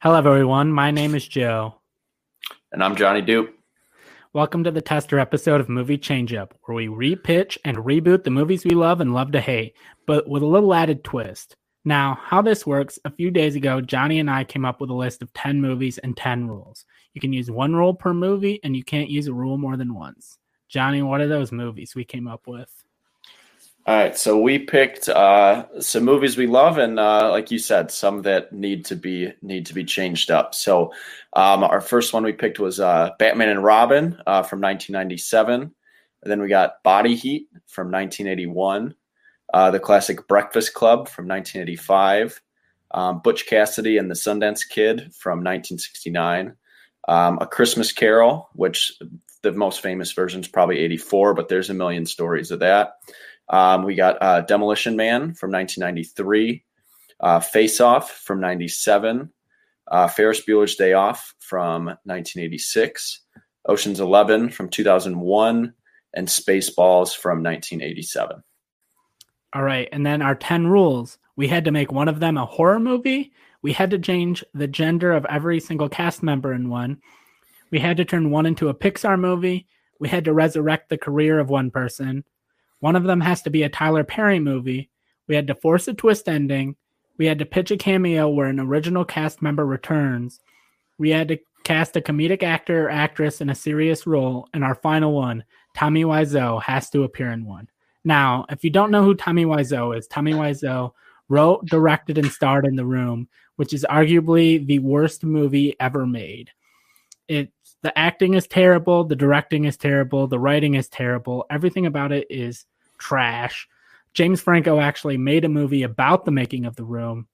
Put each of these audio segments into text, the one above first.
Hello, everyone. My name is Joe. And I'm Johnny Dupe. Welcome to the tester episode of Movie Changeup, where we repitch and reboot the movies we love and love to hate, but with a little added twist. Now, how this works, a few days ago, Johnny and I came up with a list of 10 movies and 10 rules. You can use one rule per movie, and you can't use a rule more than once. Johnny, what are those movies we came up with? All right, so we picked uh, some movies we love, and uh, like you said, some that need to be need to be changed up. So, um, our first one we picked was uh, Batman and Robin uh, from 1997. And then we got Body Heat from 1981, uh, the classic Breakfast Club from 1985, um, Butch Cassidy and the Sundance Kid from 1969, um, A Christmas Carol, which the most famous version is probably 84, but there's a million stories of that. Um, we got uh, Demolition Man from 1993, uh, Face Off from 97, uh, Ferris Bueller's Day Off from 1986, Ocean's 11 from 2001, and Spaceballs from 1987. All right. And then our 10 rules we had to make one of them a horror movie. We had to change the gender of every single cast member in one. We had to turn one into a Pixar movie. We had to resurrect the career of one person. One of them has to be a Tyler Perry movie. We had to force a twist ending. We had to pitch a cameo where an original cast member returns. We had to cast a comedic actor or actress in a serious role. And our final one, Tommy Wiseau, has to appear in one. Now, if you don't know who Tommy Wiseau is, Tommy Wiseau wrote, directed, and starred in The Room, which is arguably the worst movie ever made. It the acting is terrible, the directing is terrible, the writing is terrible. Everything about it is trash. James Franco actually made a movie about the making of The Room.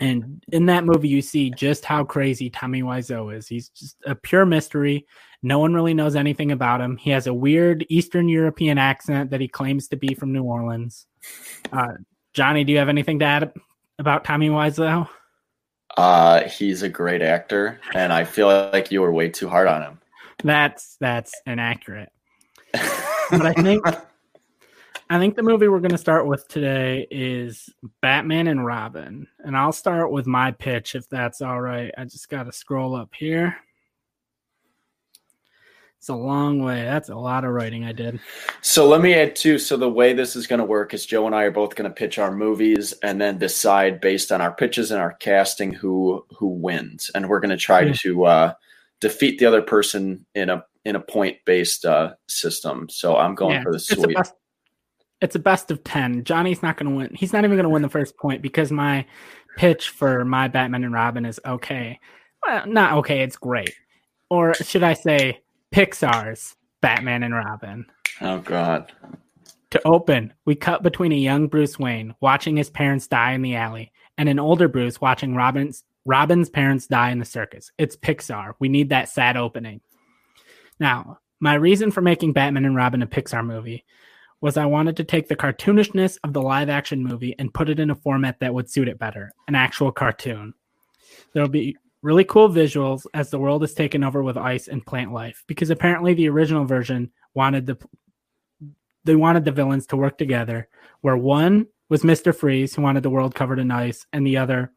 And in that movie, you see just how crazy Tommy Wiseau is. He's just a pure mystery. No one really knows anything about him. He has a weird Eastern European accent that he claims to be from New Orleans. Uh, Johnny, do you have anything to add about Tommy Wiseau? Uh, he's a great actor, and I feel like you were way too hard on him. That's that's inaccurate. but I think I think the movie we're going to start with today is Batman and Robin. And I'll start with my pitch if that's all right. I just got to scroll up here. It's a long way. That's a lot of writing I did. So let me add too. So the way this is going to work is Joe and I are both going to pitch our movies and then decide based on our pitches and our casting who who wins. And we're going to try yeah. to uh, defeat the other person in a in a point based uh, system. So I'm going yeah, for the sweep it's a best of 10. Johnny's not going to win. He's not even going to win the first point because my pitch for my Batman and Robin is okay. Well, not okay, it's great. Or should I say Pixar's Batman and Robin? Oh god. To open, we cut between a young Bruce Wayne watching his parents die in the alley and an older Bruce watching Robin's Robin's parents die in the circus. It's Pixar. We need that sad opening. Now, my reason for making Batman and Robin a Pixar movie was I wanted to take the cartoonishness of the live action movie and put it in a format that would suit it better an actual cartoon. There will be really cool visuals as the world is taken over with ice and plant life because apparently the original version wanted the they wanted the villains to work together where one was Mr. Freeze who wanted the world covered in ice and the other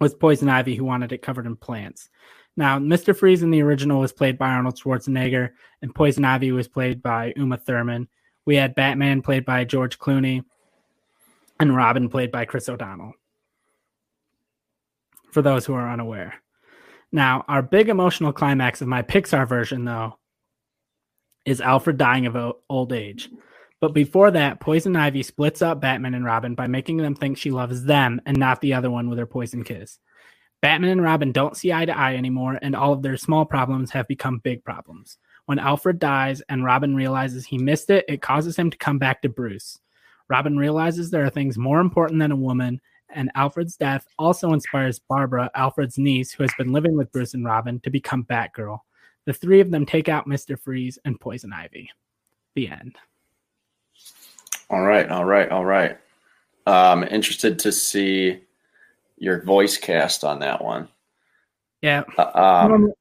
was Poison Ivy who wanted it covered in plants. Now, Mr. Freeze in the original was played by Arnold Schwarzenegger and Poison Ivy was played by Uma Thurman we had Batman played by George Clooney and Robin played by Chris O'Donnell. For those who are unaware. Now, our big emotional climax of my Pixar version, though, is Alfred dying of old age. But before that, Poison Ivy splits up Batman and Robin by making them think she loves them and not the other one with her poison kiss. Batman and Robin don't see eye to eye anymore, and all of their small problems have become big problems. When Alfred dies and Robin realizes he missed it, it causes him to come back to Bruce. Robin realizes there are things more important than a woman, and Alfred's death also inspires Barbara, Alfred's niece, who has been living with Bruce and Robin, to become Batgirl. The three of them take out Mr. Freeze and Poison Ivy. The end. All right, all right, all right. Um, interested to see your voice cast on that one. Yeah. Uh, um,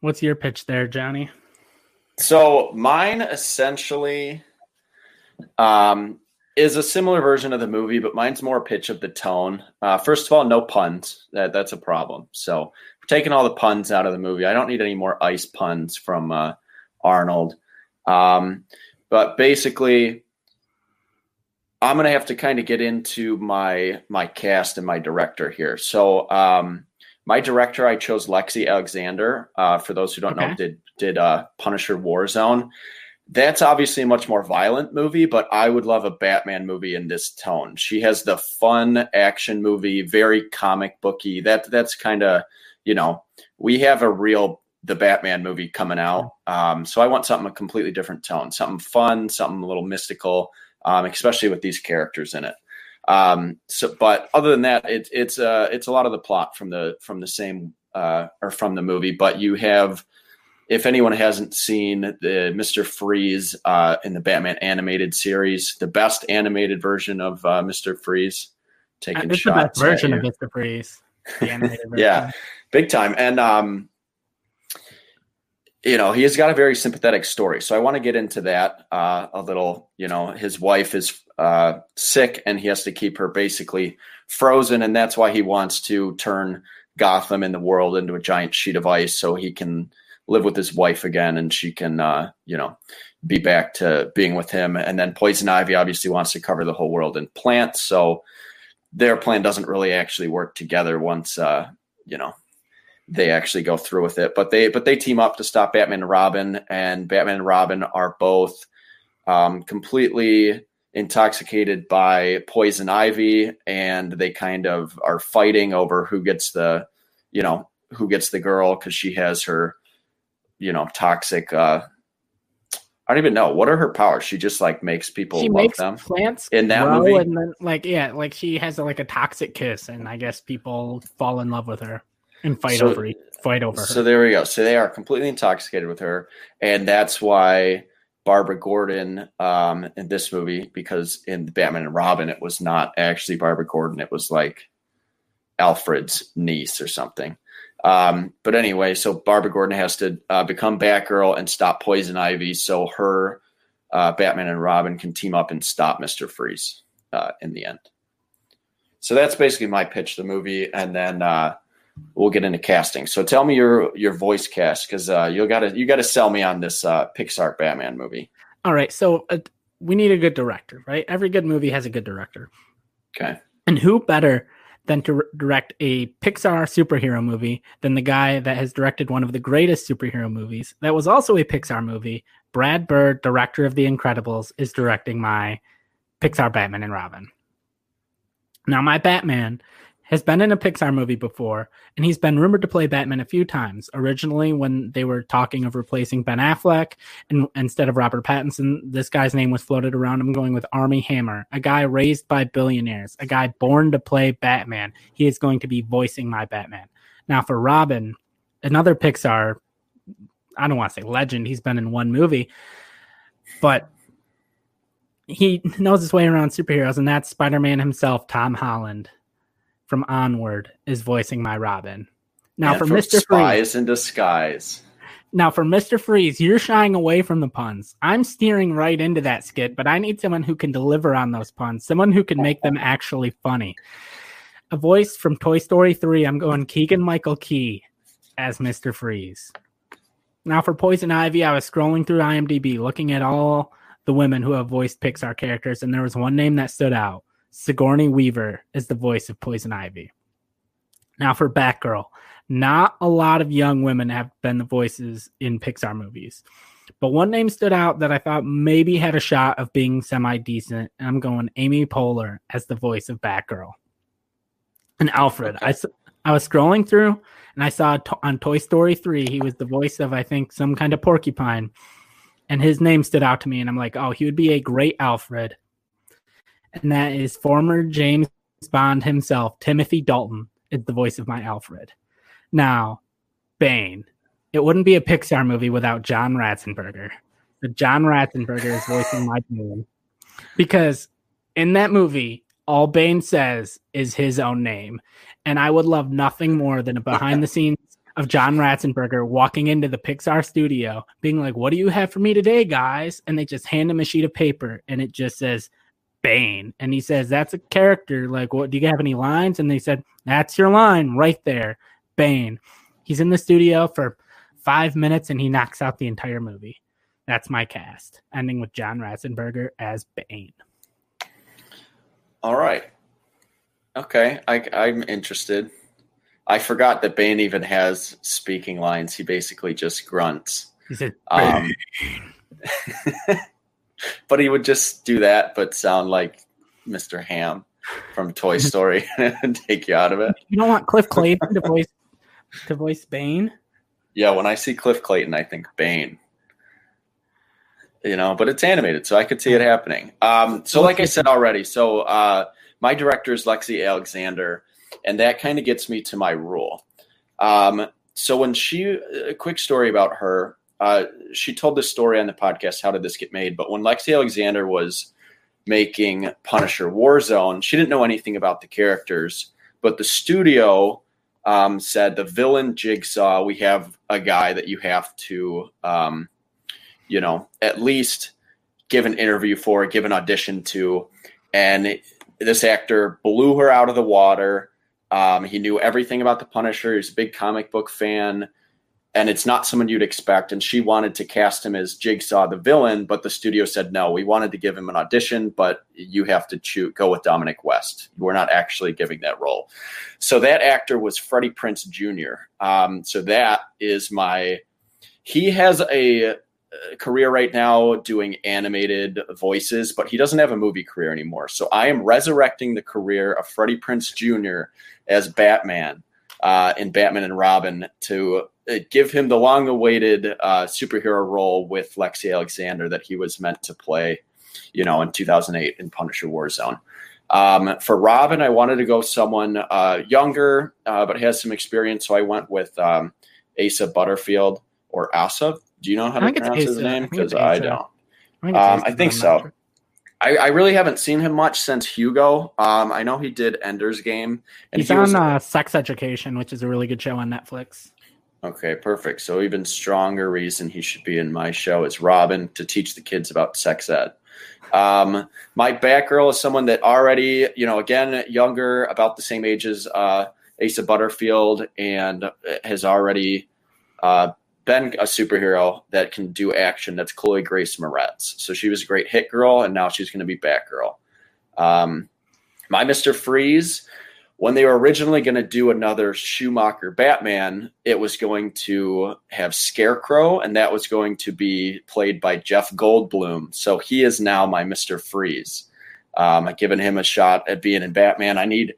What's your pitch there, Johnny? So mine essentially, um, is a similar version of the movie, but mine's more pitch of the tone. Uh, first of all, no puns. That that's a problem. So taking all the puns out of the movie. I don't need any more ice puns from uh, Arnold. Um, but basically, I'm gonna have to kind of get into my my cast and my director here. So um, my director, I chose Lexi Alexander. Uh, for those who don't okay. know, did did uh, Punisher Warzone that's obviously a much more violent movie, but I would love a Batman movie in this tone. She has the fun action movie, very comic booky. That that's kind of you know we have a real the Batman movie coming out, um, so I want something a completely different tone, something fun, something a little mystical, um, especially with these characters in it. Um, so, but other than that, it, it's uh, it's a lot of the plot from the from the same uh, or from the movie, but you have if anyone hasn't seen the Mister Freeze uh, in the Batman animated series, the best animated version of uh, Mister Freeze, taking it's shots. the best version of Mister Freeze. yeah, big time. And um, you know, he has got a very sympathetic story. So I want to get into that uh, a little. You know, his wife is uh, sick, and he has to keep her basically frozen, and that's why he wants to turn Gotham and the world into a giant sheet of ice, so he can live with his wife again and she can uh, you know be back to being with him. And then poison ivy obviously wants to cover the whole world in plants so their plan doesn't really actually work together once uh, you know they actually go through with it. But they but they team up to stop batman and robin and batman and robin are both um, completely intoxicated by poison ivy and they kind of are fighting over who gets the you know who gets the girl because she has her you know, toxic. Uh, I don't even know what are her powers. She just like makes people she love makes them. Plants in that movie, and then like yeah, like she has a, like a toxic kiss, and I guess people fall in love with her and fight so, over fight over her. So there we go. So they are completely intoxicated with her, and that's why Barbara Gordon um, in this movie, because in Batman and Robin, it was not actually Barbara Gordon. It was like Alfred's niece or something. Um, but anyway, so Barbara Gordon has to uh, become Batgirl and stop Poison Ivy, so her uh, Batman and Robin can team up and stop Mister Freeze uh, in the end. So that's basically my pitch the movie, and then uh, we'll get into casting. So tell me your your voice cast because uh, you got to you got to sell me on this uh, Pixar Batman movie. All right, so we need a good director, right? Every good movie has a good director. Okay. And who better than to direct a Pixar superhero movie than the guy that has directed one of the greatest superhero movies that was also a Pixar movie. Brad Bird, director of The Incredibles, is directing my Pixar Batman and Robin. Now, my Batman has been in a Pixar movie before, and he's been rumored to play Batman a few times. Originally, when they were talking of replacing Ben Affleck and instead of Robert Pattinson, this guy's name was floated around. I'm going with Armie Hammer, a guy raised by billionaires, a guy born to play Batman. He is going to be voicing my Batman. Now, for Robin, another Pixar, I don't want to say legend, he's been in one movie, but he knows his way around superheroes, and that's Spider Man himself, Tom Holland from Onward is voicing my Robin. Now and for Mr. Spies Freeze, in Disguise. Now for Mr. Freeze, you're shying away from the puns. I'm steering right into that skit, but I need someone who can deliver on those puns, someone who can make them actually funny. A voice from Toy Story 3, I'm going Keegan Michael Key as Mr. Freeze. Now for Poison Ivy, I was scrolling through IMDb looking at all the women who have voiced Pixar characters, and there was one name that stood out. Sigourney Weaver is the voice of Poison Ivy. Now for Batgirl, not a lot of young women have been the voices in Pixar movies. But one name stood out that I thought maybe had a shot of being semi decent, and I'm going Amy Poehler as the voice of Batgirl. And Alfred, I, I was scrolling through and I saw on Toy Story 3, he was the voice of, I think, some kind of porcupine. And his name stood out to me, and I'm like, oh, he would be a great Alfred and that is former James Bond himself, Timothy Dalton, is the voice of my Alfred. Now, Bane. It wouldn't be a Pixar movie without John Ratzenberger. But John Ratzenberger is voicing my Bane because in that movie, all Bane says is his own name, and I would love nothing more than a behind the scenes of John Ratzenberger walking into the Pixar studio, being like, "What do you have for me today, guys?" And they just hand him a sheet of paper, and it just says Bane. And he says, That's a character. Like, what do you have any lines? And they said, That's your line right there. Bane. He's in the studio for five minutes and he knocks out the entire movie. That's my cast, ending with John Ratzenberger as Bane. All right. Okay, I, I'm interested. I forgot that Bane even has speaking lines. He basically just grunts. He said, Um, but he would just do that, but sound like Mr. Ham from Toy Story and take you out of it. You don't want Cliff Clavin to voice to voice Bane? Yeah, when I see Cliff Clavin, I think Bane. You know, but it's animated, so I could see it happening. Um, so, like I said already, so uh, my director is Lexi Alexander, and that kind of gets me to my rule. Um, so, when she, a quick story about her, uh, she told this story on the podcast. How did this get made? But when Lexi Alexander was making Punisher Warzone, she didn't know anything about the characters, but the studio um, said the villain Jigsaw, we have a guy that you have to, um, you know, at least give an interview for, give an audition to. And it, this actor blew her out of the water. Um, he knew everything about the Punisher. He's a big comic book fan. And it's not someone you'd expect. And she wanted to cast him as Jigsaw, the villain, but the studio said no. We wanted to give him an audition, but you have to choose, go with Dominic West. We're not actually giving that role. So that actor was Freddie Prinze Jr. Um, so that is my. He has a, career right now doing animated voices, but he doesn't have a movie career anymore. So I am resurrecting the career of Freddie Prinze Jr. as Batman uh, in Batman and Robin to uh, give him the long-awaited uh, superhero role with Lexi Alexander that he was meant to play, you know, in 2008 in Punisher Warzone. Um, for Robin, I wanted to go someone uh, younger, uh, but has some experience, so I went with um, Asa Butterfield or Asa. Do you know how I to pronounce his name? Because I don't. think Um, I think so. I, I really haven't seen him much since Hugo. Um, I know he did Ender's Game, and He's he was on uh, Sex Education, which is a really good show on Netflix. Okay, perfect. So even stronger reason he should be in my show is Robin to teach the kids about sex ed. Um, my Batgirl is someone that already, you know, again, younger, about the same age as uh, Asa Butterfield, and has already uh, been a superhero that can do action. That's Chloe Grace Moretz. So she was a great hit girl, and now she's going to be Batgirl. Um, my Mister Freeze when they were originally going to do another Schumacher Batman, it was going to have Scarecrow, and that was going to be played by Jeff Goldblum. So he is now my Mister Freeze. Um, I've given him a shot at being in Batman. I need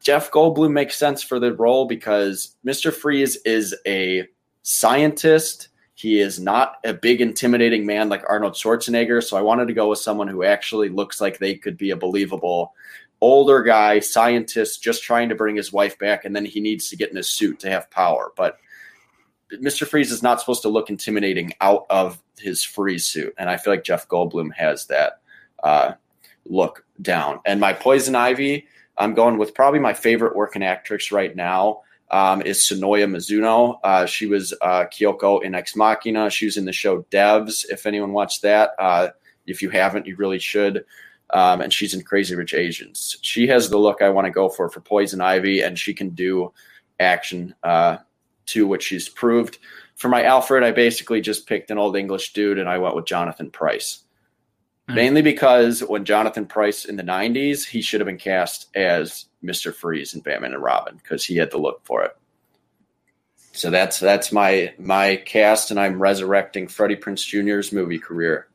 Jeff Goldblum makes sense for the role because Mister Freeze is a scientist. He is not a big, intimidating man like Arnold Schwarzenegger. So I wanted to go with someone who actually looks like they could be a believable older guy, scientist, just trying to bring his wife back, and then he needs to get in a suit to have power. But Mr. Freeze is not supposed to look intimidating out of his freeze suit, and I feel like Jeff Goldblum has that uh, look down. And my Poison Ivy, I'm going with probably my favorite working actress right now. Um, is Sonoya Mizuno. Uh, she was uh, Kyoko in Ex Machina. She was in the show Devs. If anyone watched that, uh, if you haven't, you really should um, and she's in Crazy Rich Asians. She has the look I want to go for for Poison Ivy, and she can do action uh, to which she's proved. For my Alfred, I basically just picked an old English dude, and I went with Jonathan Pryce. Mm. Mainly because when Jonathan Pryce in the 90s, he should have been cast as Mr. Freeze in Batman and Robin because he had the look for it. So that's that's my my cast, and I'm resurrecting Freddie Prinze Jr.'s movie career.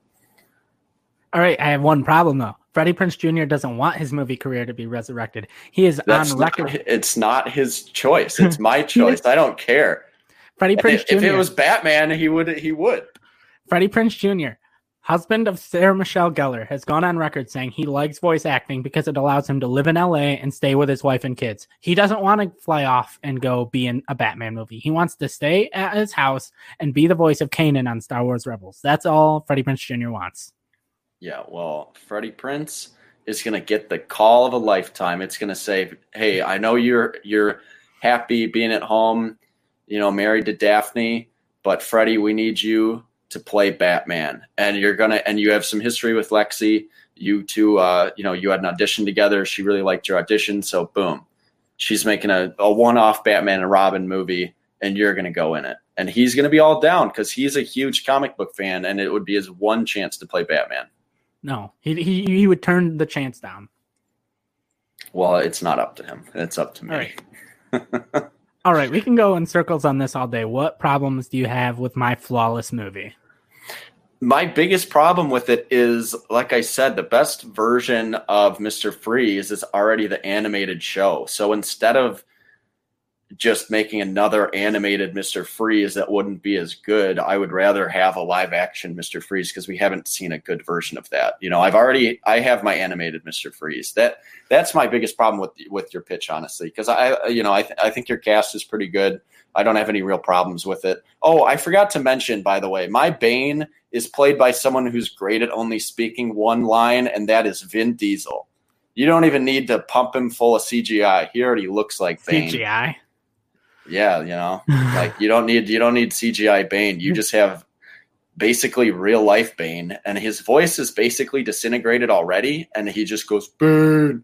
All right, I have one problem though. Freddie Prinze Jr. doesn't want his movie career to be resurrected. He is That's on not, record. it's not his choice. It's my choice. I don't care. Freddie Prinze if Jr. it was Batman, he would he would. Freddie Prinze Jr., husband of Sarah Michelle Gellar, has gone on record saying he likes voice acting because it allows him to live in LA and stay with his wife and kids. He doesn't want to fly off and go be in a Batman movie. He wants to stay at his house and be the voice of Kanan on Star Wars Rebels. That's all Freddie Prinze Jr. wants. Yeah, well, Freddie Prinze is going to get the call of a lifetime. It's going to say, "Hey, I know you're you're happy being at home, you know, married to Daphne, but Freddie, we need you to play Batman, and you're gonna and you have some history with Lexi, you two, uh, you know, you had an audition together. She really liked your audition, so boom, she's making a, a one-off Batman and Robin movie, and you're to go in it, and he's to be all down because he's a huge comic book fan, and it would be his one chance to play Batman. No, he he, he would turn the chance down. Well, it's not up to him. It's up to me. All right. all right, we can go in circles on this all day. What problems do you have with my flawless movie? My biggest problem with it is like i said the best version of mr freeze is already the animated show. So instead of just making another animated mr freeze that wouldn't be as good i would rather have a live action mr freeze because we haven't seen a good version of that you know i've already i have my animated mr freeze that that's my biggest problem with with your pitch honestly because i you know I, th- I think your cast is pretty good i don't have any real problems with it oh i forgot to mention by the way my bane is played by someone who's great at only speaking one line, and that is Vin Diesel. You don't even need to pump him full of CGI. He already looks like Bane. CGI. Yeah, you know, like you don't need you don't need CGI Bane. You just have basically real life Bane, and his voice is basically disintegrated already, and he just goes burn,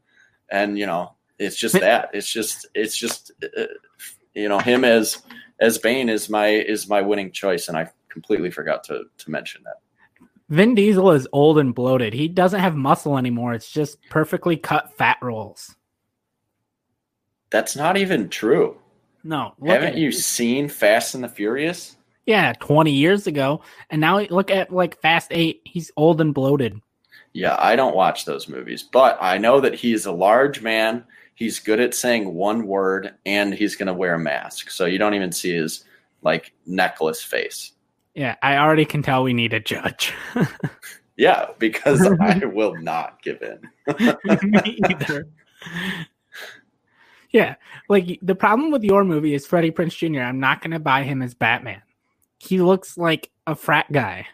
and you know, it's just that. It's just it's just uh, you know him as as Bane is my is my winning choice, and I completely forgot to to mention that. Vin Diesel is old and bloated. He doesn't have muscle anymore. It's just perfectly cut fat rolls. That's not even true. No. Haven't you seen Fast and the Furious? Yeah, 20 years ago. And now look at like Fast 8. He's old and bloated. Yeah, I don't watch those movies, but I know that he's a large man. He's good at saying one word and he's going to wear a mask. So you don't even see his like necklace face. Yeah, I already can tell we need a judge. yeah, because I will not give in. Me either. Yeah, like the problem with your movie is Freddie Prinze Jr. I'm not going to buy him as Batman. He looks like a frat guy.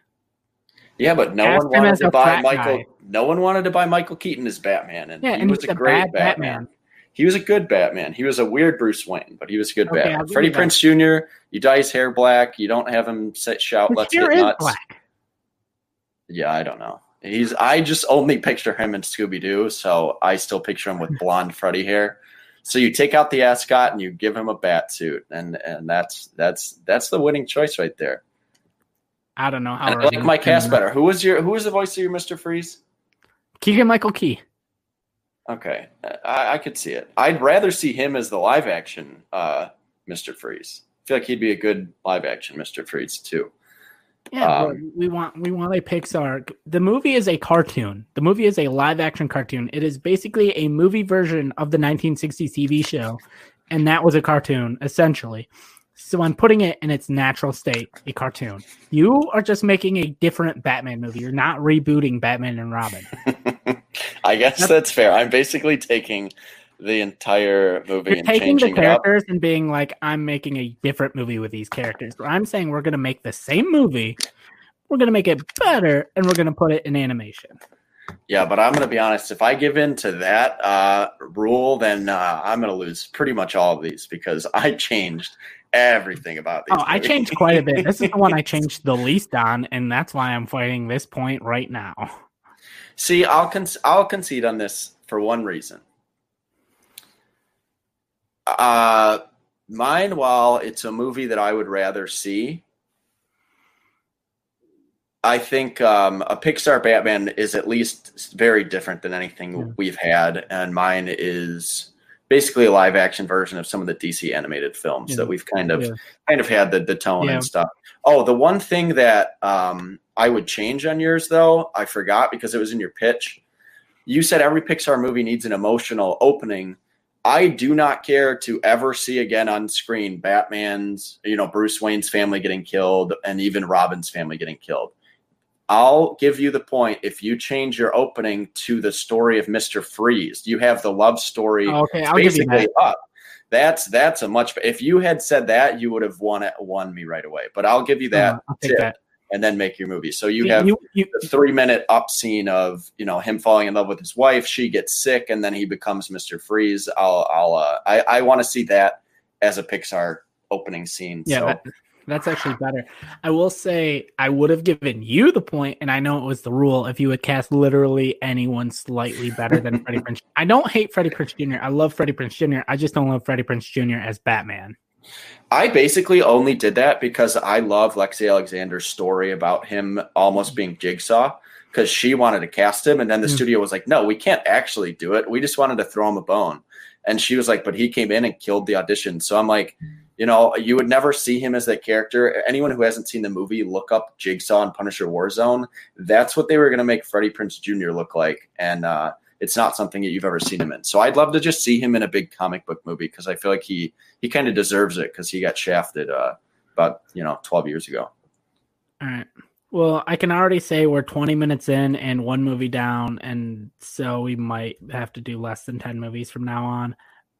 Yeah, but no one wanted to buy Michael. Guy. No one wanted to buy Michael Keaton as Batman, and yeah, he and was a great Batman. Batman. He was a good Batman. He was a weird Bruce Wayne, but he was a good okay, Batman. Freddie Prinze Jr. You dye his hair black. You don't have him sit shout. His Let's get nuts. Black. Yeah, I don't know. He's. I just only picture him in Scooby Doo, so I still picture him with blonde Freddy hair. So you take out the ascot and you give him a bat suit, and and that's that's that's the winning choice right there. I don't know how. I like my cast better. Who was your Who was the voice of your Mister Freeze? Keegan Michael Key. Okay, I, I, could see it. I'd rather see him as the live action uh, Mister Freeze. I feel like he'd be a good live action Mister Freeze too. Yeah, um, we want we want a Pixar. The movie is a cartoon. The movie is a live action cartoon. It is basically a movie version of the 1960s TV show, and that was a cartoon essentially. So I'm putting it in its natural state, a cartoon. You are just making a different Batman movie. You're not rebooting Batman and Robin. I guess that's, that's fair. I'm basically taking the entire movie You're and taking the characters and being like, I'm making a different movie with these characters. I'm saying we're going to make the same movie, we're going to make it better, and we're going to put it in animation. Yeah, but I'm going to be honest. If I give in to that uh, rule, then uh, I'm going to lose pretty much all of these because I changed everything about these. Oh, movies. I changed quite a bit. This is the one I changed the least on, and that's why I'm fighting this point right now. See, I'll con- I'll concede on this for one reason. Uh, mine, while it's a movie that I would rather see, I think um, a Pixar Batman is at least very different than anything yeah. we've had, and mine is basically a live action version of some of the DC animated films yeah. that we've kind of yeah. kind of had the the tone and stuff. Oh, the one thing that um, I would change on yours though, I forgot because it was in your pitch. You said every Pixar movie needs an emotional opening. I do not care to ever see again on screen Batman's, you know, Bruce Wayne's family getting killed and even Robin's family getting killed. I'll give you the point if you change your opening to the story of Mister Freeze. You have the love story. Oh, okay, I'll give you that. Up. That's that's a much. If you had said that, you would have won it, won me right away. But I'll give you that. Uh, tip. That and then make your movie. So you have you, you, the three minute up scene of you know him falling in love with his wife. She gets sick, and then he becomes Mister Freeze. I'll I'll uh, I I want to see that as a Pixar opening scene. Yeah, so, that, That's actually better. I will say I would have given you the point, and I know it was the rule if you would cast literally anyone slightly better than Freddie Prinze. I don't hate Freddie Prinze Jr. I love Freddie Prinze Jr. I just don't love Freddie Prinze Jr. as Batman. I basically only did that because I love Lexi Alexander's story about him almost being Jigsaw because she wanted to cast him, and then the mm. studio was like, "No, we can't actually do it. We just wanted to throw him a bone." And she was like, "But he came in and killed the audition." So I'm like, you know, you would never see him as that character. Anyone who hasn't seen the movie, look up Jigsaw and Punisher Warzone. That's what they were going to make Freddie Prinze Jr. look like, and uh, it's not something that you've ever seen him in. So I'd love to just see him in a big comic book movie because I feel like he he kind of deserves it because he got shafted uh, about you know 12 years ago. All right. Well, I can already say we're 20 minutes in and one movie down, and so we might have to do less than 10 movies from now on.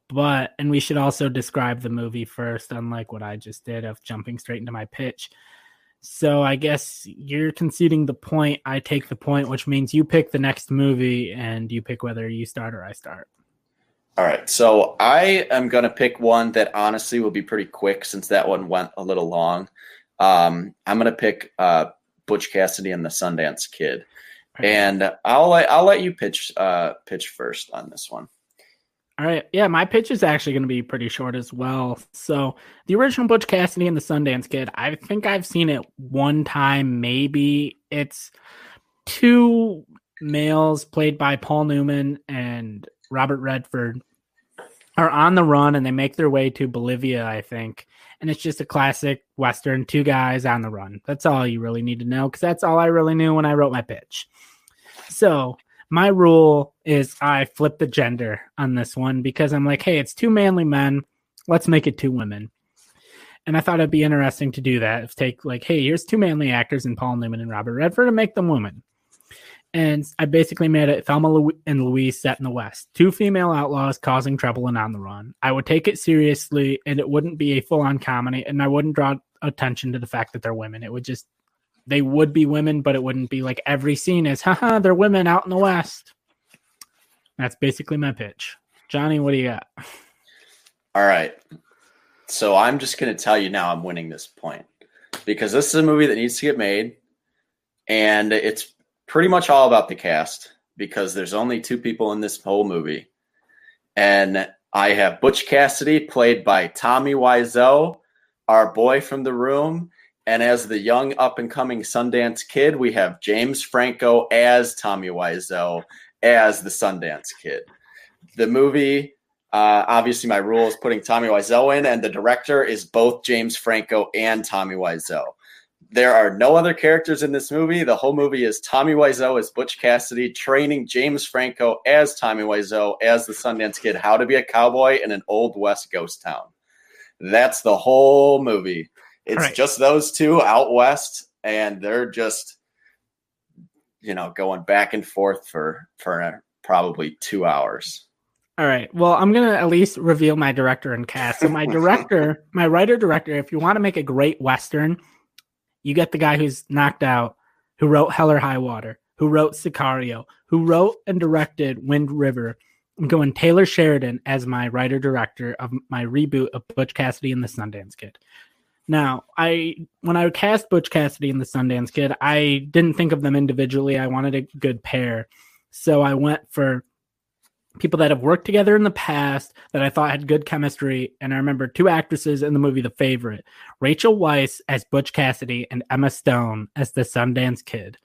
But and we should also describe the movie first, unlike what I just did of jumping straight into my pitch. So I guess you're conceding the point. I take the point, which means you pick the next movie and you pick whether you start or I start. All right. So I am going to pick one that honestly will be pretty quick since that one went a little long. Um, I'm going to pick uh, Butch Cassidy and the Sundance Kid, and I'll let I'll let you pitch uh, pitch first on this one. All right. Yeah, my pitch is actually going to be pretty short as well. So, the original Butch Cassidy and the Sundance Kid, I think I've seen it one time, maybe. It's two males played by Paul Newman and Robert Redford are on the run and they make their way to Bolivia, I think. And it's just a classic Western, two guys on the run. That's all you really need to know because that's all I really knew when I wrote my pitch. So, my rule is I flip the gender on this one because I'm like, hey, it's two manly men. Let's make it two women. And I thought it'd be interesting to do that. If take like, hey, here's two manly actors in Paul Newman and Robert Redford and make them women. And I basically made it Thelma and Louise set in the West. Two female outlaws causing trouble and on the run. I would take it seriously and it wouldn't be a full on comedy and I wouldn't draw attention to the fact that they're women. It would just they would be women, but it wouldn't be like every scene is, haha, they're women out in the West. That's basically my pitch. Johnny, what do you got? All right. So I'm just going to tell you now I'm winning this point because this is a movie that needs to get made. And it's pretty much all about the cast because there's only two people in this whole movie. And I have Butch Cassidy, played by Tommy Wiseau, our boy from the room, and as the young up and coming Sundance Kid, we have James Franco as Tommy Wiseau as the Sundance Kid. The movie, uh, obviously, my rule is putting Tommy Wiseau in, and the director is both James Franco and Tommy Wiseau. There are no other characters in this movie. The whole movie is Tommy Wiseau as Butch Cassidy training James Franco as Tommy Wiseau as the Sundance Kid how to be a cowboy in an old West ghost town. That's the whole movie. It's right. just those two out west, and they're just you know going back and forth for for probably two hours. All right. Well, I'm gonna at least reveal my director and cast. So my director, my writer director, if you want to make a great western, you get the guy who's knocked out, who wrote Hell or High Water, who wrote Sicario, who wrote and directed Wind River. I'm going Taylor Sheridan as my writer director of my reboot of Butch Cassidy and the Sundance Kid. Now, I when I cast Butch Cassidy and the Sundance Kid, I didn't think of them individually. I wanted a good pair. So I went for people that have worked together in the past that I thought had good chemistry. And I remember two actresses in the movie The Favorite Rachel Weisz as Butch Cassidy and Emma Stone as the Sundance Kid.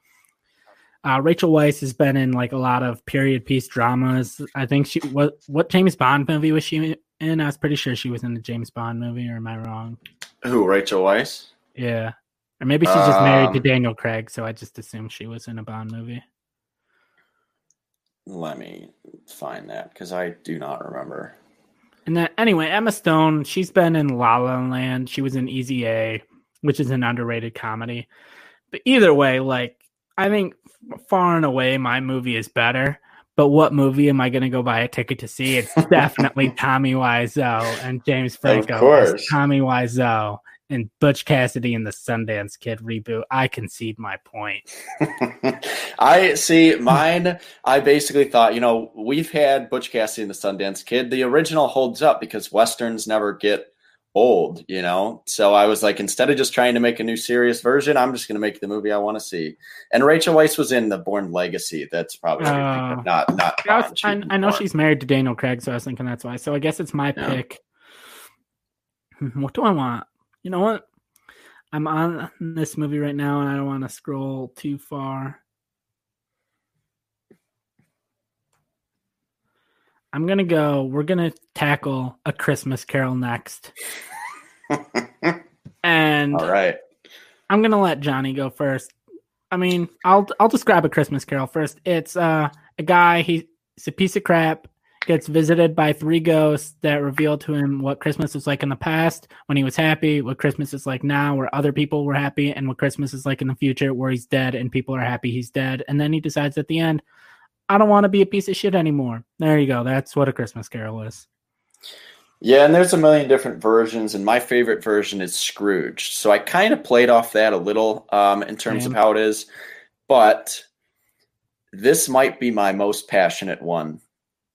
Uh, Rachel Weisz has been in like a lot of period piece dramas. I think she what what James Bond movie was she in? I was pretty sure she was in a James Bond movie, or am I wrong? Who, Rachel Weisz? Yeah. Or maybe she's just married to um, Daniel Craig, so I just assumed she was in a Bond movie. Let me find that because I do not remember. And then, anyway, Emma Stone, she's been in La La Land. She was in Easy A, which is an underrated comedy. But either way, like, I think far and away my movie is better. But what movie am I going to go buy a ticket to see? It's definitely Tommy Wiseau and James Franco. Of course. Tommy Wiseau and Butch Cassidy and the Sundance Kid reboot. I concede my point. I see mine. I basically thought, you know, we've had Butch Cassidy and the Sundance Kid. The original holds up because westerns never get old, you know? So I was like, instead of just trying to make a new serious version, I'm just going to make the movie I want to see. And Rachel Weisz was in the Bourne Legacy. That's probably uh, not, not, I, was, I, I know she's married to Daniel Craig, so I was thinking that's why. So I guess it's my yeah. pick. Hmm, what do I want? You know what? I'm on this movie right now and I don't want to scroll too far. I'm gonna go. We're gonna tackle a Christmas Carol next, and all right, I'm gonna let Johnny go first. I mean, I'll I'll describe a Christmas Carol first. It's uh, a guy. He's a piece of crap. Gets visited by three ghosts that reveal to him what Christmas was like in the past when he was happy, what Christmas is like now where other people were happy, and what Christmas is like in the future where he's dead and people are happy he's dead. And then he decides at the end, I don't want to be a piece of shit anymore. There you go. That's what a Christmas Carol is. Yeah, and there's a million different versions, and my favorite version is Scrooge. So I kind of played off that a little um, in terms Damn. of how it is, but this might be my most passionate one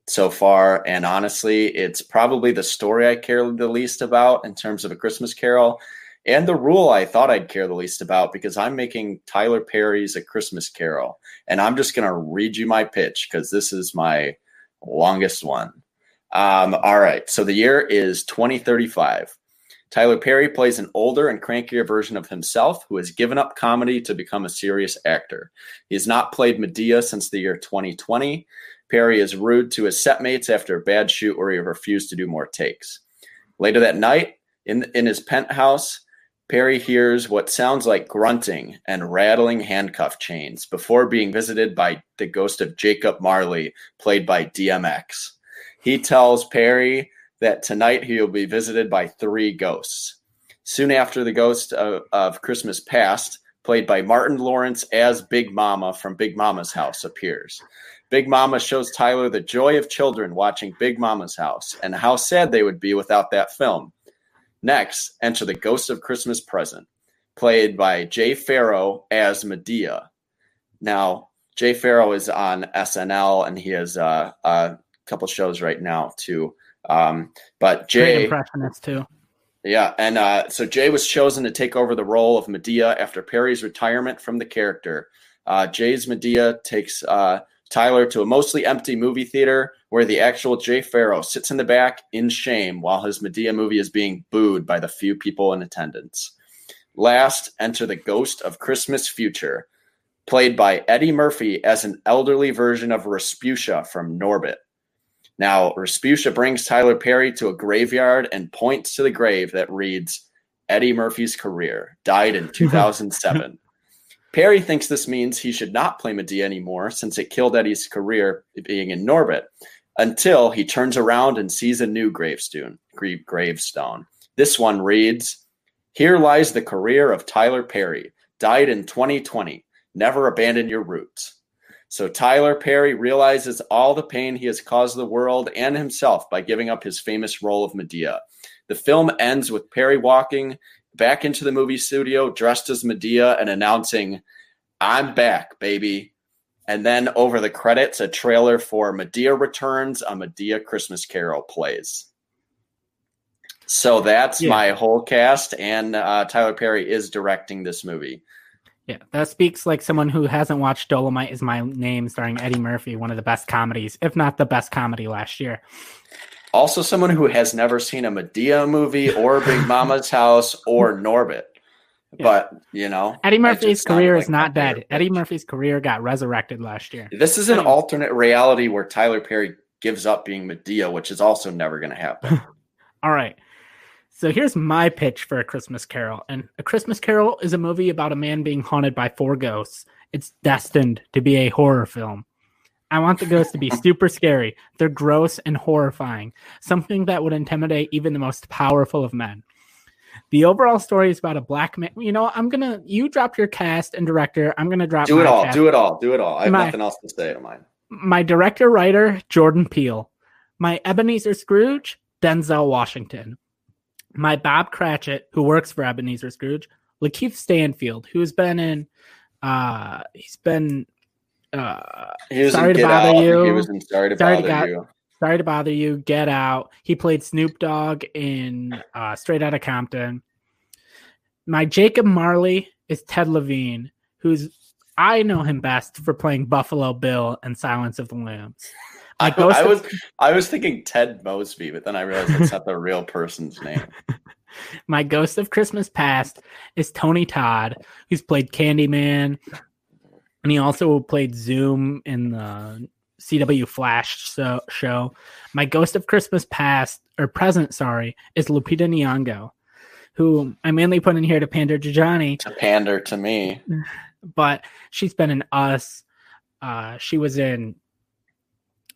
so far. And honestly, it's probably the story I care the least about in terms of a Christmas Carol and the rule I thought I'd care the least about because I'm making Tyler Perry's A Christmas Carol. And I'm just going to read you my pitch because this is my longest one. Um, all right. So the year is 2035. Tyler Perry plays an older and crankier version of himself who has given up comedy to become a serious actor. He has not played Madea since the year 2020. Perry is rude to his setmates after a bad shoot where he refused to do more takes. Later that night, in, in his penthouse, Perry hears what sounds like grunting and rattling handcuff chains before being visited by the ghost of Jacob Marley, played by DMX. He tells Perry that tonight he will be visited by three ghosts. Soon after the ghost of, of Christmas Past, played by Martin Lawrence as Big Momma from Big Momma's House, appears. Big Momma shows Tyler the joy of children watching Big Momma's House and how sad they would be without that film. Next, enter the Ghost of Christmas Present, played by Jay Pharoah as Madea. Now, Jay Pharoah is on SNL and he has uh, a couple shows right now too. Um, but Jay, impressionist too. Yeah, and uh, so Jay was chosen to take over the role of Madea after Perry's retirement from the character. Uh, Jay's Madea takes uh, Tyler to a mostly empty movie theater where the actual Jay Pharoah sits in the back in shame while his Madea movie is being booed by the few people in attendance. Last, enter the ghost of Christmas Future, played by Eddie Murphy as an elderly version of Rasputia from Norbit. Now, Rasputia brings Tyler Perry to a graveyard and points to the grave that reads Eddie Murphy's career, died in 2007. Perry thinks this means he should not play Madea anymore since it killed Eddie's career being in Norbit until he turns around and sees a new gravestone. Gravestone. This one reads Here lies the career of Tyler Perry, died in 2020. Never abandon your roots. So Tyler Perry realizes all the pain he has caused the world and himself by giving up his famous role of Madea. The film ends with Perry walking back into the movie studio dressed as Madea and announcing, I'm back, baby. And then over the credits, a trailer for Madea Returns, a Madea Christmas Carol plays. So that's yeah. my whole cast, and uh, Tyler Perry is directing this movie. Yeah, that speaks like someone who hasn't watched Dolomite is My Name, starring Eddie Murphy, one of the best comedies, if not the best comedy last year. Also, someone who has never seen a Madea movie or Big Momma's House or Norbit. Yeah. But you know, Eddie Murphy's career is not dead. Eddie Murphy's career got resurrected last year. This is an alternate reality where Tyler Perry gives up being Madea, which is also never going to happen. All right. So here's my pitch for A Christmas Carol. And A Christmas Carol is a movie about a man being haunted by four ghosts. It's destined to be a horror film. I want the ghosts to be super scary. They're gross and horrifying, something that would intimidate even the most powerful of men. The overall story is about a black man. You know, I'm gonna you drop your cast and director. I'm gonna drop. Do it all. Cast. Do it all. Do it all. I have my, nothing else to say to mine. My director writer Jordan Peele. My Ebenezer Scrooge Denzel Washington. My Bob Cratchit, who works for Ebenezer Scrooge, Lakeith Stanfield, who's been in. Uh, he's been uh, he was sorry to bother out. you. He was in sorry to sorry bother to you. Sorry to bother you. Get out. He played Snoop Dogg in uh, Straight Outta Compton. My Jacob Marley is Ted Levine, who's I know him best for playing Buffalo Bill and Silence of the Lambs. I, I, was I was thinking Ted Mosby, but then I realized that's not the real person's name. My Ghost of Christmas Past is Tony Todd, who's played Candyman, and he also played Zoom in the CW Flash so, show. My Ghost of Christmas Past or Present, sorry, is Lupita Nyong'o, who I mainly put in here to pander to Johnny. To pander to me, but she's been in Us. Uh, she was in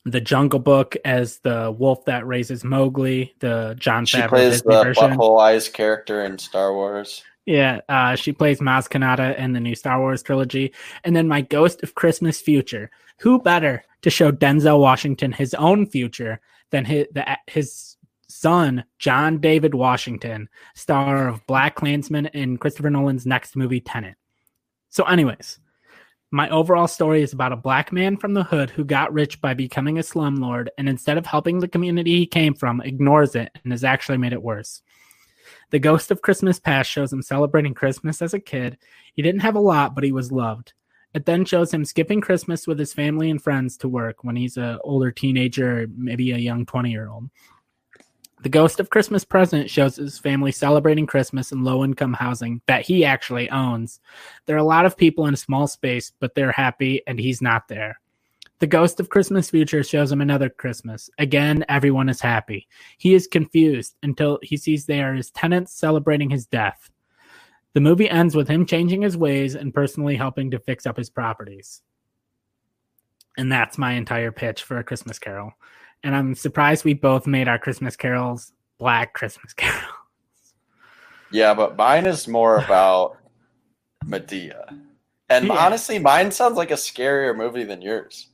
the Jungle Book as the wolf that raises Mowgli. The Jon she Favreau plays Disney the version. Butthole Eyes character in Star Wars. Yeah, uh, she plays Maz Kanata in the new Star Wars trilogy. And then my Ghost of Christmas Future. Who better to show Denzel Washington his own future than his, the, his son, John David Washington, star of Black Klansman in Christopher Nolan's next movie, Tenet. So, anyways, my overall story is about a black man from the hood who got rich by becoming a slumlord and instead of helping the community he came from, ignores it and has actually made it worse. The Ghost of Christmas Past shows him celebrating Christmas as a kid. He didn't have a lot, but he was loved. It then shows him skipping Christmas with his family and friends to work when he's an older teenager, maybe a young 20 year old. The Ghost of Christmas Present shows his family celebrating Christmas in low income housing that he actually owns. There are a lot of people in a small space, but they're happy and he's not there. The Ghost of Christmas Future shows him another Christmas. Again, everyone is happy. He is confused until he sees they are his tenants celebrating his death. The movie ends with him changing his ways and personally helping to fix up his properties. And that's my entire pitch for A Christmas Carol and I'm surprised we both made our Christmas carols black Christmas carols. Yeah, but mine is more about Madea. And yeah. honestly, mine sounds like a scarier movie than yours.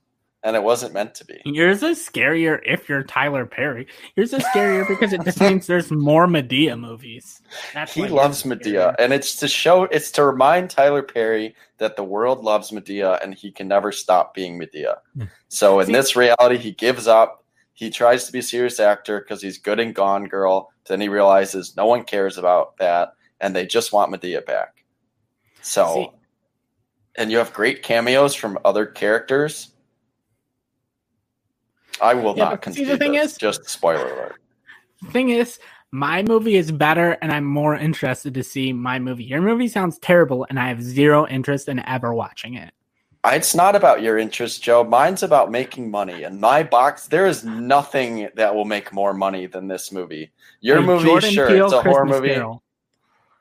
And it wasn't meant to be. Yours is scarier if you're Tyler Perry. Yours is scarier because it just means there's more Madea movies. That's he loves Madea, And it's to show, it's to remind Tyler Perry that the world loves Madea, and he can never stop being Madea. Hmm. So in See, this reality, he gives up he tries to be a serious actor because he's good in Gone Girl. Then he realizes no one cares about that, and they just want Madea back. So, See. and you have great cameos from other characters. I will yeah, not concede. The thing this. is, just spoiler alert. The thing is, my movie is better, and I'm more interested to see my movie. Your movie sounds terrible, and I have zero interest in ever watching it. It's not about your interest, Joe. Mine's about making money. And my box, there is nothing that will make more money than this movie. Your hey, movie, Jordan sure, Peele, it's a Christmas horror movie. Carol.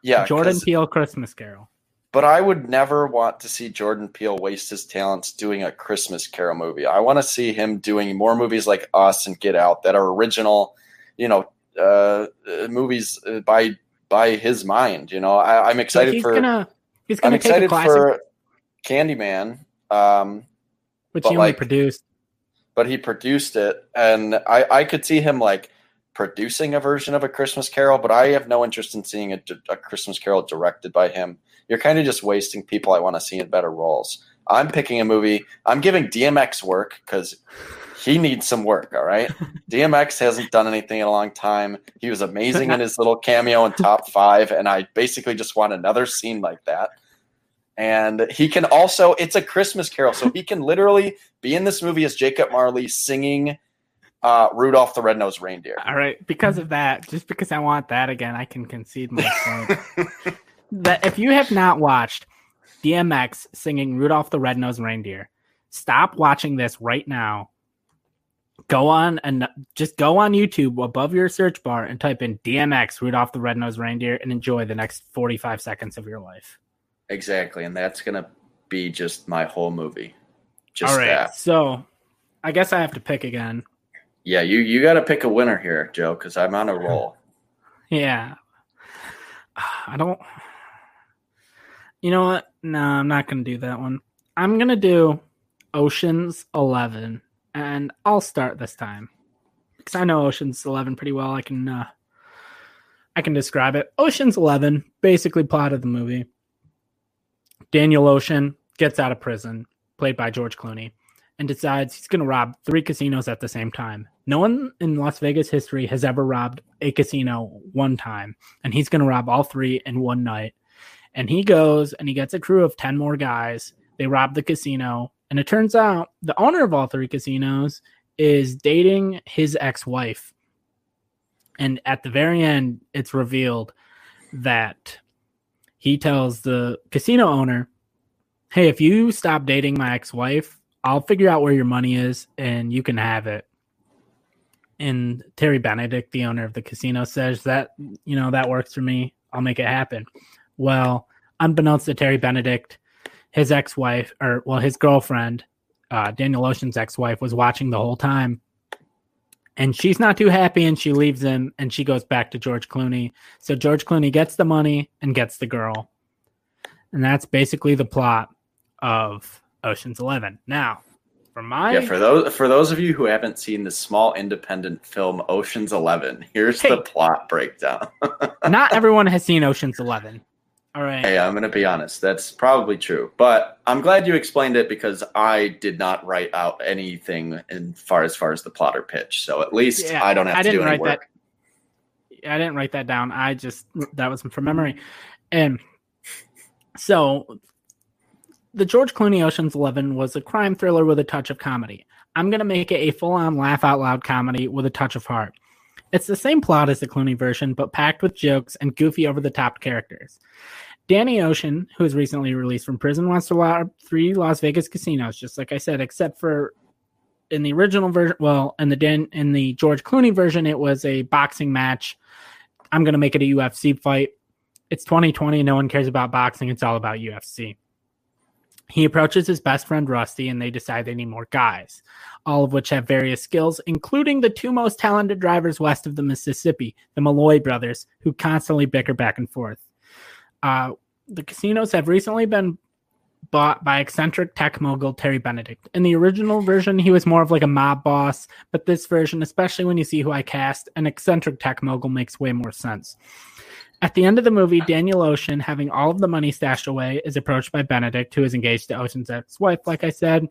Yeah, Jordan Peele Christmas Carol. But I would never want to see Jordan Peele waste his talents doing a Christmas Carol movie. I want to see him doing more movies like Us and Get Out that are original, you know, uh, uh movies uh, by by his mind. You know, I, am excited he's for. Gonna, he's gonna I'm excited for Candyman um, Which he only like, produced. But he produced it, and I I could see him like producing a version of a Christmas Carol, but I have no interest in seeing a, a Christmas Carol directed by him. You're kind of just wasting people I want to see in better roles. I'm picking a movie. I'm giving DMX work because he needs some work. All right, DMX hasn't done anything in a long time. He was amazing in his little cameo in Top Five, and I basically just want another scene like that and he can also it's a christmas carol so he can literally be in this movie as jacob marley singing uh, rudolph the red-nosed reindeer all right because of that just because i want that again i can concede my point that if you have not watched dmx singing rudolph the red-nosed reindeer stop watching this right now go on and just go on youtube above your search bar and type in dmx rudolph the red-nosed reindeer and enjoy the next 45 seconds of your life Exactly, and that's gonna be just my whole movie. Just All right, that. so I guess I have to pick again. Yeah, you you got to pick a winner here, Joe, because I'm on a roll. yeah, I don't. You know what? No, I'm not gonna do that one. I'm gonna do Ocean's Eleven, and I'll start this time because I know Ocean's Eleven pretty well. I can uh, I can describe it. Ocean's Eleven, basically plot of the movie. Daniel Ocean gets out of prison, played by George Clooney. and decides he's going to rob three casinos at the same time. No one in Las Vegas history has ever robbed a casino one time, and he's going to rob all three in one night. And he goes and he gets a crew of 10 more guys. They rob the casino, and it turns out the owner of all three casinos is dating his ex wife. And at the very end, it's revealed that he tells the casino owner, Hey, if you stop dating my ex wife, I'll figure out where your money is and you can have it. And Terry Benedict, the owner of the casino, says that, you know, that works for me. I'll make it happen. Well, unbeknownst to Terry Benedict, his ex wife, or well, his girlfriend, uh, Daniel Ocean's ex wife, was watching the whole time. And she's not too happy and she leaves him and she goes back to George Clooney. So George Clooney gets the money and gets the girl. And that's basically the plot of Ocean's Eleven. Now, for my yeah, for those for those of you who haven't seen the small independent film Ocean's Eleven, here's hey, the plot breakdown. not everyone has seen Ocean's Eleven. All right. Hey, I'm going to be honest. That's probably true, but I'm glad you explained it because I did not write out anything in far as far as the plotter pitch. So at least yeah, I don't have I to do any work. That, I didn't write that down. I just that was from memory, and so the George Clooney Ocean's Eleven was a crime thriller with a touch of comedy. I'm going to make it a full on laugh out loud comedy with a touch of heart. It's the same plot as the Clooney version, but packed with jokes and goofy over the top characters. Danny Ocean, who was recently released from prison, wants to rob three Las Vegas casinos, just like I said, except for in the original version. Well, in the Dan, in the George Clooney version, it was a boxing match. I'm going to make it a UFC fight. It's 2020. No one cares about boxing. It's all about UFC. He approaches his best friend Rusty and they decide they need more guys, all of which have various skills, including the two most talented drivers west of the Mississippi, the Malloy brothers, who constantly bicker back and forth. Uh, the casinos have recently been bought by eccentric tech mogul Terry Benedict. In the original version, he was more of like a mob boss, but this version, especially when you see who I cast, an eccentric tech mogul makes way more sense. At the end of the movie, Daniel Ocean, having all of the money stashed away, is approached by Benedict, who is engaged to Ocean's ex wife, like I said.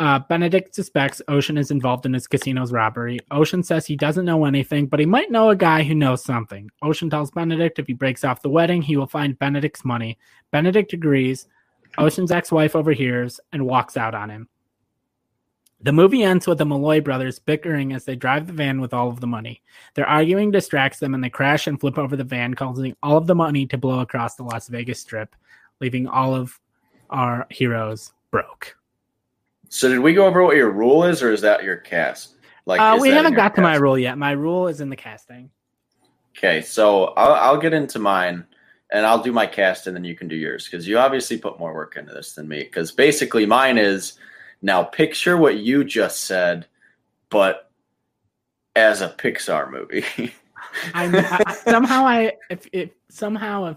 Uh, Benedict suspects Ocean is involved in his casino's robbery. Ocean says he doesn't know anything, but he might know a guy who knows something. Ocean tells Benedict if he breaks off the wedding, he will find Benedict's money. Benedict agrees. Ocean's ex wife overhears and walks out on him. The movie ends with the Malloy brothers bickering as they drive the van with all of the money. Their arguing distracts them and they crash and flip over the van, causing all of the money to blow across the Las Vegas Strip, leaving all of our heroes broke. So, did we go over what your rule is, or is that your cast? Like, uh, we haven't got cast? to my rule yet. My rule is in the casting. Okay, so I'll, I'll get into mine and I'll do my cast and then you can do yours because you obviously put more work into this than me. Because basically, mine is now picture what you just said, but as a Pixar movie. I, I, somehow I if, if somehow if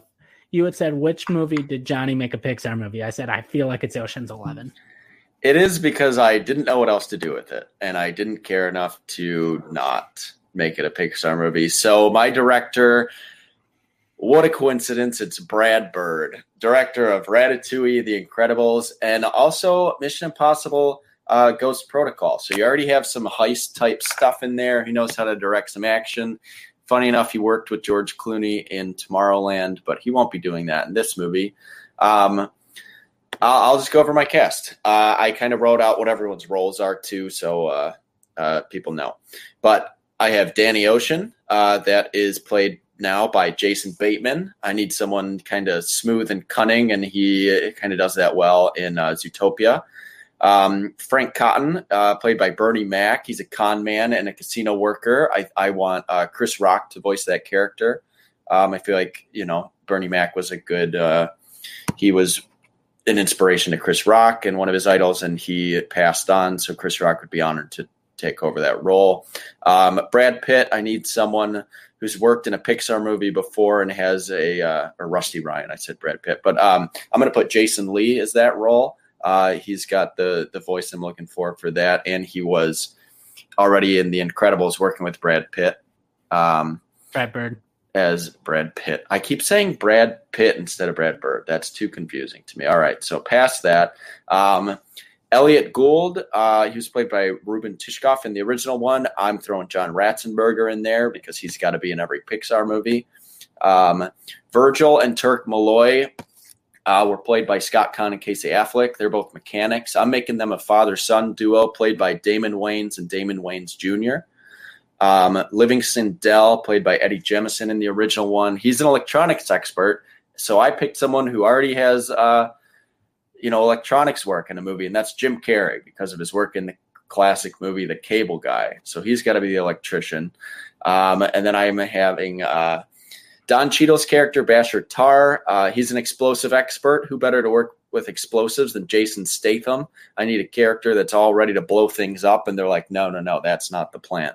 you had said which movie did Johnny make a Pixar movie, I said I feel like it's Ocean's Eleven. It is because I didn't know what else to do with it, and I didn't care enough to not make it a Pixar movie. So my director what a coincidence. It's Brad Bird, director of Ratatouille, The Incredibles, and also Mission Impossible uh, Ghost Protocol. So you already have some heist type stuff in there. He knows how to direct some action. Funny enough, he worked with George Clooney in Tomorrowland, but he won't be doing that in this movie. Um, I'll, just go over my cast. Uh, I kind of wrote out what everyone's roles are too, so uh, uh people know. But I have Danny Ocean, uh, that is played now by Jason Bateman. I need someone kind of smooth and cunning, and he kind of does that well in uh, Zootopia. Um, Frank Catton, uh, played by Bernie Mac. He's a con man and a casino worker. I, I want uh, Chris Rock to voice that character. Um, I feel like, you know, Bernie Mac was a good, uh, he was an inspiration to Chris Rock and one of his idols, and he passed on. So Chris Rock would be honored to take over that role. Um, Brad Pitt, I need someone who's worked in a Pixar movie before and has a uh, Rusty Ryan. I said Brad Pitt, but um, I'm going to put Jason Lee as that role. Uh, he's got the the voice I'm looking for for that, and he was already in The Incredibles working with Brad Pitt. Um, Brad Bird as Brad Pitt. I keep saying Brad Pitt instead of Brad Bird. That's too confusing to me. All right, so past that. Um, Elliot Gould, uh, he was played by Ruben Tishkoff in the original one. I'm throwing John Ratzenberger in there because he's got to be in every Pixar movie. Um, Virgil and Turk Malloy uh, were played by Scott Caan and Casey Affleck. They're both mechanics. I'm making them a father son duo played by Damon Wayans and Damon Wayans Jr. Um, Livingston Dell, played by Eddie Jemison in the original one. He's an electronics expert. So I picked someone who already has, uh, you know, electronics work in a movie, and that's Jim Carrey because of his work in the classic movie The Cable Guy. So he's got to be the electrician. Um, and then I'm having uh, Don Cheadle's character, Basher Tarr, uh, he's an explosive expert. Who better to work with explosives than Jason Statham? I need a character that's all ready to blow things up. And they're like, no, no, no, that's not the plan.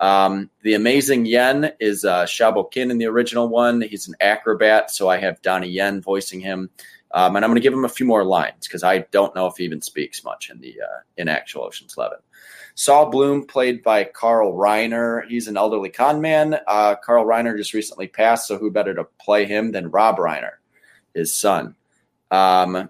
Um, the amazing Yen is uh, Shaobo Qin in the original one. He's an acrobat, so I have Donnie Yen voicing him. Um, and I'm going to give him a few more lines because I don't know if he even speaks much in the uh, in actual Ocean's Eleven. Saul Bloom, played by Carl Reiner. He's an elderly con man. Uh, Carl Reiner just recently passed, so who better to play him than Rob Reiner, his son? Um,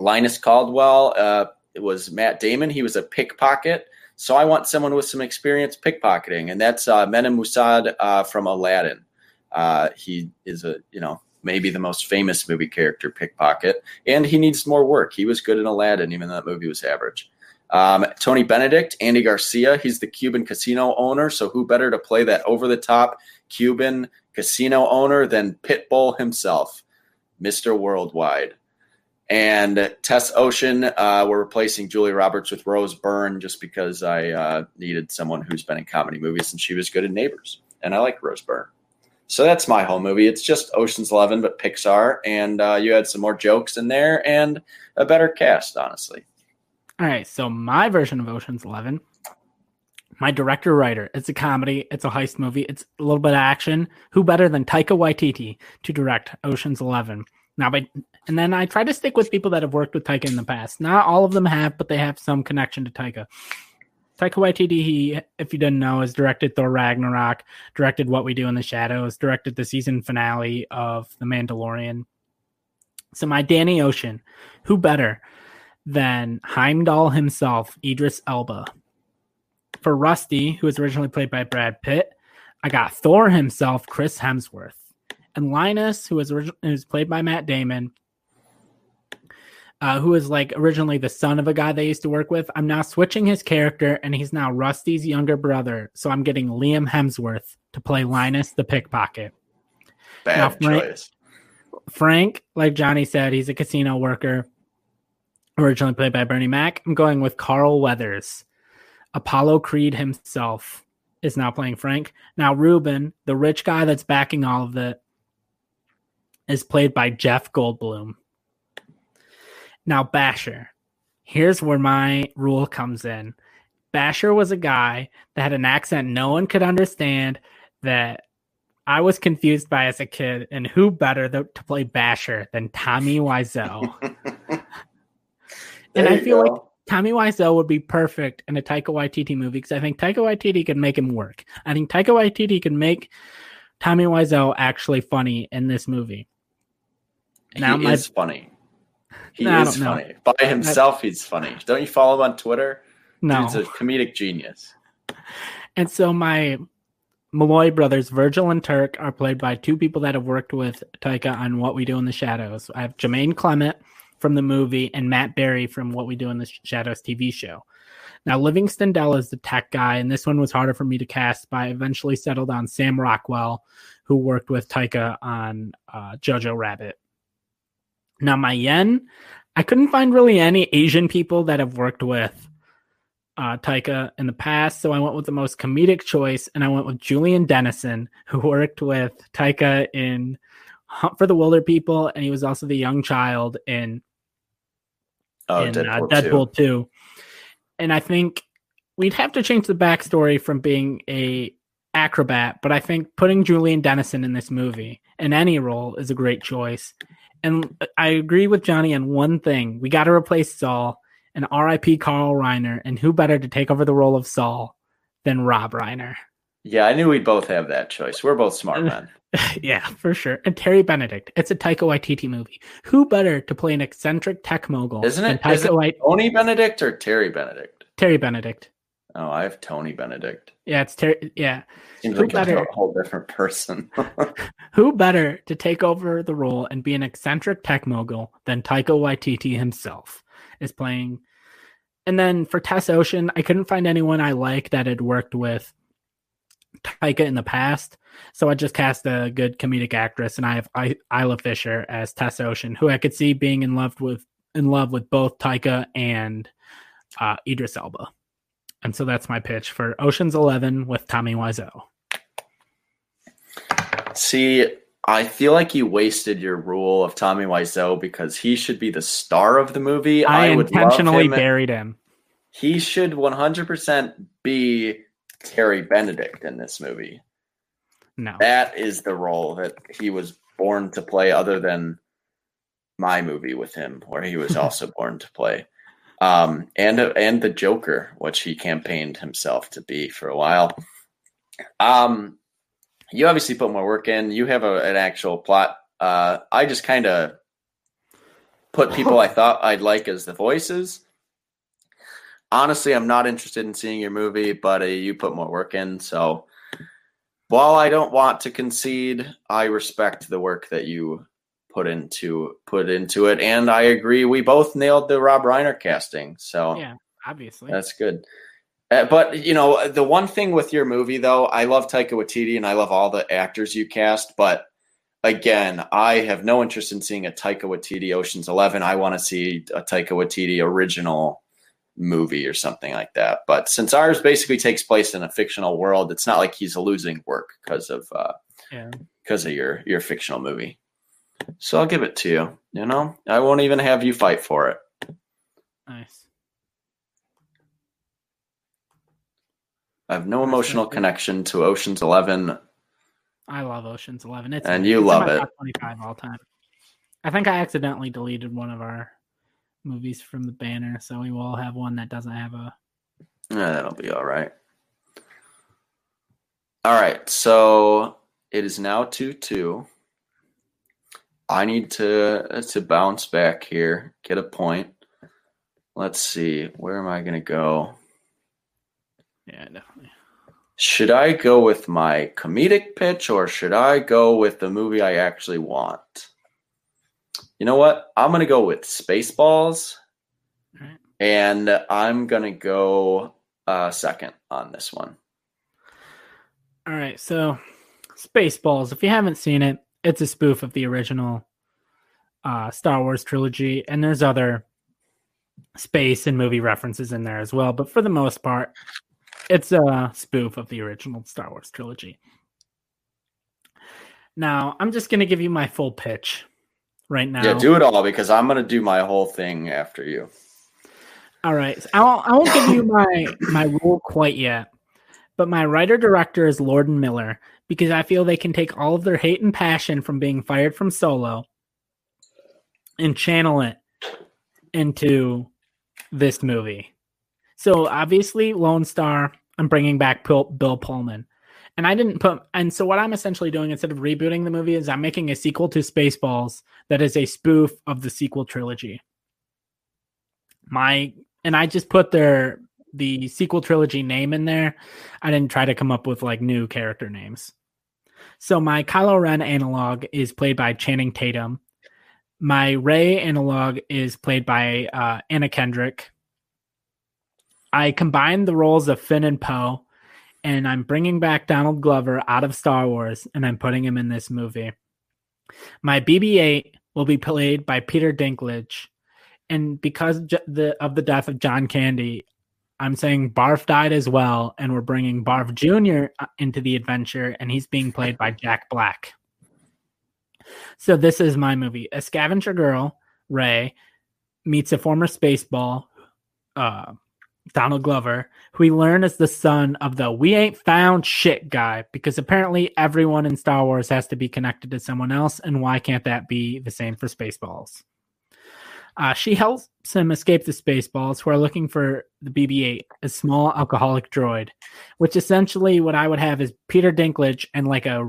Linus Caldwell, uh, was Matt Damon. He was a pickpocket. So I want someone with some experience pickpocketing, and that's uh, Mena Massoud uh, from Aladdin. Uh, he is a you know maybe the most famous movie character pickpocket, and he needs more work. He was good in Aladdin, even though that movie was average. Um, Tony Benedict, Andy Garcia, he's the Cuban casino owner. So who better to play that over the top Cuban casino owner than Pitbull himself, Mr. Worldwide? And Tess Ocean, uh, we're replacing Julia Roberts with Rose Byrne just because I uh, needed someone who's been in comedy movies and she was good in Neighbors. And I like Rose Byrne. So that's my whole movie. It's just Ocean's Eleven, but Pixar. And uh, you had some more jokes in there and a better cast, honestly. All right, so my version of Ocean's Eleven, my director writer. It's a comedy. It's a heist movie. It's a little bit of action. Who better than Taika Waititi to direct Ocean's Eleven? Now, by and then I try to stick with people that have worked with Taika in the past. Not all of them have, but they have some connection to Taika. Taika Waititi, he, if you didn't know, has directed Thor Ragnarok, directed What We Do in the Shadows, directed the season finale of The Mandalorian. So my Danny Ocean, who better? than Heimdall himself, Idris Elba. For Rusty, who was originally played by Brad Pitt, I got Thor himself, Chris Hemsworth. And Linus, who was, orig- who was played by Matt Damon, uh, who was like originally the son of a guy they used to work with. I'm now switching his character, and he's now Rusty's younger brother. So I'm getting Liam Hemsworth to play Linus the pickpocket. Bad Now, Frank- choice. Frank, like Johnny said, he's a casino worker, originally played by Bernie Mac. I'm going with Carl Weathers. Apollo Creed himself is now playing Frank. Now, Ruben, the rich guy that's backing all of it, is played by Jeff Goldblum. Now, Basher. Here's where my rule comes in. Basher was a guy that had an accent no one could understand that I was confused by as a kid, and who better th- to play Basher than Tommy Wiseau? and I feel like. Tommy Wiseau would be perfect in a Taika Waititi movie because I think Taika Waititi can make him work. I think Taika Waititi can make Tommy Wiseau actually funny in this movie. Now he my- is funny. He No, is funny. By himself, he's funny. Don't you follow him on Twitter? No, He's a comedic genius. and so my Malloy brothers, Virgil and Turk, are played by two people that have worked with Taika on What We Do in the Shadows. I have Jemaine Clement from the movie and Matt Berry from What We Do in the Shadows TV show. Now, Livingston Dell is the tech guy, and this one was harder for me to cast, but I eventually settled on Sam Rockwell, who worked with Taika on uh, Jojo Rabbit. Now, my yen, I couldn't find really any Asian people that have worked with uh, Taika in the past, so I went with the most comedic choice, and I went with Julian Dennison, who worked with Taika in Hunt for the Wilderpeople, and he was also the young child in Oh, in Deadpool, uh, 2. Deadpool 2. And I think we'd have to change the backstory from being a acrobat, but I think putting Julian Dennison in this movie in any role is a great choice. And uh, I agree with Johnny on one thing: we got to replace Saul and R.I.P. Carl Reiner, and who better to take over the role of Saul than Rob Reiner? Yeah, I knew we'd both have that choice. We're both smart men. yeah, for sure. And Terry Benedict. It's a Taika Waititi movie. Who better to play an eccentric tech mogul? Isn't it, than is it Taika Wait- Tony Benedict or Terry Benedict? Terry Benedict. Oh, I have Tony Benedict. Yeah, it's Terry. Yeah, Seems Who like better? a whole different person. who better to take over the role and be an eccentric tech mogul than Taika Waititi himself is playing? And then for Tess Ocean, I couldn't find anyone I like that had worked with Taika in the past, so I just cast a good comedic actress, and I have I- Isla Fisher as Tess Ocean, who I could see being in love with in love with both Taika and uh, Idris Elba. And so that's my pitch for Ocean's Eleven with Tommy Wiseau. See, I feel like you wasted your rule of Tommy Wiseau because he should be the star of the movie. I, would love intentionally him- buried him. He should 100% be Terry Benedict in this movie. No. That is the role that he was born to play, other than my movie with him, where he was also born to play. Um, and and the Joker, which he campaigned himself to be for a while. Um, you obviously put more work in. You have a, an actual plot. Uh, I just kind of put people I thought I'd like as the voices. Honestly, I'm not interested in seeing your movie, but uh, you put more work in. So while I don't want to concede, I respect the work that you put into put into it, and I agree. We both nailed the Rob Reiner casting. So Yeah, obviously. that's good. Uh, but you know, the one thing with your movie, though, I love Taika Waititi and I love all the actors you cast. But again, I have no interest in seeing a Taika Waititi Ocean's Eleven. I want to see a Taika Waititi original movie or something like that. But since ours basically takes place in a fictional world, it's not like he's losing work because of uh, yeah. because of your your fictional movie. So I'll give it to you. You know, I won't even have you fight for it. Nice. I have no emotional Respect connection to Ocean's Eleven. I love Ocean's Eleven. It's And you it's love it. Twenty-five all time. I think I accidentally deleted one of our movies from the banner, so we will have one that doesn't have a. Yeah, that'll be all right. All right, so it is now two two. I need to to bounce back here, get a point. Let's see, where am I going to go? Yeah, definitely. Should I go with my comedic pitch or should I go with the movie I actually want? You know what? I'm going to go with Spaceballs. Alright. And I'm going to go uh, second on this one. All right, so Spaceballs. If you haven't seen it, it's a spoof of the original uh, Star Wars trilogy, and there's other space and movie references in there as well. But for the most part, it's a spoof of the original Star Wars trilogy. Now, I'm just going to give you my full pitch right now. Yeah, do it all because I'm going to do my whole thing after you. All right. So I won't, I won't give you my my rule quite yet, but my writer director is Lord and Miller because I feel they can take all of their hate and passion from being fired from Solo and channel it into this movie. So obviously, Lone Star, I'm bringing back Bill Pullman. And I didn't put, and so what I'm essentially doing instead of rebooting the movie is I'm making a sequel to Spaceballs that is a spoof of the sequel trilogy. My, and I just put their, the sequel trilogy name in there. I didn't try to come up with like new character names. So my Kylo Ren analog is played by Channing Tatum. My Rey analog is played by uh, Anna Kendrick. I combined the roles of Finn and Poe, and I'm bringing back Donald Glover out of Star Wars, and I'm putting him in this movie. My BB-8 will be played by Peter Dinklage, and because of the death of John Candy, I'm saying Barf died as well, and we're bringing Barf Jr. into the adventure, and he's being played by Jack Black. So this is my movie. A scavenger girl, Rey, meets a former spaceball, uh, Donald Glover, who we learn is the son of the we ain't found shit guy, because apparently everyone in Star Wars has to be connected to someone else, and why can't that be the same for Spaceballs? Uh, she helps him escape the Spaceballs, who are looking for the BB-8, a small alcoholic droid, which essentially what I would have is Peter Dinklage and like a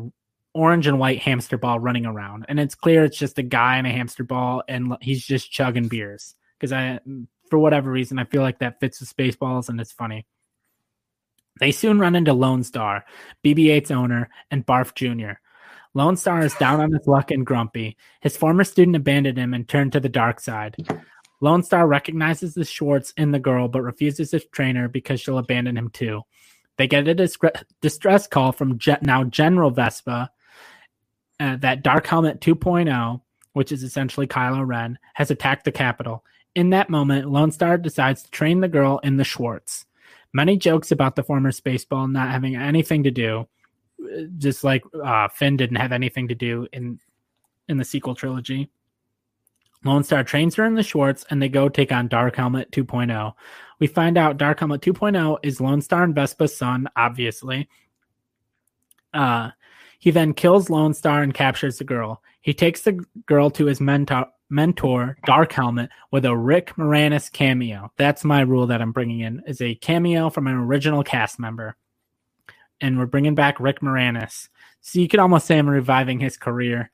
orange and white hamster ball running around, and it's clear it's just a guy in a hamster ball, and he's just chugging beers because I, for whatever reason, I feel like that fits the Spaceballs, and it's funny. They soon run into Lone Star, BB-8's owner, and Barf Jr. Lone Star is down on his luck and grumpy. His former student abandoned him and turned to the dark side. Lone Star recognizes the Schwartz in the girl, but refuses to train her because she'll abandon him too. They get a distress call from now General Vespa uh, that Dark Helmet 2.0, which is essentially Kylo Ren, has attacked the capital. In that moment, Lone Star decides to train the girl in the Schwartz. Many jokes about the former Spaceball not having anything to do, just like uh, Finn didn't have anything to do in in the sequel trilogy. Lone Star trains her in the Schwartz, and they go take on Dark Helmet 2.0. We find out Dark Helmet 2.0 is Lone Star and Vespa's son, obviously. Uh, he then kills Lone Star and captures the girl. He takes the girl to his mentor, mentor Dark Helmet, with a Rick Moranis cameo. That's my rule that I'm bringing in is a cameo from an original cast member and we're bringing back Rick Moranis. So you could almost say I'm reviving his career,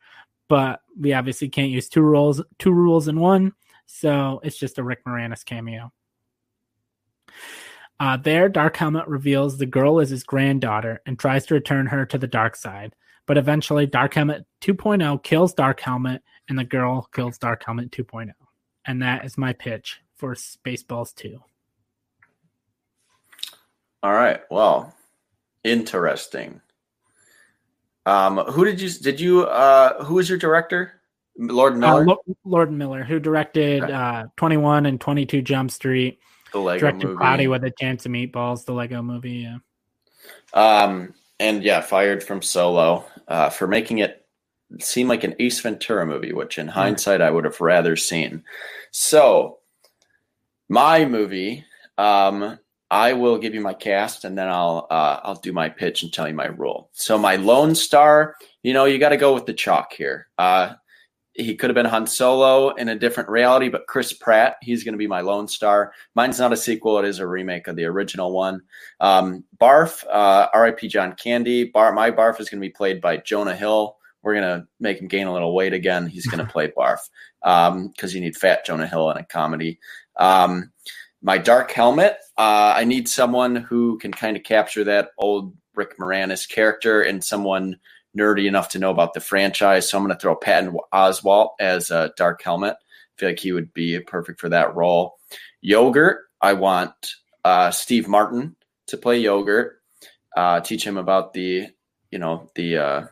but we obviously can't use two rules, two rules in one. So it's just a Rick Moranis cameo. Uh, there, Dark Helmet reveals the girl is his granddaughter and tries to return her to the dark side. But eventually, Dark Helmet 2.0 kills Dark Helmet, and the girl kills Dark Helmet 2.0. And that is my pitch for Spaceballs 2. All right. Well, Interesting. Um, who did you did you uh who was your director? Lord uh, Miller. Uh, Lord Miller, who directed okay. uh 21 and 22 Jump Street. The Lego directed movie. Cloudy with a Chance of Meatballs, the Lego movie, yeah. Um and yeah, fired from Solo uh for making it seem like an Ace Ventura movie, which in hindsight I would have rather seen. So my movie um I will give you my cast and then I'll uh, I'll do my pitch and tell you my rule. So my Lone Star, you know, you got to go with the chalk here. Uh, he could have been Han Solo in a different reality, but Chris Pratt, he's going to be my Lone Star. Mine's not a sequel; it is a remake of the original one. Um, Barf, uh, R.I.P. John Candy. Bar, my Barf is going to be played by Jonah Hill. We're going to make him gain a little weight again. He's going to play Barf because um, you need fat Jonah Hill in a comedy. Um, my dark helmet. Uh, I need someone who can kind of capture that old Rick Moranis character and someone nerdy enough to know about the franchise. So I'm going to throw Patton Oswalt as a dark helmet. I feel like he would be perfect for that role. Yogurt. I want uh, Steve Martin to play Yogurt. Uh, teach him about the, you know, the.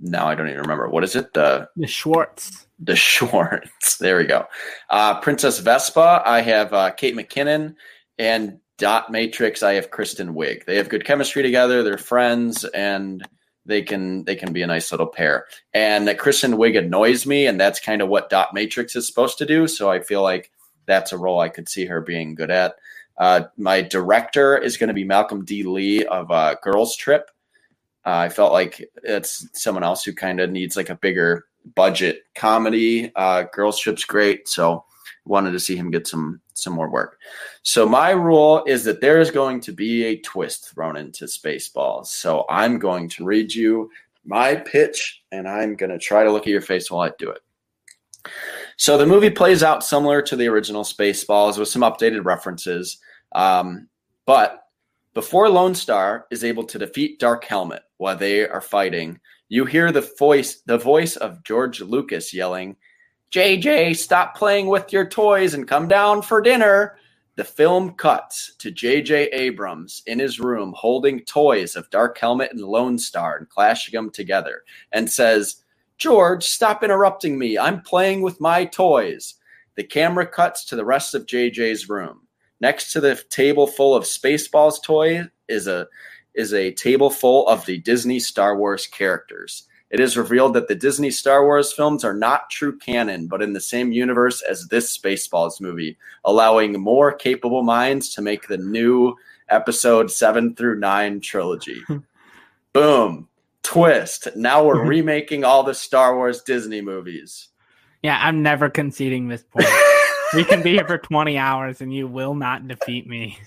Now I don't even remember what is it. The the Schwartz the Schwartz. There we go. Uh, Princess Vespa, I have uh, Kate McKinnon, and Dot Matrix, I have Kristen Wiig. They have good chemistry together. They're friends, and they can they can be a nice little pair. And Kristen Wiig annoys me, and that's kind of what Dot Matrix is supposed to do. So I feel like that's a role I could see her being good at. Uh, my director is going to be Malcolm D. Lee of uh, Girls Trip. Uh, I felt like it's someone else who kind of needs like a bigger budget comedy. Uh, Girls Trip's great, so wanted to see him get some some more work. So my rule is that there is going to be a twist thrown into Spaceballs. So I'm going to read you my pitch, and I'm going to try to look at your face while I do it. So the movie plays out similar to the original Spaceballs with some updated references, um, but before Lone Star is able to defeat Dark Helmet while they are fighting, you hear the voice the voice of George Lucas yelling, JJ, stop playing with your toys and come down for dinner. The film cuts to J.J. Abrams in his room holding toys of Dark Helmet and Lone Star and clashing them together and says, George, stop interrupting me. I'm playing with my toys. The camera cuts to the rest of JJ's room. Next to the table full of Spaceballs toys is a is a table full of the Disney Star Wars characters. It is revealed that the Disney Star Wars films are not true canon, but in the same universe as this Spaceballs movie, allowing more capable minds to make the new episode 7 through 9 trilogy. Boom. Twist. Now we're remaking all the Star Wars Disney movies. Yeah, I'm never conceding this point. We can be here for 20 hours and you will not defeat me.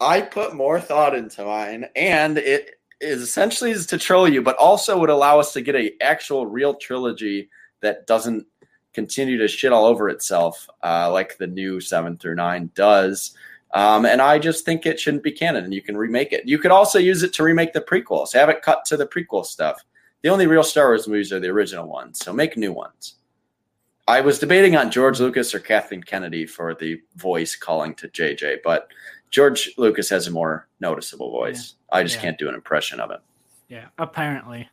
I put more thought into mine, and it is essentially is to troll you, but also would allow us to get a actual real trilogy that doesn't continue to shit all over itself uh, like the new seven through nine does. Um, and I just think it shouldn't be canon, and you can remake it. You could also use it to remake the prequels. Have it cut to the prequel stuff. The only real Star Wars movies are the original ones, so make new ones. I was debating on George Lucas or Kathleen Kennedy for the voice calling to JJ, but George Lucas has a more noticeable voice. Yeah. I just yeah. can't do an impression of it. Yeah, apparently.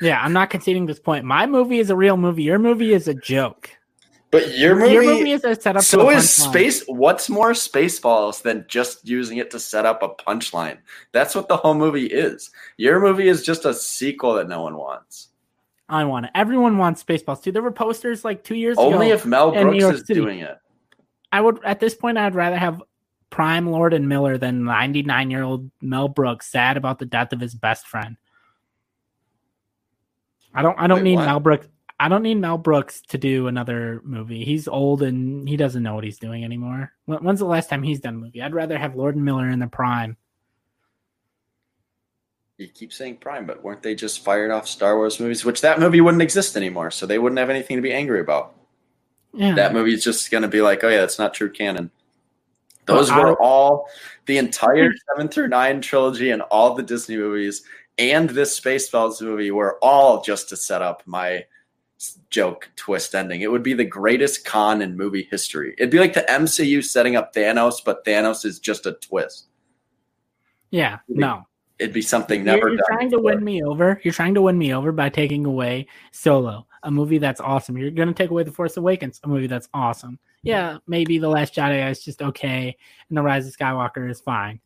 Yeah, I'm not conceding this point. My movie is a real movie. Your movie is a joke. But your movie, your movie is a setup. So is space. What's more Spaceballs than just using it to set up a punchline? That's what the whole movie is. Your movie is just a sequel that no one wants. I want it. Everyone wants Spaceballs too. There were posters like two years Only ago. Only if Mel Brooks is City. doing it. I would at this point. I'd rather have Prime Lord and Miller than 99 year old Mel Brooks sad about the death of his best friend. I don't. I don't Wait, need what? Mel Brooks. I don't need Mel Brooks to do another movie. He's old and he doesn't know what he's doing anymore. When's the last time he's done a movie? I'd rather have Lord and Miller in the prime. You keep saying prime, but weren't they just fired off Star Wars movies? Which that movie wouldn't exist anymore, so they wouldn't have anything to be angry about. Yeah. That movie's just going to be like, oh yeah, that's not true canon. Those well, were all the entire hmm. seven through nine trilogy and all the Disney movies and this Spaceballs movie were all just to set up my joke twist ending. It would be the greatest con in movie history. It'd be like the MCU setting up Thanos, but Thanos is just a twist. Yeah, no. It'd be something never you're, you're trying before. to win me over. You're trying to win me over by taking away Solo, a movie that's awesome. You're going to take away The Force Awakens, a movie that's awesome. Yeah, maybe The Last Jedi is just okay, and The Rise of Skywalker is fine.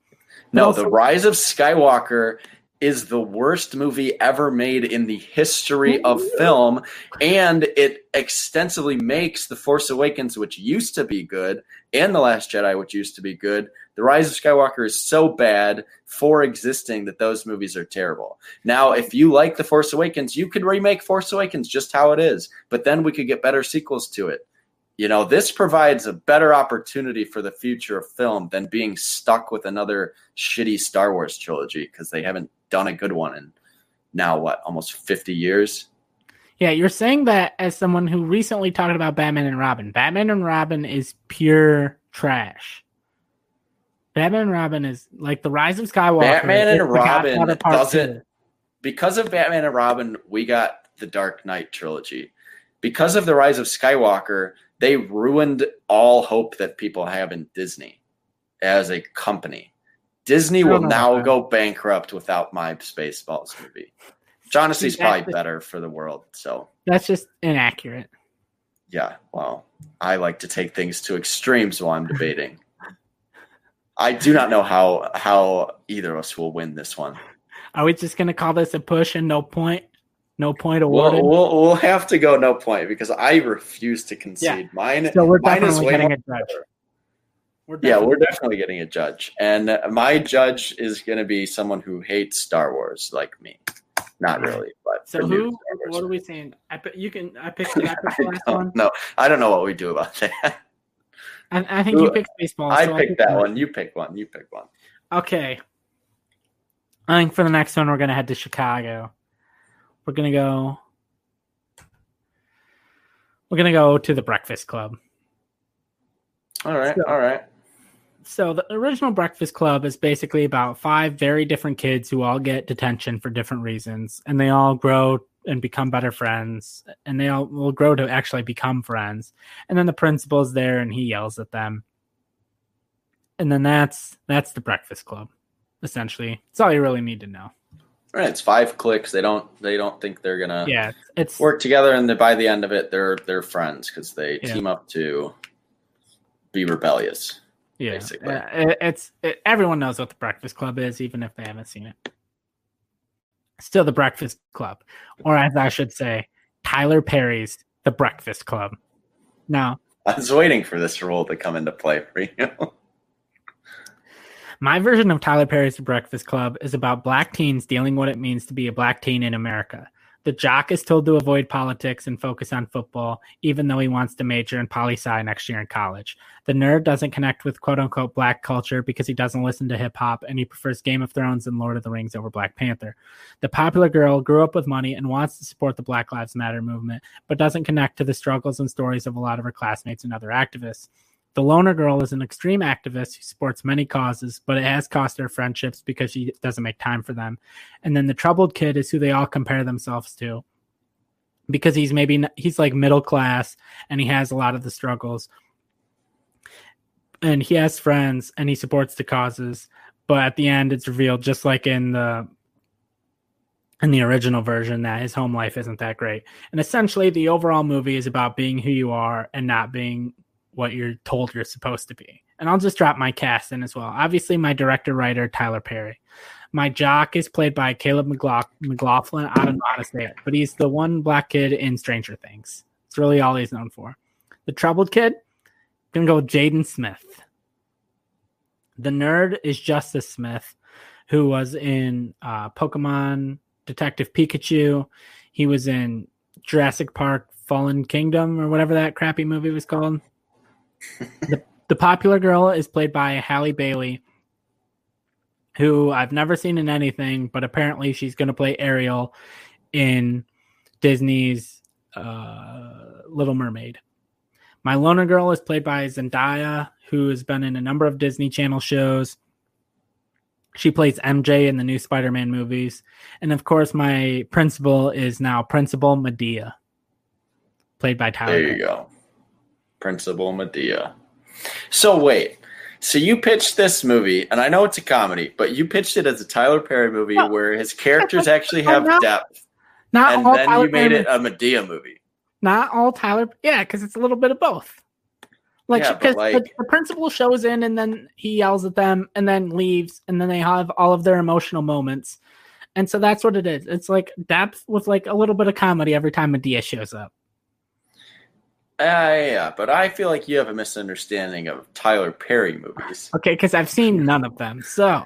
no, also- The Rise of Skywalker is the worst movie ever made in the history of film and it extensively makes the force awakens which used to be good and the last jedi which used to be good the rise of skywalker is so bad for existing that those movies are terrible now if you like the force awakens you could remake force awakens just how it is but then we could get better sequels to it you know, this provides a better opportunity for the future of film than being stuck with another shitty Star Wars trilogy because they haven't done a good one in now what almost 50 years. Yeah, you're saying that as someone who recently talked about Batman and Robin. Batman and Robin is pure trash. Batman and Robin is like the Rise of Skywalker. Batman and Robin doesn't because of Batman and Robin, we got the Dark Knight trilogy. Because of the Rise of Skywalker, they ruined all hope that people have in Disney as a company. Disney will now go bankrupt without my Spaceballs movie. Jonassy's probably better for the world. So that's just inaccurate. Yeah, well, I like to take things to extremes while I'm debating. I do not know how how either of us will win this one. Are we just gonna call this a push and no point? No point awarded. We'll, we'll, we'll, have to go no point because I refuse to concede. Yeah. Mine, so we're mine is way getting a judge. We're yeah, we're definitely getting a judge, and my judge is going to be someone who hates Star Wars like me. Not hmm. really, but so who? What are we saying? I you can. I picked the last one. No, I don't know what we do about that. I, I think you picked baseball. I so picked pick that one. one. You pick one. You pick one. Okay. I think for the next one, we're gonna head to Chicago we're gonna go. We're gonna go to the Breakfast Club. All right, so, all right. So the original Breakfast Club is basically about five very different kids who all get detention for different reasons, and they all grow and become better friends, and they all will grow to actually become friends. And then the principal's there, and he yells at them, and then that's that's the Breakfast Club, essentially. it's all you really need to know. Right, it's five clicks. They don't they don't think they're gonna yeah it's work together, and by the end of it, they're they're friends because they yeah. team up to be rebellious. Yeah, basically. It, it's it, everyone knows what the Breakfast Club is, even if they haven't seen it. Still, the Breakfast Club, or as I should say, Tyler Perry's The Breakfast Club. Now, I was waiting for this role to come into play for you. My version of Tyler Perry's Breakfast Club is about black teens dealing what it means to be a black teen in America. The jock is told to avoid politics and focus on football, even though he wants to major in poli sci next year in college. The nerd doesn't connect with quote unquote black culture because he doesn't listen to hip hop and he prefers Game of Thrones and Lord of the Rings over Black Panther. The popular girl grew up with money and wants to support the Black Lives Matter movement, but doesn't connect to the struggles and stories of a lot of her classmates and other activists. The loner girl is an extreme activist who supports many causes, but it has cost her friendships because she doesn't make time for them. And then the troubled kid is who they all compare themselves to because he's maybe he's like middle class and he has a lot of the struggles. And he has friends and he supports the causes, but at the end it's revealed just like in the in the original version that his home life isn't that great. And essentially the overall movie is about being who you are and not being what you're told you're supposed to be. And I'll just drop my cast in as well. Obviously, my director writer Tyler Perry. My jock is played by Caleb McLaughlin. I don't know how to say it, but he's the one black kid in Stranger Things. It's really all he's known for. The troubled kid, gonna go with Jaden Smith. The nerd is Justice Smith, who was in uh, Pokemon Detective Pikachu. He was in Jurassic Park Fallen Kingdom or whatever that crappy movie was called the, the popular girl is played by Halle Bailey, who I've never seen in anything, but apparently she's going to play Ariel in Disney's uh, Little Mermaid. My loner girl is played by Zendaya, who has been in a number of Disney Channel shows. She plays MJ in the new Spider Man movies. And of course, my principal is now Principal Madea, played by Tyler. There you go. Principal Madea. So wait, so you pitched this movie, and I know it's a comedy, but you pitched it as a Tyler Perry movie no. where his characters actually have not, depth. Not all and all then Tyler you made Perry it a Madea movie. Not all Tyler, yeah, because it's a little bit of both. Like because yeah, like, the, the principal shows in and then he yells at them and then leaves and then they have all of their emotional moments. And so that's what it is. It's like depth with like a little bit of comedy every time Madea shows up. Uh, yeah, but I feel like you have a misunderstanding of Tyler Perry movies. Okay, because I've seen none of them. So,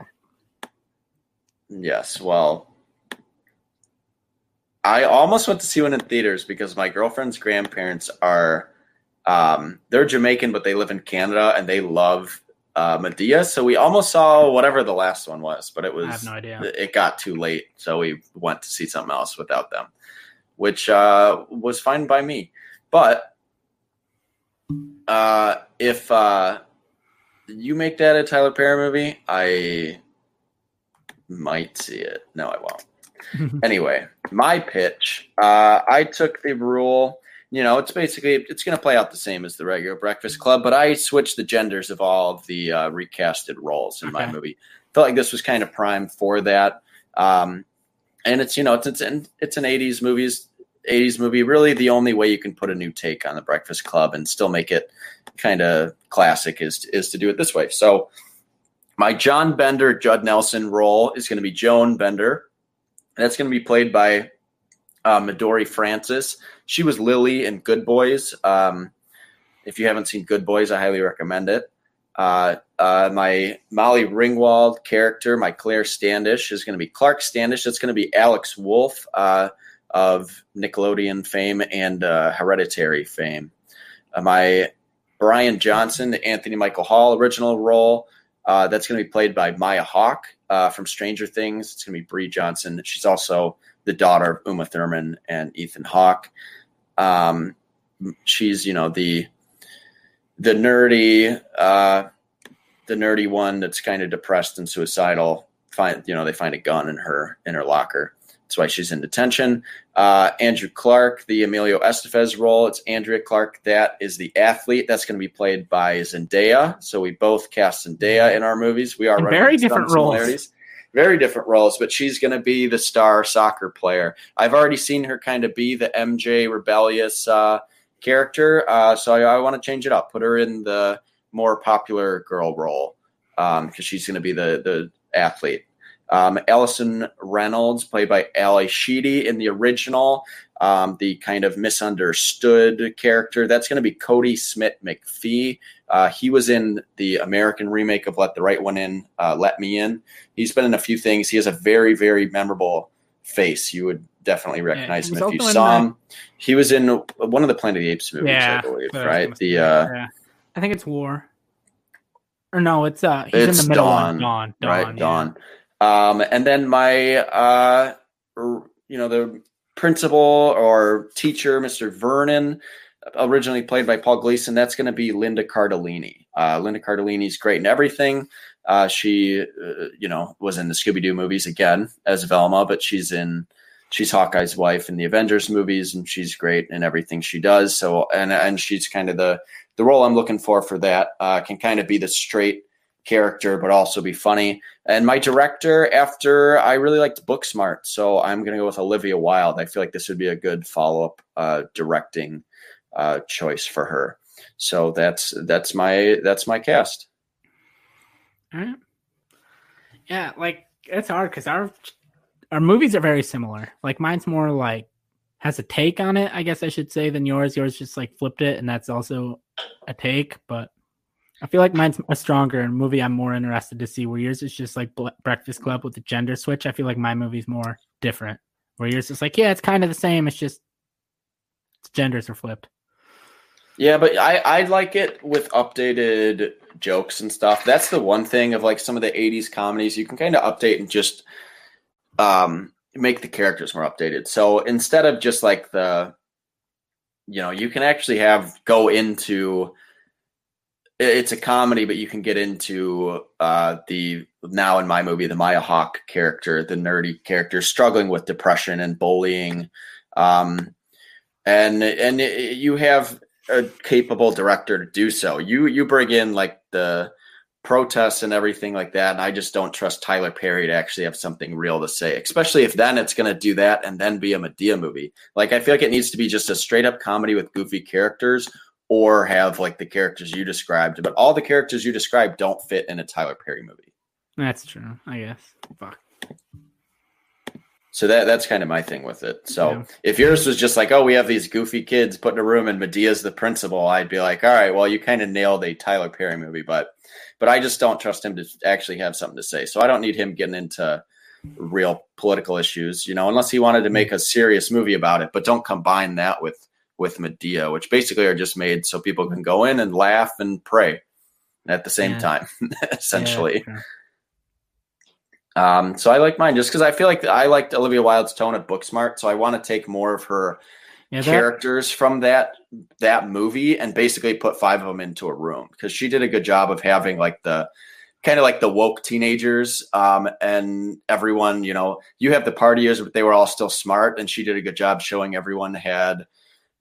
yes, well, I almost went to see one in theaters because my girlfriend's grandparents are, um, they're Jamaican, but they live in Canada and they love uh, Madea. So we almost saw whatever the last one was, but it was, I have no idea. It got too late, so we went to see something else without them, which uh, was fine by me. But uh, if uh, you make that a Tyler Perry movie, I might see it. No, I won't. anyway, my pitch. Uh, I took the rule. You know, it's basically it's going to play out the same as the regular Breakfast Club, but I switched the genders of all of the uh, recasted roles in okay. my movie. Felt like this was kind of prime for that. Um, and it's you know it's it's an it's an '80s movies 80s movie. Really, the only way you can put a new take on the Breakfast Club and still make it kind of classic is is to do it this way. So, my John Bender, Judd Nelson role is going to be Joan Bender. And That's going to be played by uh, Midori Francis. She was Lily in Good Boys. Um, if you haven't seen Good Boys, I highly recommend it. Uh, uh, my Molly Ringwald character, my Claire Standish, is going to be Clark Standish. That's going to be Alex Wolff. Uh, of Nickelodeon fame and uh, Hereditary fame. Uh, my Brian Johnson, Anthony Michael Hall original role, uh, that's going to be played by Maya Hawke uh, from Stranger Things. It's going to be Bree Johnson. She's also the daughter of Uma Thurman and Ethan Hawke. Um, she's you know the the nerdy uh, the nerdy one that's kind of depressed and suicidal. Find you know they find a gun in her in her locker. That's why she's in detention. Uh, Andrew Clark, the Emilio Estevez role. It's Andrea Clark. That is the athlete. That's going to be played by Zendaya. So we both cast Zendaya in our movies. We are very different roles. Very different roles, but she's going to be the star soccer player. I've already seen her kind of be the MJ rebellious uh, character. Uh, so I, I want to change it up. Put her in the more popular girl role because um, she's going to be the the athlete. Um, Allison Reynolds, played by Ally Sheedy in the original, um, the kind of misunderstood character. That's going to be Cody Smith McPhee. Uh, he was in the American remake of Let the Right One In, uh, Let Me In. He's been in a few things. He has a very, very memorable face, you would definitely recognize he him if you saw him. He was in one of the Planet of the Apes movies, Yeah, I believe, right? The uh, yeah. I think it's War. Or no, it's uh he's It's in the middle Dawn. Dawn. Dawn. right, yeah. Um, and then my uh, you know, the principal or teacher, Mr. Vernon, originally played by Paul Gleason. That's going to be Linda Cardellini. Uh, Linda Cardellini's great in everything. Uh, she, uh, you know, was in the Scooby Doo movies again as Velma, but she's in she's Hawkeye's wife in the Avengers movies, and she's great in everything she does. So, and and she's kind of the the role I'm looking for for that. Uh, can kind of be the straight character, but also be funny. And my director, after I really liked Booksmart, so I'm going to go with Olivia Wilde. I feel like this would be a good follow up uh, directing uh, choice for her. So that's that's my that's my cast. Right. Yeah, like it's hard because our our movies are very similar. Like mine's more like has a take on it, I guess I should say, than yours. Yours just like flipped it, and that's also a take. But I feel like mine's a stronger movie. I'm more interested to see where yours is just like Breakfast Club with the gender switch. I feel like my movie's more different. Where yours is like, yeah, it's kind of the same. It's just its genders are flipped. Yeah, but I I like it with updated jokes and stuff. That's the one thing of like some of the '80s comedies you can kind of update and just um make the characters more updated. So instead of just like the you know, you can actually have go into it's a comedy, but you can get into uh, the now in my movie, the Maya Hawke character, the nerdy character, struggling with depression and bullying, um, and and you have a capable director to do so. You you bring in like the protests and everything like that, and I just don't trust Tyler Perry to actually have something real to say, especially if then it's going to do that and then be a Madea movie. Like I feel like it needs to be just a straight up comedy with goofy characters or have like the characters you described. But all the characters you described don't fit in a Tyler Perry movie. That's true, I guess. Fuck. So that that's kind of my thing with it. So Yeah. if yours was just like, oh, we have these goofy kids put in a room and Madea's the principal, I'd be like, all right, well, you kind of nailed a Tyler Perry movie, but but I just don't trust him to actually have something to say. So I don't need him getting into real political issues, you know, unless he wanted to make a serious movie about it. But don't combine that with with Madea, which basically are just made so people can go in and laugh and pray at the same Yeah. time, essentially. Yeah. Um, so I like mine just because I feel like I liked Olivia Wilde's tone at Booksmart, so I want to take more of her Yeah, that- characters from that that movie and basically put five of them into a room because she did a good job of having like the kind of like the woke teenagers um, and everyone you know you have the partiers but they were all still smart and she did a good job showing everyone had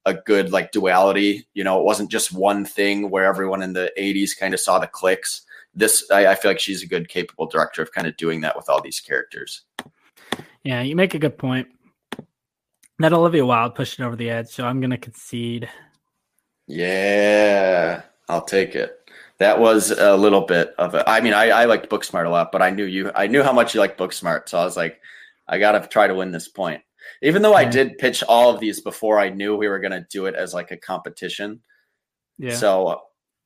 a good like duality you know it wasn't just one thing where everyone in the 80s kind of saw the clicks this I, I feel like she's a good capable director of kind of doing that with all these characters Yeah, you make a good point. That Olivia Wilde pushed it over the edge, so I'm gonna concede. Yeah, I'll take it. That was a little bit of a. I mean, I, I liked Booksmart a lot, but I knew you. I knew how much you liked Booksmart, so I was like, I got to try to win this point. Even though I did pitch all of these before I knew we were going to do it as like a competition, Yeah. so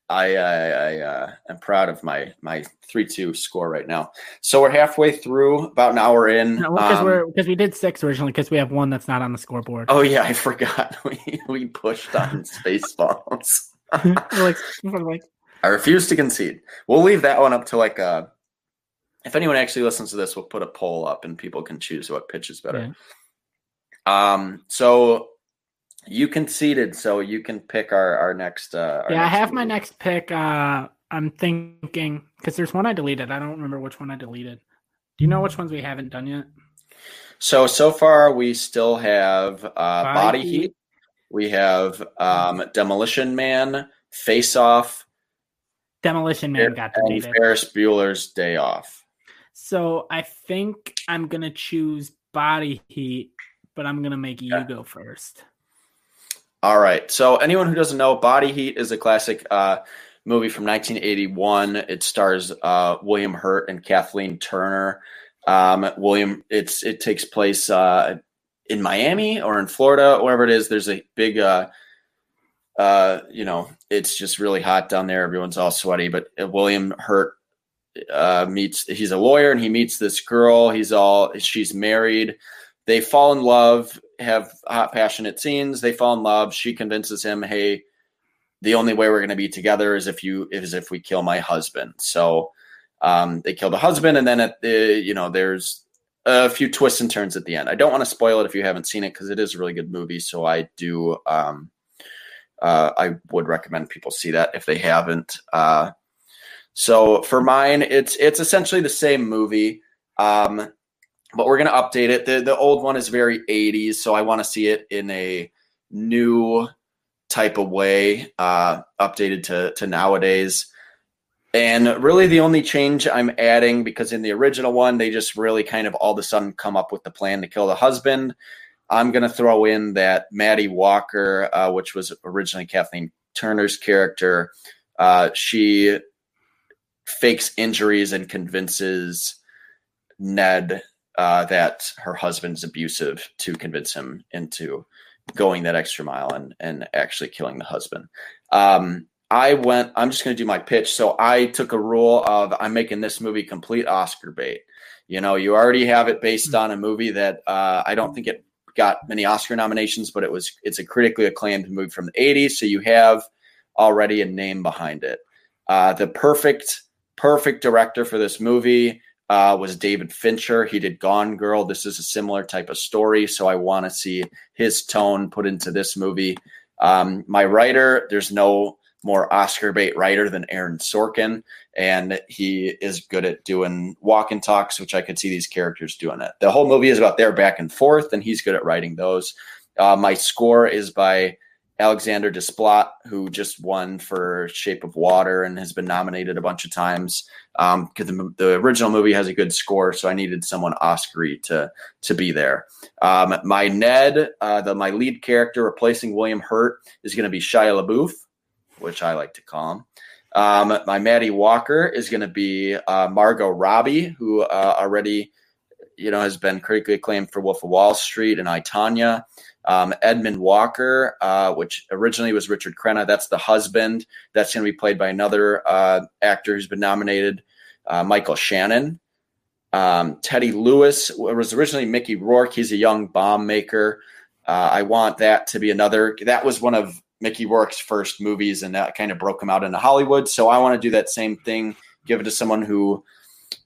I I, I uh, am proud of my my three two score right now. So we're halfway through, about an hour in. because Um, we're because we did six originally because we have one that's not on the scoreboard. oh yeah, I forgot we we pushed on Spaceballs. We're like, like, I refuse to concede. We'll leave that one up to like uh if anyone actually listens to this, we'll put a poll up and people can choose what pitch is better. Um so you conceded, so you can pick our our next uh our yeah, I next have my next pick. Uh, I'm thinking because there's one I deleted. I don't remember which one I deleted. Do you know which ones we haven't done yet? So so far we still have uh Body, Body Heat. Heat. We have um Demolition Man, Face Off, Demolition Man got and deleted. Ferris Bueller's Day Off. So I think I'm gonna choose Body Heat, but I'm gonna make you go first. All right. So anyone who doesn't know, Body Heat is a classic uh, movie from 1981. It stars uh, William Hurt and Kathleen Turner. Um, William, it's it takes place uh, in Miami or in Florida, wherever it is. There's a big, uh, uh, you know, it's just really hot down there. Everyone's all sweaty, but uh, William Hurt uh, meets. He's a lawyer and he meets this girl. He's all she's married they fall in love, have hot, passionate scenes. They fall in love. She convinces him, "Hey, the only way we're going to be together is if you is if we kill my husband." So um, they kill the husband, and then at the you know there's a few twists and turns at the end. I don't want to spoil it if you haven't seen it because it is a really good movie. So I do. Um, uh, I would recommend people see that if they haven't. Uh, so for mine, it's it's essentially the same movie, um, but we're gonna update it. the The old one is very '80s, so I want to see it in a new type of way, uh, updated to to nowadays. And really, the only change I'm adding, because in the original one, they just really kind of all of a sudden come up with the plan to kill the husband. I'm going to throw in that Maddie Walker, uh, which was originally Kathleen Turner's character. Uh, she fakes injuries and convinces Ned uh, that her husband's abusive to convince him into going that extra mile and, and actually killing the husband. Um, I went, I'm just going to do my pitch. So I took a rule of I'm making this movie complete Oscar bait. You know, you already have it based hmm. on a movie that uh, I don't think it got many Oscar nominations, but it was it's a critically acclaimed movie from the 80s. So you have already a name behind it. Uh, the perfect, perfect director for this movie uh, was David Fincher. He did Gone Girl. This is a similar type of story. So I want to see his tone put into this movie. Um, my writer, there's no more Oscar bait writer than Aaron Sorkin, and he is good at doing walk and talks, which I could see these characters doing it. The whole movie is about their back and forth, and he's good at writing those. Uh, my score is by Alexandre Desplat, who just won for Shape of Water and has been nominated a bunch of times. Because um, the, the, original movie has a good score, so I needed someone Oscary to to be there. Um, my Ned, uh, the my lead character replacing William Hurt, is going to be Shia LaBeouf which I like to call him. Um, my Maddie Walker is going to be uh, Margot Robbie, who uh, already, you know, has been critically acclaimed for Wolf of Wall Street and I, Tonya. Um, Edmund Walker, uh, which originally was Richard Crenna, that's the husband. That's going to be played by another uh, actor who's been nominated, uh, Michael Shannon. Um, Teddy Lewis was originally Mickey Rourke. He's a young bomb maker. Uh, I want that to be another. That was one of Mickey Rourke's first movies, and that kind of broke him out into Hollywood. So I want to do that same thing, give it to someone who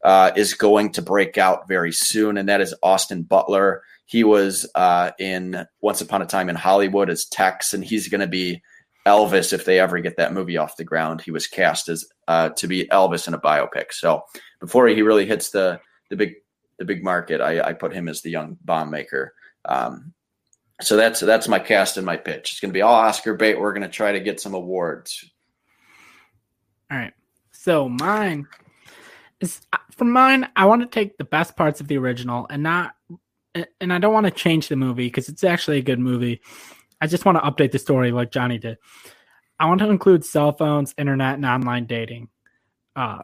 uh, is going to break out very soon, and that is Austin Butler. He was uh, in Once Upon a Time in Hollywood as Tex, and he's going to be Elvis if they ever get that movie off the ground. He was cast as uh, to be Elvis in a biopic. So before he really hits the the big the big market, I, I put him as the young bomb maker. Um, so that's that's my cast and my pitch. It's going to be all Oscar bait. We're going to try to get some awards. All right. So mine is for mine. I want to take the best parts of the original and not, and I don't want to change the movie because it's actually a good movie. I just want to update the story like Johnny did. I want to include cell phones, internet, and online dating. Uh,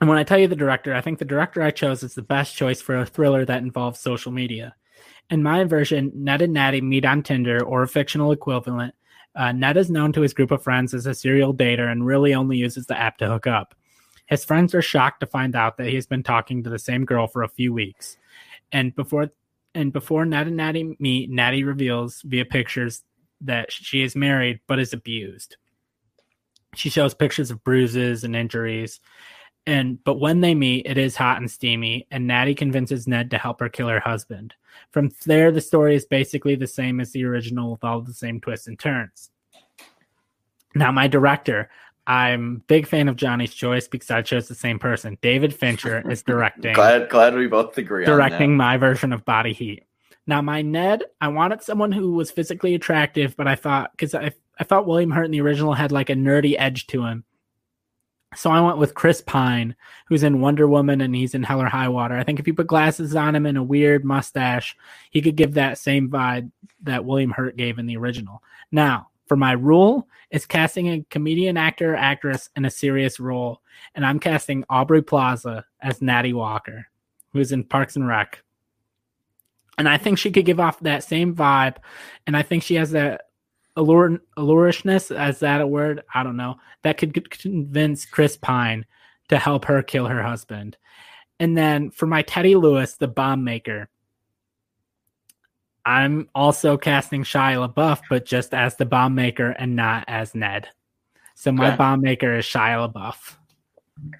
and when I tell you the director, I think the director I chose is the best choice for a thriller that involves social media. In my version, Ned and Natty meet on Tinder or a fictional equivalent. Uh, Ned is known to his group of friends as a serial dater and really only uses the app to hook up. His friends are shocked to find out that he's been talking to the same girl for a few weeks. And before and before Ned and Natty meet, Natty reveals via pictures that she is married but is abused. She shows pictures of bruises and injuries. And but when they meet, it is hot and steamy, and Natty convinces Ned to help her kill her husband. From there, the story is basically the same as the original with all the same twists and turns. Now, my director, I'm big fan of Johnny's choice because I chose the same person. David Fincher is directing. glad, glad we both agree. Directing my version of Body Heat. Now, my Ned, I wanted someone who was physically attractive, but I thought because I I thought William Hurt in the original had like a nerdy edge to him, so I went with Chris Pine, who's in Wonder Woman and he's in Hell or High Water. I think if you put glasses on him and a weird mustache, he could give that same vibe that William Hurt gave in the original. Now, for my rule, is casting a comedian actor or actress in a serious role, and I'm casting Aubrey Plaza as Natty Walker, who's in Parks and Rec. And I think she could give off that same vibe, and I think she has that allure allurishness as that a word? I don't know. That could convince chris pine to help her kill her husband. And then for my teddy lewis the bomb maker I'm also casting Shia LaBeouf, but just as the bomb maker and not as Ned. So my Okay. bomb maker is Shia LaBeouf.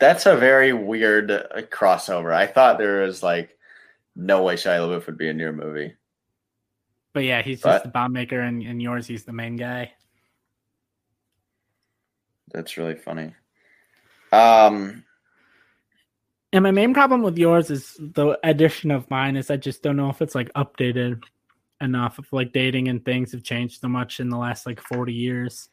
That's a very weird uh, crossover. I thought there was like no way Shia LaBeouf would be in your movie. But yeah, he's just the bomb maker, and in yours, he's the main guy. That's really funny. Um, And my main problem with yours is the addition of mine is I just don't know if it's like updated enough. If like dating and things have changed so much in the last like 40 years.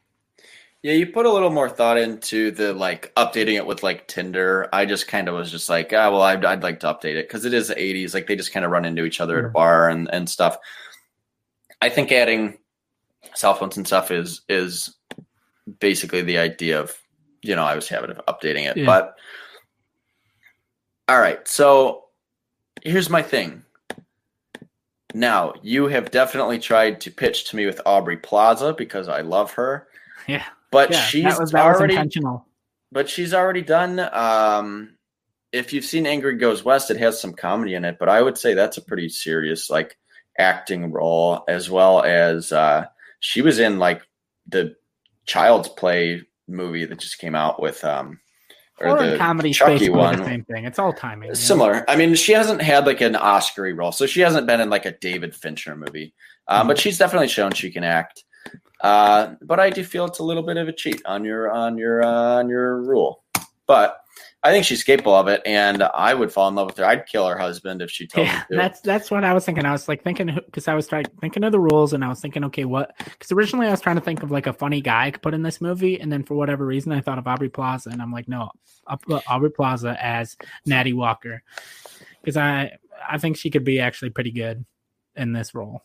yeah, you put a little more thought into the like updating it with like Tinder. I just kind of was just like, ah, well, I'd, I'd like to update it because it is the 80s. Like they just kind of run into each other at a bar and, and stuff. I think adding cell phones and stuff is is basically the idea of you know I was having of updating it. Yeah. But all right, so here's my thing. Now you have definitely tried to pitch to me with Aubrey Plaza because I love her, Yeah. but yeah. she's that was, that already intentional. but she's already done um if you've seen Ingrid Goes West, it has some comedy in it, but I would say that's a pretty serious like acting role as well as uh she was in like the Child's Play movie that just came out with um or the comedy Chucky space, one. the same thing. It's all timing. Similar. I mean, she hasn't had like an Oscar role, so she hasn't been in like a David Fincher movie. Um, But she's definitely shown she can act. Uh, but I do feel it's a little bit of a cheat on your on your uh, on your rule. But I think she's capable of it, and I would fall in love with her. I'd kill her husband if she told Yeah, me to. that's that's what I was thinking. I was like thinking because I was trying thinking of the rules, and I was thinking, okay, what? Because originally I was trying to think of like a funny guy I could put in this movie, and then for whatever reason I thought of Aubrey Plaza, and I'm like, no, I'll put Aubrey Plaza as Natty Walker because I I think she could be actually pretty good in this role.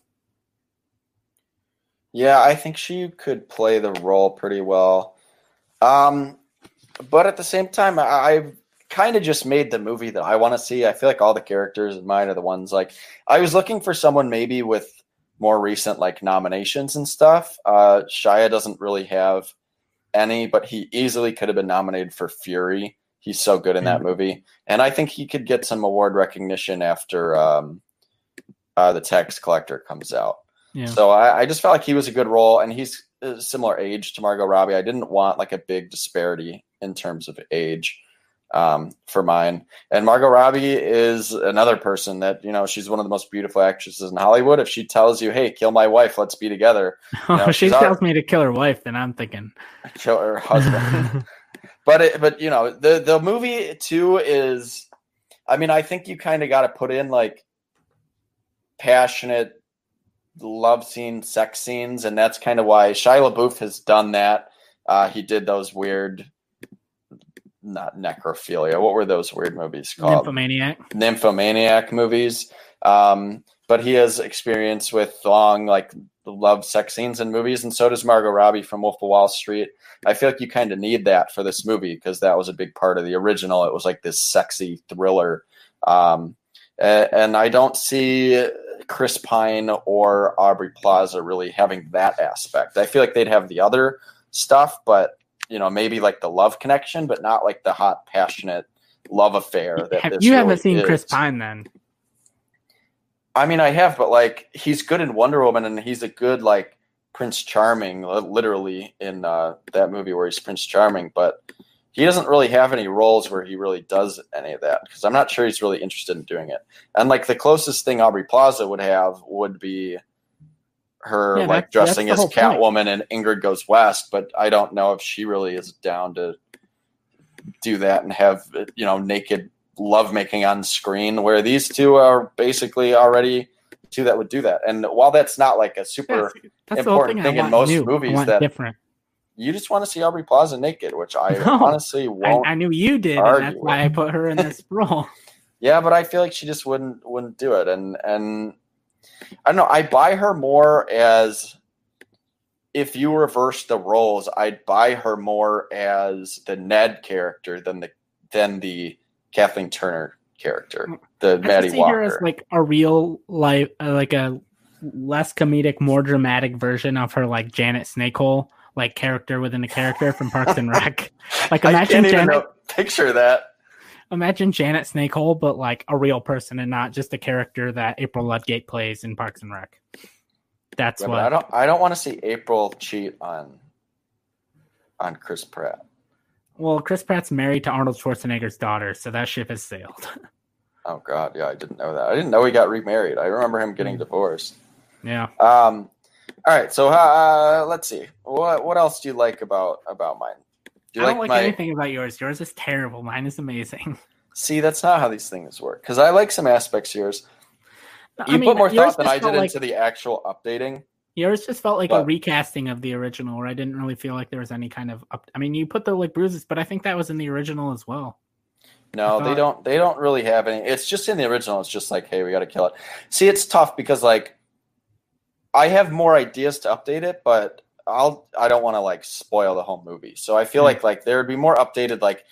Yeah, I think she could play the role pretty well. Um, but at the same time, I, I've kind of just made the movie that I want to see. I feel like all the characters in mine are the ones like I was looking for someone maybe with more recent like nominations and stuff. Uh, Shia doesn't really have any, but he easily could have been nominated for Fury. He's so good in that movie, and I think he could get some award recognition after um, uh, the Tax Collector comes out. Yeah. So I, I just felt like he was a good role, and he's a similar age to Margot Robbie. I didn't want like a big disparity in terms of age um, for mine. And Margot Robbie is another person that you know she's one of the most beautiful actresses in Hollywood. If she tells you, "Hey, kill my wife, let's be together," Oh, No, she tells me to kill her wife, then I'm thinking, kill her husband. but it, but you know the the movie too is. I mean, I think you kind of got to put in like passionate love scenes, sex scenes, and that's kind of why Shia LaBeouf has done that. Uh, he did those weird, not necrophilia. What were those weird movies called? nymphomaniac. nymphomaniac movies. Um, but he has experience with long, like love sex scenes in movies, and so does Margot Robbie from Wolf of Wall Street. I feel like you kind of need that for this movie because that was a big part of the original. It was like this sexy thriller, um, a- and I don't see Chris Pine or Aubrey Plaza really having that aspect. I feel like they'd have the other stuff, but you know, maybe like the love connection, but not like the hot, passionate love affair. That Have, this you haven't seen is. Chris Pine then? I mean, I have, but like he's good in Wonder Woman, and he's a good like Prince Charming, literally in uh, that movie where he's Prince Charming. But he doesn't really have any roles where he really does any of that because I'm not sure he's really interested in doing it. And like the closest thing Aubrey Plaza would have would be her Yeah, like that's- that's dressing as whole point. Catwoman and Ingrid Goes West. But I don't know if she really is down to do that and have you know naked lovemaking on screen where these two are basically already two that would do that and while that's not like a super Yes, that's important thing. thing in most new. Movies that- different. you just want to see aubrey plaza naked which i No, honestly I, won't I knew you did, and that's why I put her in this role. yeah but i feel like she just wouldn't wouldn't do it and and i don't know i buy her more as if you reverse the roles i'd buy her more as the ned character than the than the kathleen turner character the I maddie see walker her as like a real life, uh, like a less comedic, more dramatic version of her like Janet Snakehole, like character within a character from Parks and Rec. Like imagine Janet, know, picture that. Imagine Janet Snakehole, but like a real person and not just a character that April Ludgate plays in Parks and Rec. That's Yeah, what I don't. I don't want to see April cheat on on Chris Pratt. Well, Chris Pratt's married to Arnold Schwarzenegger's daughter, so that ship has sailed. Oh God, yeah, I didn't know that. I didn't know he got remarried. I remember him Mm. getting divorced. yeah. Um, all right, so uh, let's see. What what else do you like about about mine? Do I don't like, my? anything about yours. Yours is terrible. Mine is amazing. See, that's not how these things work. Because I like some aspects of yours. I You mean, put more thought than I did like, into the actual updating. Yours just felt like a recasting of the original, where I didn't really feel like there was any kind of up. I mean, you put the like bruises, but I think that was in the original as well. No, I they don't. They don't really have any. It's just in the original. It's just like, hey, we got to kill it. See, it's tough because like, I have more ideas to update it, but I'll. I don't want to like spoil the whole movie. So I feel Hmm. like like there would be more updated. Like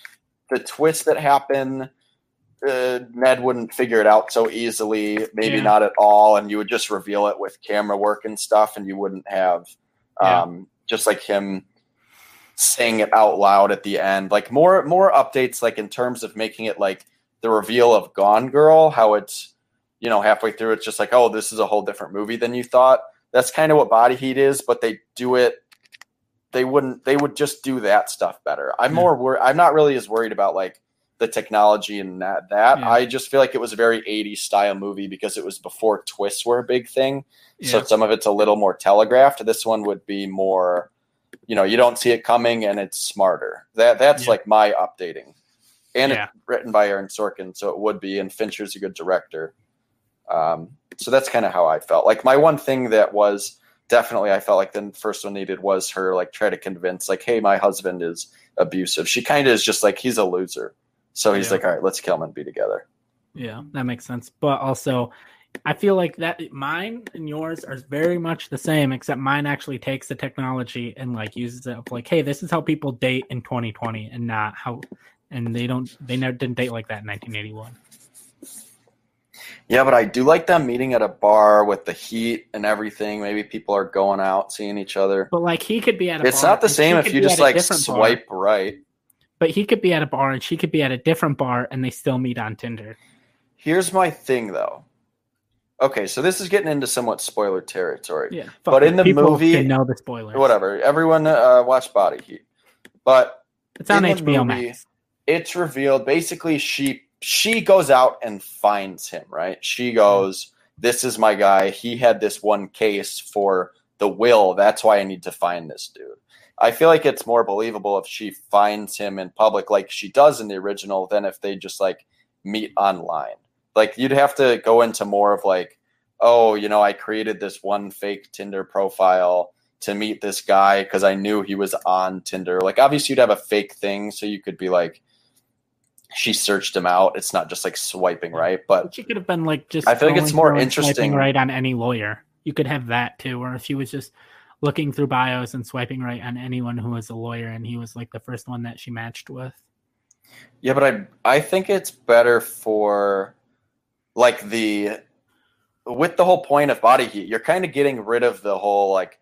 the twists that happen, uh, Ned wouldn't figure it out so easily. Maybe Yeah. not at all, and you would just reveal it with camera work and stuff, and you wouldn't have, Yeah. um, just like him saying it out loud at the end. Like more more updates like in terms of making it like the reveal of Gone Girl, how it's you know halfway through it's just like oh this is a whole different movie than you thought. That's kind of what Body Heat is, but they do it they wouldn't they would just do that stuff better. I'm Yeah. more wor- I'm not really as worried about like the technology and that that. Yeah. I just feel like it was a very 80s style movie because it was before twists were a big thing. So some of it's a little more telegraphed. This one would be more, you know, you don't see it coming and it's smarter. That that's Yeah. like my updating. And Yeah. it's written by Aaron Sorkin, so it would be. And Fincher's a good director. Um, so that's kind of how I felt. Like my one thing that was definitely I felt like the first one needed was her like try to convince like, hey, my husband is abusive. She kind of is just like he's a loser. So he's Yeah. like, all right, let's kill him and be together. Yeah, that makes sense. But also, I feel like that mine and yours are very much the same, except mine actually takes the technology and like uses it of like, hey, this is how people date in 2020, and not how, and they don't, they never didn't date like that in 1981. Yeah, but I do like them meeting at a bar with the heat and everything. Maybe people are going out, seeing each other. But like, he could be at a It's bar not the same if you just like different bar, swipe right. but he could be at a bar and she could be at a different bar, and they still meet on Tinder. Here's my thing though. Okay, so this is getting into somewhat spoiler territory. Yeah, But in the People movie- can know the spoilers. Whatever. Everyone uh, watch Body Heat. But It's on HBO movie- Max. it's revealed basically she she goes out and finds him right? She hmm. goes this is my guy. He had this one case for the will. That's why i need to find this dude. I feel like it's more believable if she finds him in public like she does in the original than if they just like meet online. Like you'd have to go into more of like oh you know i created this one fake tinder profile to meet this guy because I knew he was on Tinder. Like, obviously, you'd have a fake thing, so you could be like, she searched him out. It's not just like swiping right, but But she could have been like just. I feel like it's more through and swiping interesting- right on any lawyer. You could have that too, or if she was just looking through bios and swiping right on anyone who was a lawyer, and he was like the first one that she matched with. yeah, but I I think it's better for like the with the whole point of body heat. You're kind of getting rid of the whole like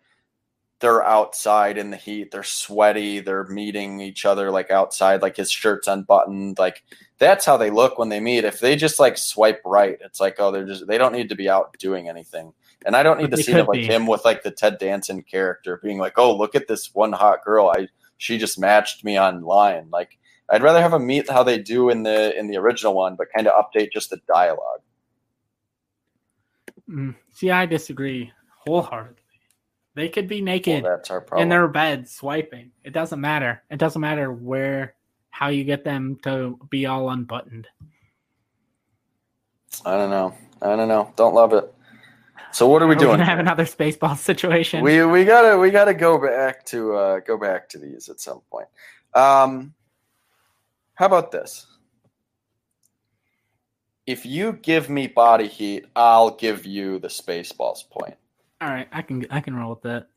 they're outside in the heat, they're sweaty, they're meeting each other like outside, like his shirt's unbuttoned, like that's how they look when they meet. If they just like swipe right, it's like oh they're just they don't need to be out doing anything. And I don't need But to see it like be. him with like the Ted Danson character being like, oh look at this one hot girl, I she just matched me online. Like I'd rather have a meet how they do in the in the original one, but kind of update just the dialogue. Mm. See, I disagree wholeheartedly. They could be Well, naked that's our in their bed swiping. It doesn't matter. It doesn't matter where, how you get them to be all unbuttoned. I don't know. I don't know. Don't love it. So what are we We're doing? gonna have another spaceball situation. We we gotta we gotta go back to uh, go back to these at some point. Um, how about this? If you give me body heat, I'll give you the Spaceballs point. All right, I can I can roll with that.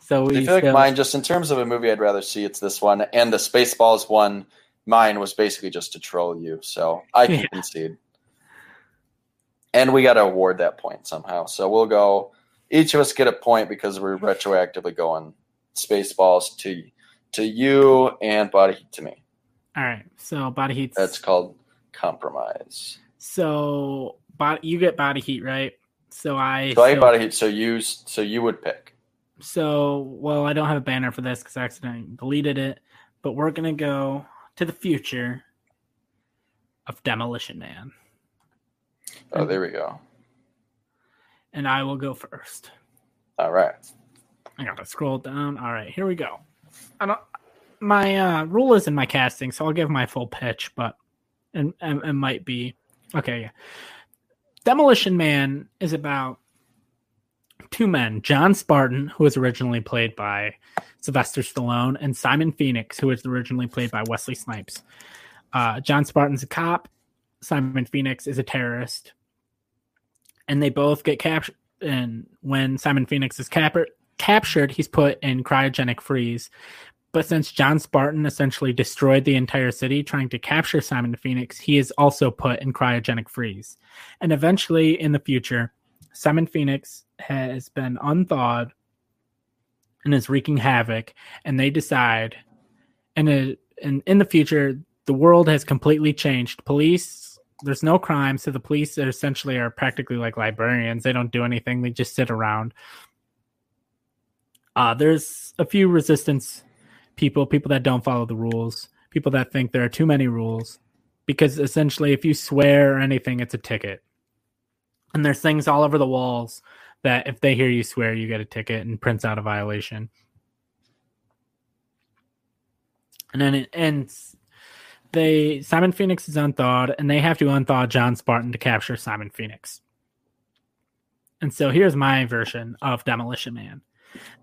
So we I feel like mine, just in terms of a movie, I'd rather see it's this one, and the Spaceballs one. Mine was basically just to troll you, so I can Yeah. concede. And we got to award that point somehow. So we'll go. Each of us get a point because we're retroactively going Spaceballs to to you and Body Heat to me. All right. So body heat. That's called compromise. So body, you get body heat, right? So I. So I get body heat. So you, so you would pick. So well, I don't have a banner for this because I accidentally deleted it. But we're gonna go to the future of Demolition Man. Oh, there we go. And I will go first. All right. I gotta scroll down. All right, here we go. I don't, my uh, rule is in my casting, so I'll give my full pitch, but and it, it might be okay. Yeah. Demolition Man is about two men, John Spartan, who was originally played by Sylvester Stallone, and Simon Phoenix, who was originally played by Wesley Snipes. Uh, John Spartan's a cop. Simon Phoenix is a terrorist, and they both get captured. And when Simon Phoenix is cap- captured, he's put in cryogenic freeze. But since John Spartan essentially destroyed the entire city trying to capture Simon Phoenix, he is also put in cryogenic freeze. And eventually, in the future, Simon Phoenix has been unthawed and is wreaking havoc. And they decide, and in, in the future, the world has completely changed. Police, there's no crime, so the police essentially are practically like librarians. They don't do anything; they just sit around. Uh, there's a few resistance people, people that don't follow the rules, people that think there are too many rules, because essentially, if you swear or anything, it's a ticket. And there's things all over the walls that if they hear you swear, you get a ticket and prints out a violation. And then it ends. They Simon Phoenix is unthawed, and they have to unthaw John Spartan to capture Simon Phoenix. And so here's my version of Demolition Man.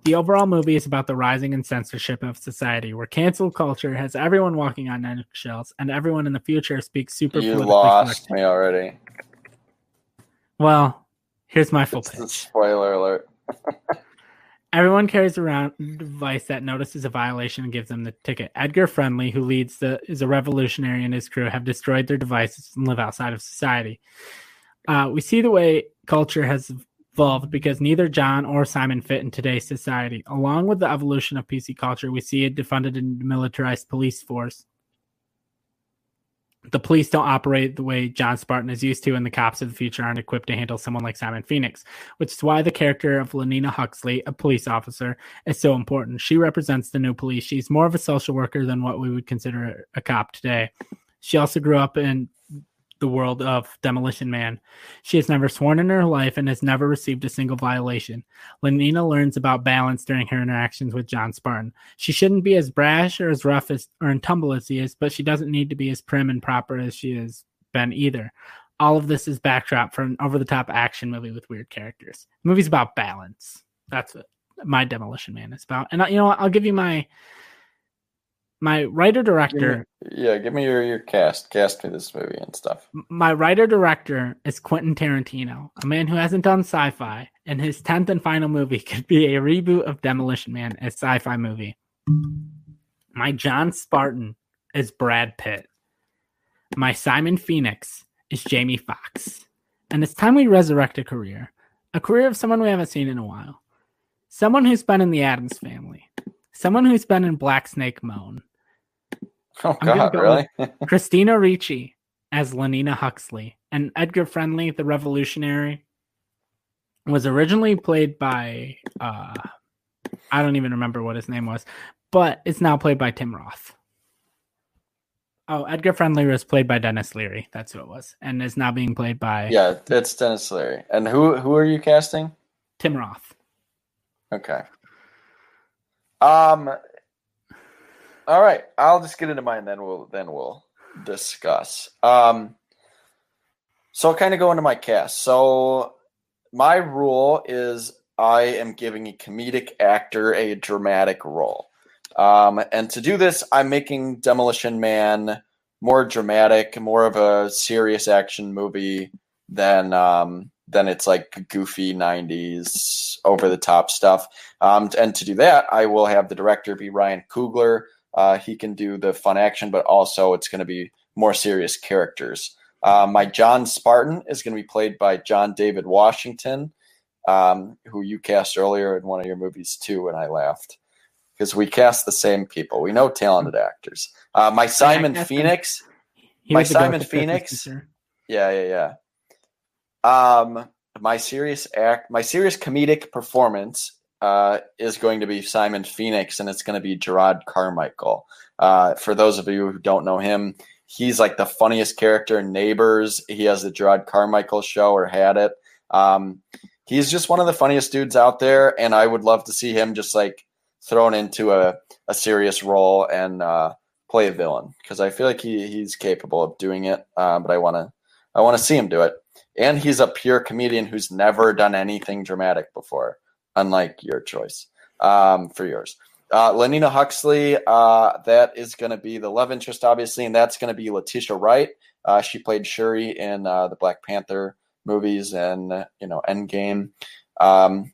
The overall movie is about the rising and censorship of society, where cancel culture has everyone walking on eggshells, and everyone in the future speaks super. You lost me already. Well, here's my full it's pitch. Spoiler alert. Everyone carries around a device that notices a violation and gives them the ticket. Edgar Friendly, who leads the is a revolutionary, and his crew have destroyed their devices and live outside of society. Uh, we see the way culture has evolved because neither John or Simon fit in today's society. Along with the evolution of PC culture, we see a defunded and militarized police force. The police don't operate the way John Spartan is used to, and the cops of the future aren't equipped to handle someone like Simon Phoenix, which is why the character of Lenina Huxley, a police officer, is so important. She represents the new police. She's more of a social worker than what we would consider a cop today. She also grew up in the world of Demolition Man. She has never sworn in her life and has never received a single violation. Lenina learns about balance during her interactions with John Spartan. She shouldn't be as brash or as rough as or tumble as he is, but she doesn't need to be as prim and proper as she has been either. All of this is backdrop for an over the top action movie with weird characters. The movie's about balance. That's what my Demolition Man is about. And you know what? I'll give you my my writer director. Yeah, give me your your cast. Cast me this movie and stuff. My writer director is Quentin Tarantino, a man who hasn't done sci-fi, and his tenth and final movie could be a reboot of Demolition Man, a sci-fi movie. My John Spartan is Brad Pitt. My Simon Phoenix is Jamie Foxx. And it's time we resurrect a career. A career of someone we haven't seen in a while. Someone who's been in the Addams family. Someone who's been in Black Snake Moan. Oh God, go really? Christina Ricci as Lenina Huxley and Edgar Friendly, the revolutionary, was originally played by uh, I don't even remember what his name was, but it's now played by Tim Roth. Oh, Edgar Friendly was played by Denis Leary. That's who it was, and is now being played by yeah, it's Denis Leary. And who who are you casting? Tim Roth. Okay. Um, all right, I'll just get into mine, then we'll then we'll discuss. Um, so kind of go into my cast. So my rule is I am giving a comedic actor a dramatic role, um, and to do this, I'm making Demolition Man more dramatic, more of a serious action movie than um, than it's like goofy '90s over the top stuff. Um, and to do that, I will have the director be Ryan Coogler. Uh, he can do the fun action, but also it's going to be more serious characters. Uh, my John Spartan is going to be played by John David Washington, um, who you cast earlier in one of your movies too, and I laughed because we cast the same people. We know talented actors. Uh, my Simon. Phoenix. My was the ghost Simon Phoenix? Yeah, yeah, yeah. Um, my serious act, my serious comedic performance uh, is going to be Simon Phoenix, and it's going to be Jerrod Carmichael. Uh, for those of you who don't know him, he's like the funniest character in Neighbors. He has the Jerrod Carmichael show or had it. Um, he's just one of the funniest dudes out there, and I would love to see him just like thrown into a, a serious role and uh, play a villain because I feel like he, he's capable of doing it. Uh, but I want to I want to see him do it. And he's a pure comedian who's never done anything dramatic before, unlike your choice um, for yours. Uh, Lenina Huxley, uh, that is going to be the love interest, obviously, and that's going to be Letitia Wright. Uh, she played Shuri in uh, the Black Panther movies and you know Endgame. Um,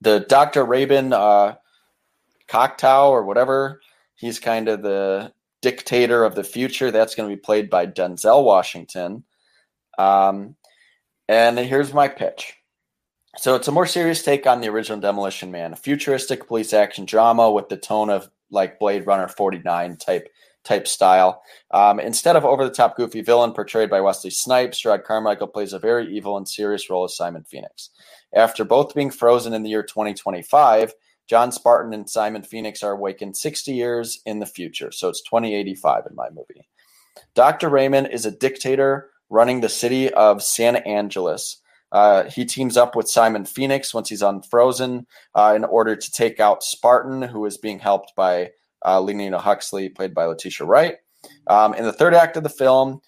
the Doctor Rabin uh, Cocteau or whatever, he's kind of the dictator of the future. That's going to be played by Denzel Washington. Um, and here's my pitch. So it's a more serious take on the original Demolition Man, a futuristic police action drama with the tone of like Blade Runner 49 type type style. Um, instead of over the top goofy villain portrayed by Wesley Snipes, Jerrod Carmichael plays a very evil and serious role as Simon Phoenix. After both being frozen in the year 2025, John Spartan and Simon Phoenix are awakened 60 years in the future. So it's 2085 in my movie. Dr. Raymond is a dictator running the city of San Angeles. Uh, he teams up with Simon Phoenix once he's unfrozen uh, in order to take out Spartan, who is being helped by uh, Lenina Huxley, played by Letitia Wright. Um, in the third act of the film,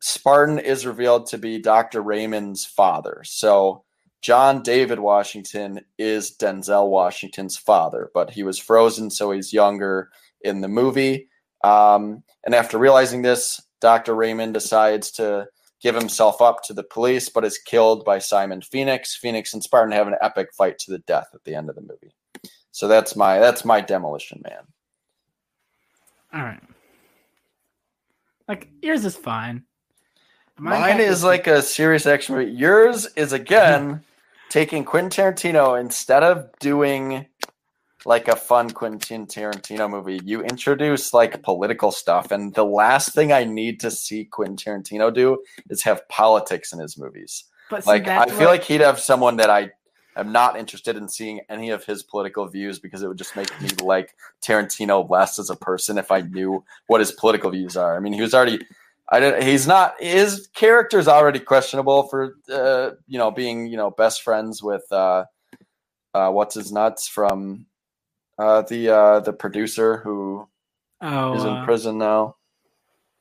Spartan is revealed to be Dr. Raymond's father. So John David Washington is Denzel Washington's father, but he was frozen, so he's younger in the movie. Um, and after realizing this, Dr. Raymond decides to give himself up to the police, but is killed by Simon Phoenix. Phoenix and Spartan have an epic fight to the death at the end of the movie. So that's my that's my demolition man. All right. Like yours is fine. Mine, has is like a serious action movie. Yours is again taking Quentin Tarantino instead of doing like a fun Quentin Tarantino movie. You introduce like political stuff, and the last thing I need to see Quentin Tarantino do is have politics in his movies. But Like I feel what- like he'd have someone that I am not interested in seeing any of his political views because it would just make me like Tarantino less as a person if I knew what his political views are. I mean, he was already. I don't, he's not his character's already questionable for uh, you know being you know best friends with uh, uh, what's his nuts from uh, the uh, the producer who oh is in uh, prison now.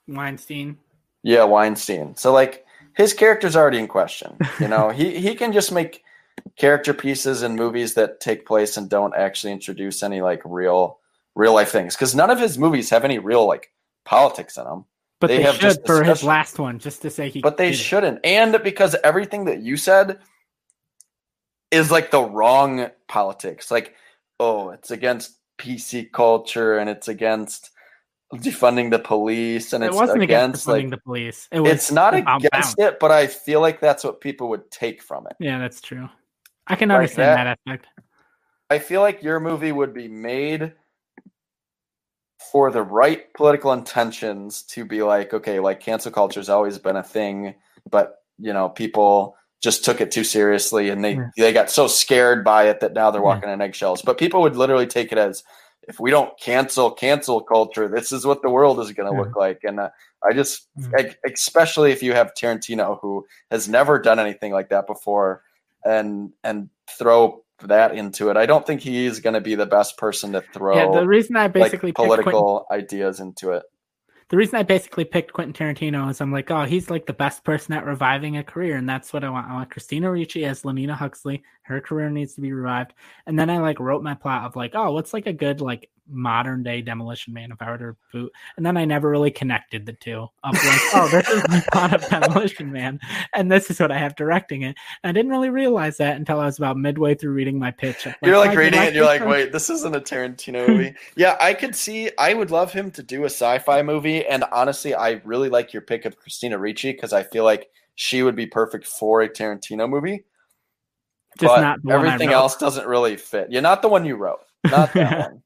Weinstein. Yeah, Weinstein. So like his character's already in question. You know, he he can just make character pieces in movies that take place and don't actually introduce any like real real life things because none of his movies have any real like politics in them. But They they, have should for his last one, just to say he. But they shouldn't. And because everything that you said is like the wrong politics. Like, oh, it's against PC culture and it's against defunding the police and It it's wasn't against against defunding like the police. It was it's not against balance. it, but I feel like that's what people would take from it. Yeah, that's true. I can Like understand that. that aspect. I feel like your movie would be made for the right political intentions to be like, okay, like cancel culture has always been a thing, but you know, people just took it too seriously and they Yeah. they got so scared by it that now they're Yeah. walking on eggshells. But people would literally take it as if we don't cancel cancel culture, this is what the world is going to Yeah. look like. And uh, I just, Mhm. especially if you have Tarantino who has never done anything like that before, and and throw that into it. I don't think he's going to be the best person to throw Yeah, the reason I basically like picked Quentin, political ideas into it. The reason I basically picked Quentin Tarantino is I'm like, oh, he's like the best person at reviving a career, and that's what I want. I want Christina Ricci as Lenina Huxley. Her career needs to be revived. And then I like wrote my plot of like, oh, what's like a good like modern day Demolition Man if I were to boot? And then I never really connected the two of like, oh, this is the plot of Demolition Man, and this is what I have directing it. And I didn't really realize that until I was about midway through reading my pitch. you're "Oh, like reading it, and you're like, wait, this isn't a Tarantino movie. yeah, I could see. I would love him to do a sci-fi movie, and honestly, I really like your pick of Christina Ricci because I feel like she would be perfect for a Tarantino movie. just but not the one I everything else doesn't really fit. You're not the one you wrote. Not that one.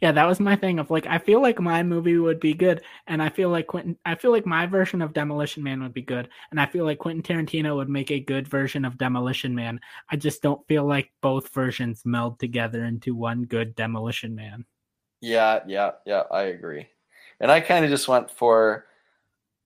Yeah, that was my thing of like I feel like my movie would be good, and I feel like Quentin. I feel like my version of Demolition Man would be good, and I feel like Quentin Tarantino would make a good version of Demolition Man. I just don't feel like both versions meld together into one good Demolition Man. Yeah, yeah, yeah. I agree, and I kind of just went for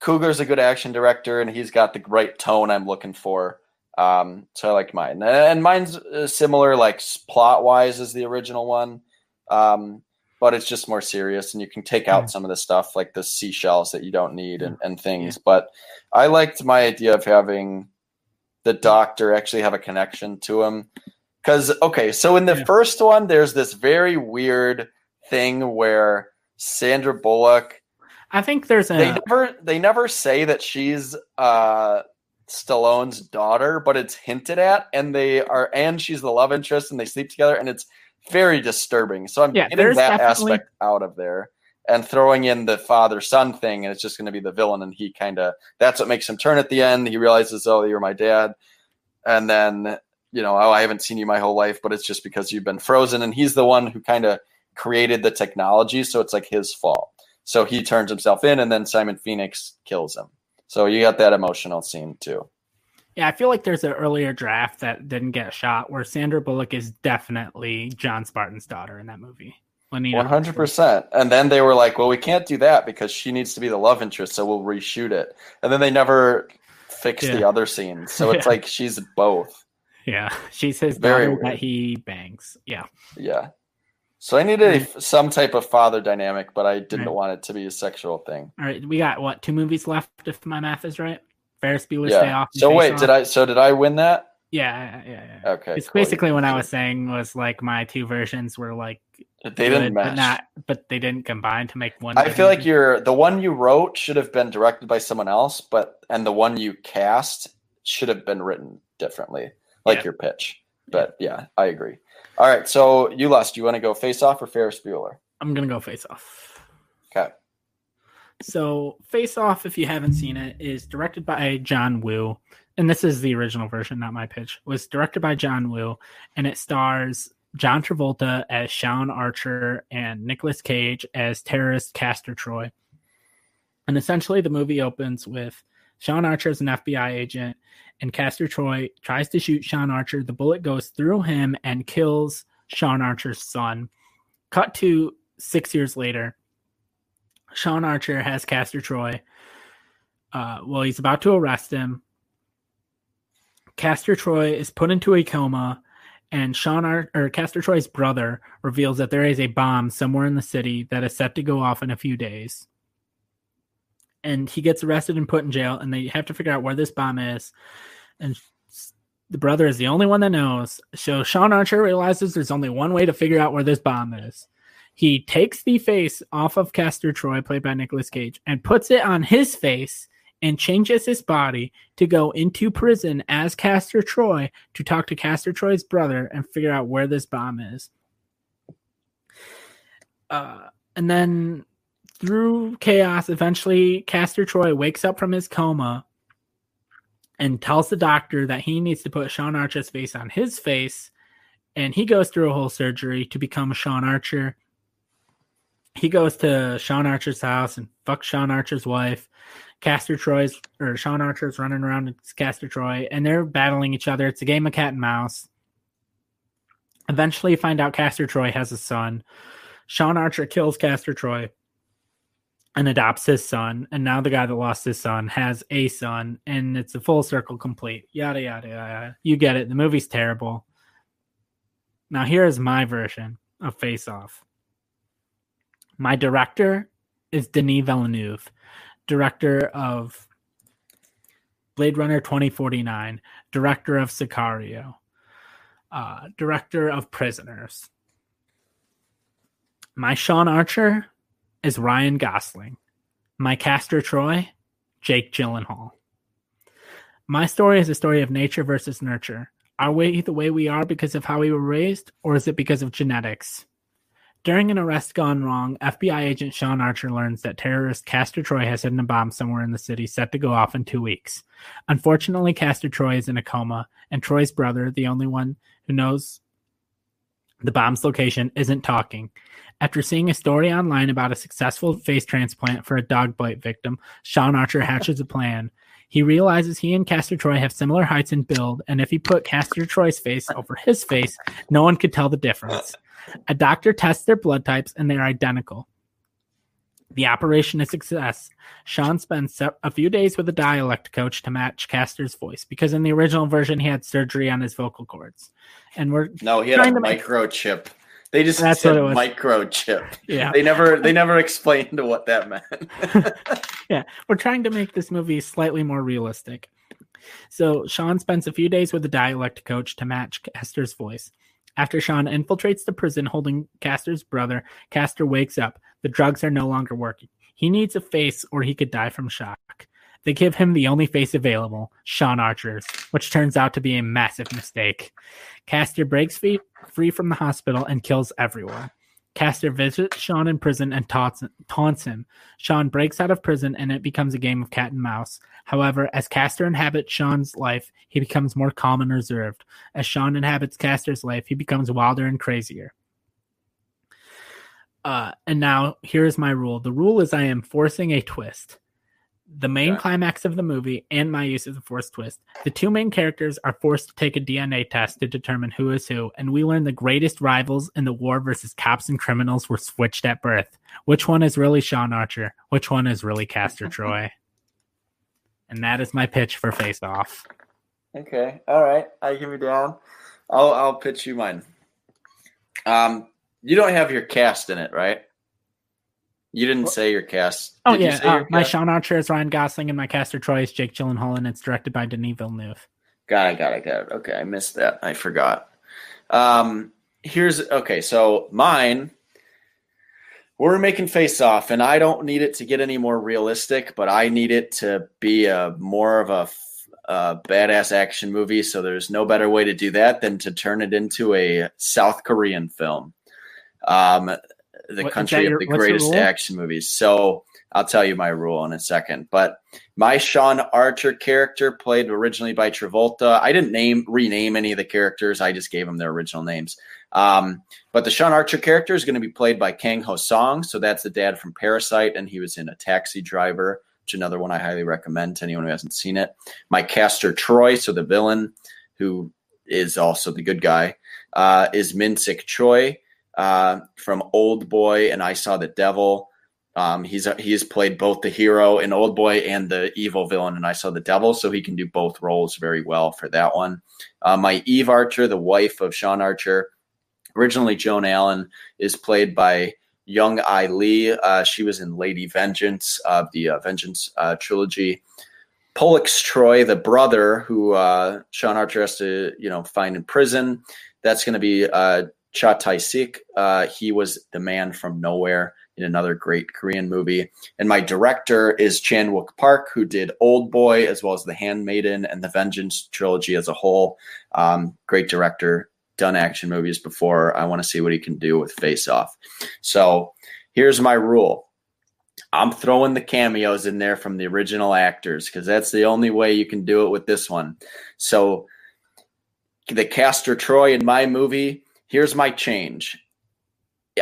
Coogler's a good action director, and he's got the right tone I'm looking for. Um, so I like mine, and mine's uh, similar, like plot wise, as the original one. Um, but it's just more serious and you can take out some of the stuff like the seashells that you don't need and, and things. Yeah. But I liked my idea of having the doctor actually have a connection to him. Because, okay, so in the yeah. first one, there's this very weird thing where Sandra Bullock. I think there's a. They never, they never say that she's uh, Stallone's daughter, but it's hinted at, and they are, and she's the love interest, and they sleep together, and it's very disturbing. So I'm yeah, getting that definitely... aspect out of there and throwing in the father son thing, and it's just going to be the villain, and he kind of that's what makes him turn at the end. He realizes, oh, you're my dad, and then you know, oh, I haven't seen you my whole life, but it's just because you've been frozen, and he's the one who kind of created the technology, so it's like his fault. So he turns himself in, and then Simon Phoenix kills him. So you got that emotional scene too. Yeah, I feel like there's an earlier draft that didn't get shot where Sandra Bullock is definitely John Spartan's daughter in that movie. One hundred percent. And then they were like, "Well, we can't do that because she needs to be the love interest, so we'll reshoot it." And then they never fixed yeah. the other scenes, so it's yeah. like she's both. Yeah, she's his Very daughter weird. that he bangs. Yeah, yeah. So I needed a, some type of father dynamic, but I didn't right. want it to be a sexual thing. All right, we got what two movies left, if my math is right. Ferris Bueller's yeah. Day Off. So wait, off. did I? So did I win that? Yeah, yeah, yeah. Okay. It's cool. basically what I was saying was like my two versions were like they didn't match, but not, but they didn't combine to make one. I feel movie. like your the one you wrote should have been directed by someone else, but and the one you cast should have been written differently, like yeah. your pitch. But yeah. yeah, I agree. All right, so you lost. You want to go face off or Ferris Bueller? I'm gonna go face off. Okay. So, Face Off, if you haven't seen it, is directed by John Woo. And this is the original version, not my pitch. It was directed by John Woo, and it stars John Travolta as Sean Archer and Nicolas Cage as terrorist Castor Troy. And essentially, the movie opens with Sean Archer as an FBI agent, and Castor Troy tries to shoot Sean Archer. The bullet goes through him and kills Sean Archer's son. Cut to six years later Sean Archer has Castor Troy. Uh, well, he's about to arrest him. Castor Troy is put into a coma, and Sean Ar- or Castor Troy's brother reveals that there is a bomb somewhere in the city that is set to go off in a few days. And he gets arrested and put in jail, and they have to figure out where this bomb is. And the brother is the only one that knows. So Sean Archer realizes there's only one way to figure out where this bomb is. He takes the face off of Castor Troy, played by Nicolas Cage, and puts it on his face and changes his body to go into prison as Castor Troy to talk to Castor Troy's brother and figure out where this bomb is. Uh, and then through chaos, eventually Castor Troy wakes up from his coma and tells the doctor that he needs to put Sean Archer's face on his face. And he goes through a whole surgery to become Sean Archer he goes to Sean Archer's house and fucks Sean Archer's wife. Castor Troy's or Sean Archer's running around with Castor Troy, and they're battling each other. It's a game of cat and mouse. Eventually, find out Castor Troy has a son. Sean Archer kills Castor Troy and adopts his son, and now the guy that lost his son has a son, and it's a full circle complete. Yada yada yada. You get it. The movie's terrible. Now here is my version of Face Off. My director is Denis Villeneuve, director of Blade Runner 2049, director of Sicario, uh, director of Prisoners. My Sean Archer is Ryan Gosling. My Castor Troy, Jake Gyllenhaal. My story is a story of nature versus nurture. Are we the way we are because of how we were raised, or is it because of genetics? During an arrest gone wrong, FBI agent Sean Archer learns that terrorist Castor Troy has hidden a bomb somewhere in the city set to go off in two weeks. Unfortunately, Castor Troy is in a coma, and Troy's brother, the only one who knows the bomb's location, isn't talking. After seeing a story online about a successful face transplant for a dog bite victim, Sean Archer hatches a plan. He realizes he and Castor Troy have similar heights and build, and if he put Castor Troy's face over his face, no one could tell the difference. A doctor tests their blood types, and they're identical. The operation is a success. Sean spends a few days with a dialect coach to match Castor's voice because in the original version he had surgery on his vocal cords, and we're no, he had a microchip. Make... They just That's said microchip. Yeah, they never they never explained what that meant. yeah, we're trying to make this movie slightly more realistic. So Sean spends a few days with a dialect coach to match Castor's voice. After Sean infiltrates the prison holding Castor's brother, Castor wakes up. The drugs are no longer working. He needs a face or he could die from shock. They give him the only face available, Sean Archer's, which turns out to be a massive mistake. Castor breaks free, free from the hospital and kills everyone. Castor visits Sean in prison and taunts, taunts him. Sean breaks out of prison and it becomes a game of cat and mouse. However, as Castor inhabits Sean's life, he becomes more calm and reserved. As Sean inhabits Castor's life, he becomes wilder and crazier. Uh, and now here's my rule. The rule is I am forcing a twist the main climax of the movie and my use of the force twist. The two main characters are forced to take a DNA test to determine who is who, and we learn the greatest rivals in the war versus cops and criminals were switched at birth. Which one is really Sean Archer? Which one is really Castor Troy? And that is my pitch for Face Off. Okay. All right. I give you down. I'll I'll pitch you mine. Um, you don't have your cast in it, right? You didn't say your cast. Oh Did yeah, uh, my Sean Archer is Ryan Gosling, and my Castor Troy is Jake Gyllenhaal, and it's directed by Denis Villeneuve. Got it, got it, got it. Okay, I missed that. I forgot. Um, here's okay. So mine, we're making Face Off, and I don't need it to get any more realistic, but I need it to be a more of a a badass action movie. So there's no better way to do that than to turn it into a South Korean film. Um, the what, country your, of the greatest action movies. So I'll tell you my rule in a second. But my Sean Archer character, played originally by Travolta, I didn't name rename any of the characters. I just gave them their original names. Um, but the Sean Archer character is going to be played by Kang Ho Song. So that's the dad from Parasite, and he was in a Taxi Driver, which is another one I highly recommend to anyone who hasn't seen it. My Castor Troy, so the villain, who is also the good guy, uh, is Min Sik Choi uh, from Old Boy and I Saw the Devil. Um, he's he's played both the hero in Old Boy and the evil villain and I Saw the Devil, so he can do both roles very well for that one. Uh, my Eve Archer, the wife of Sean Archer, originally Joan Allen, is played by Young Ai Lee. Uh, she was in Lady Vengeance of the uh, Vengeance uh, trilogy. Pollux Troy, the brother who uh, Sean Archer has to you know find in prison, that's going to be uh, Cha Tae-sik. Uh, he was the man from nowhere in another great Korean movie. And my director is Chan Wook Park, who did Old Boy as well as The Handmaiden and the Vengeance trilogy as a whole. Um, great director, done action movies before. I want to see what he can do with Face Off. So here's my rule. I'm throwing the cameos in there from the original actors because that's the only way you can do it with this one. So the Castor Troy in my movie Here's my change.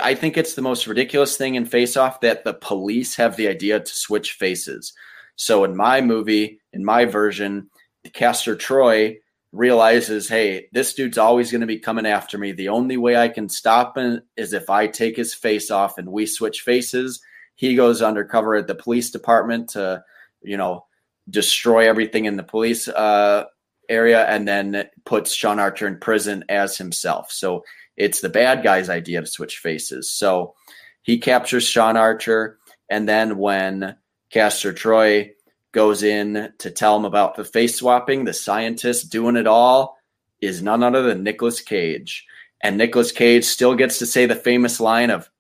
I think it's the most ridiculous thing in Face Off that the police have the idea to switch faces. So in my movie, in my version, the Castor Troy realizes, hey, this dude's always going to be coming after me. The only way I can stop him is if I take his face off and we switch faces. He goes undercover at the police department to, you know, destroy everything in the police uh, area and then puts Sean Archer in prison as himself. So it's the bad guy's idea to switch faces. So he captures Sean Archer, and then when Castor Troy goes in to tell him about the face swapping, the scientist doing it all is none other than Nicolas Cage. And Nicolas Cage still gets to say the famous line of,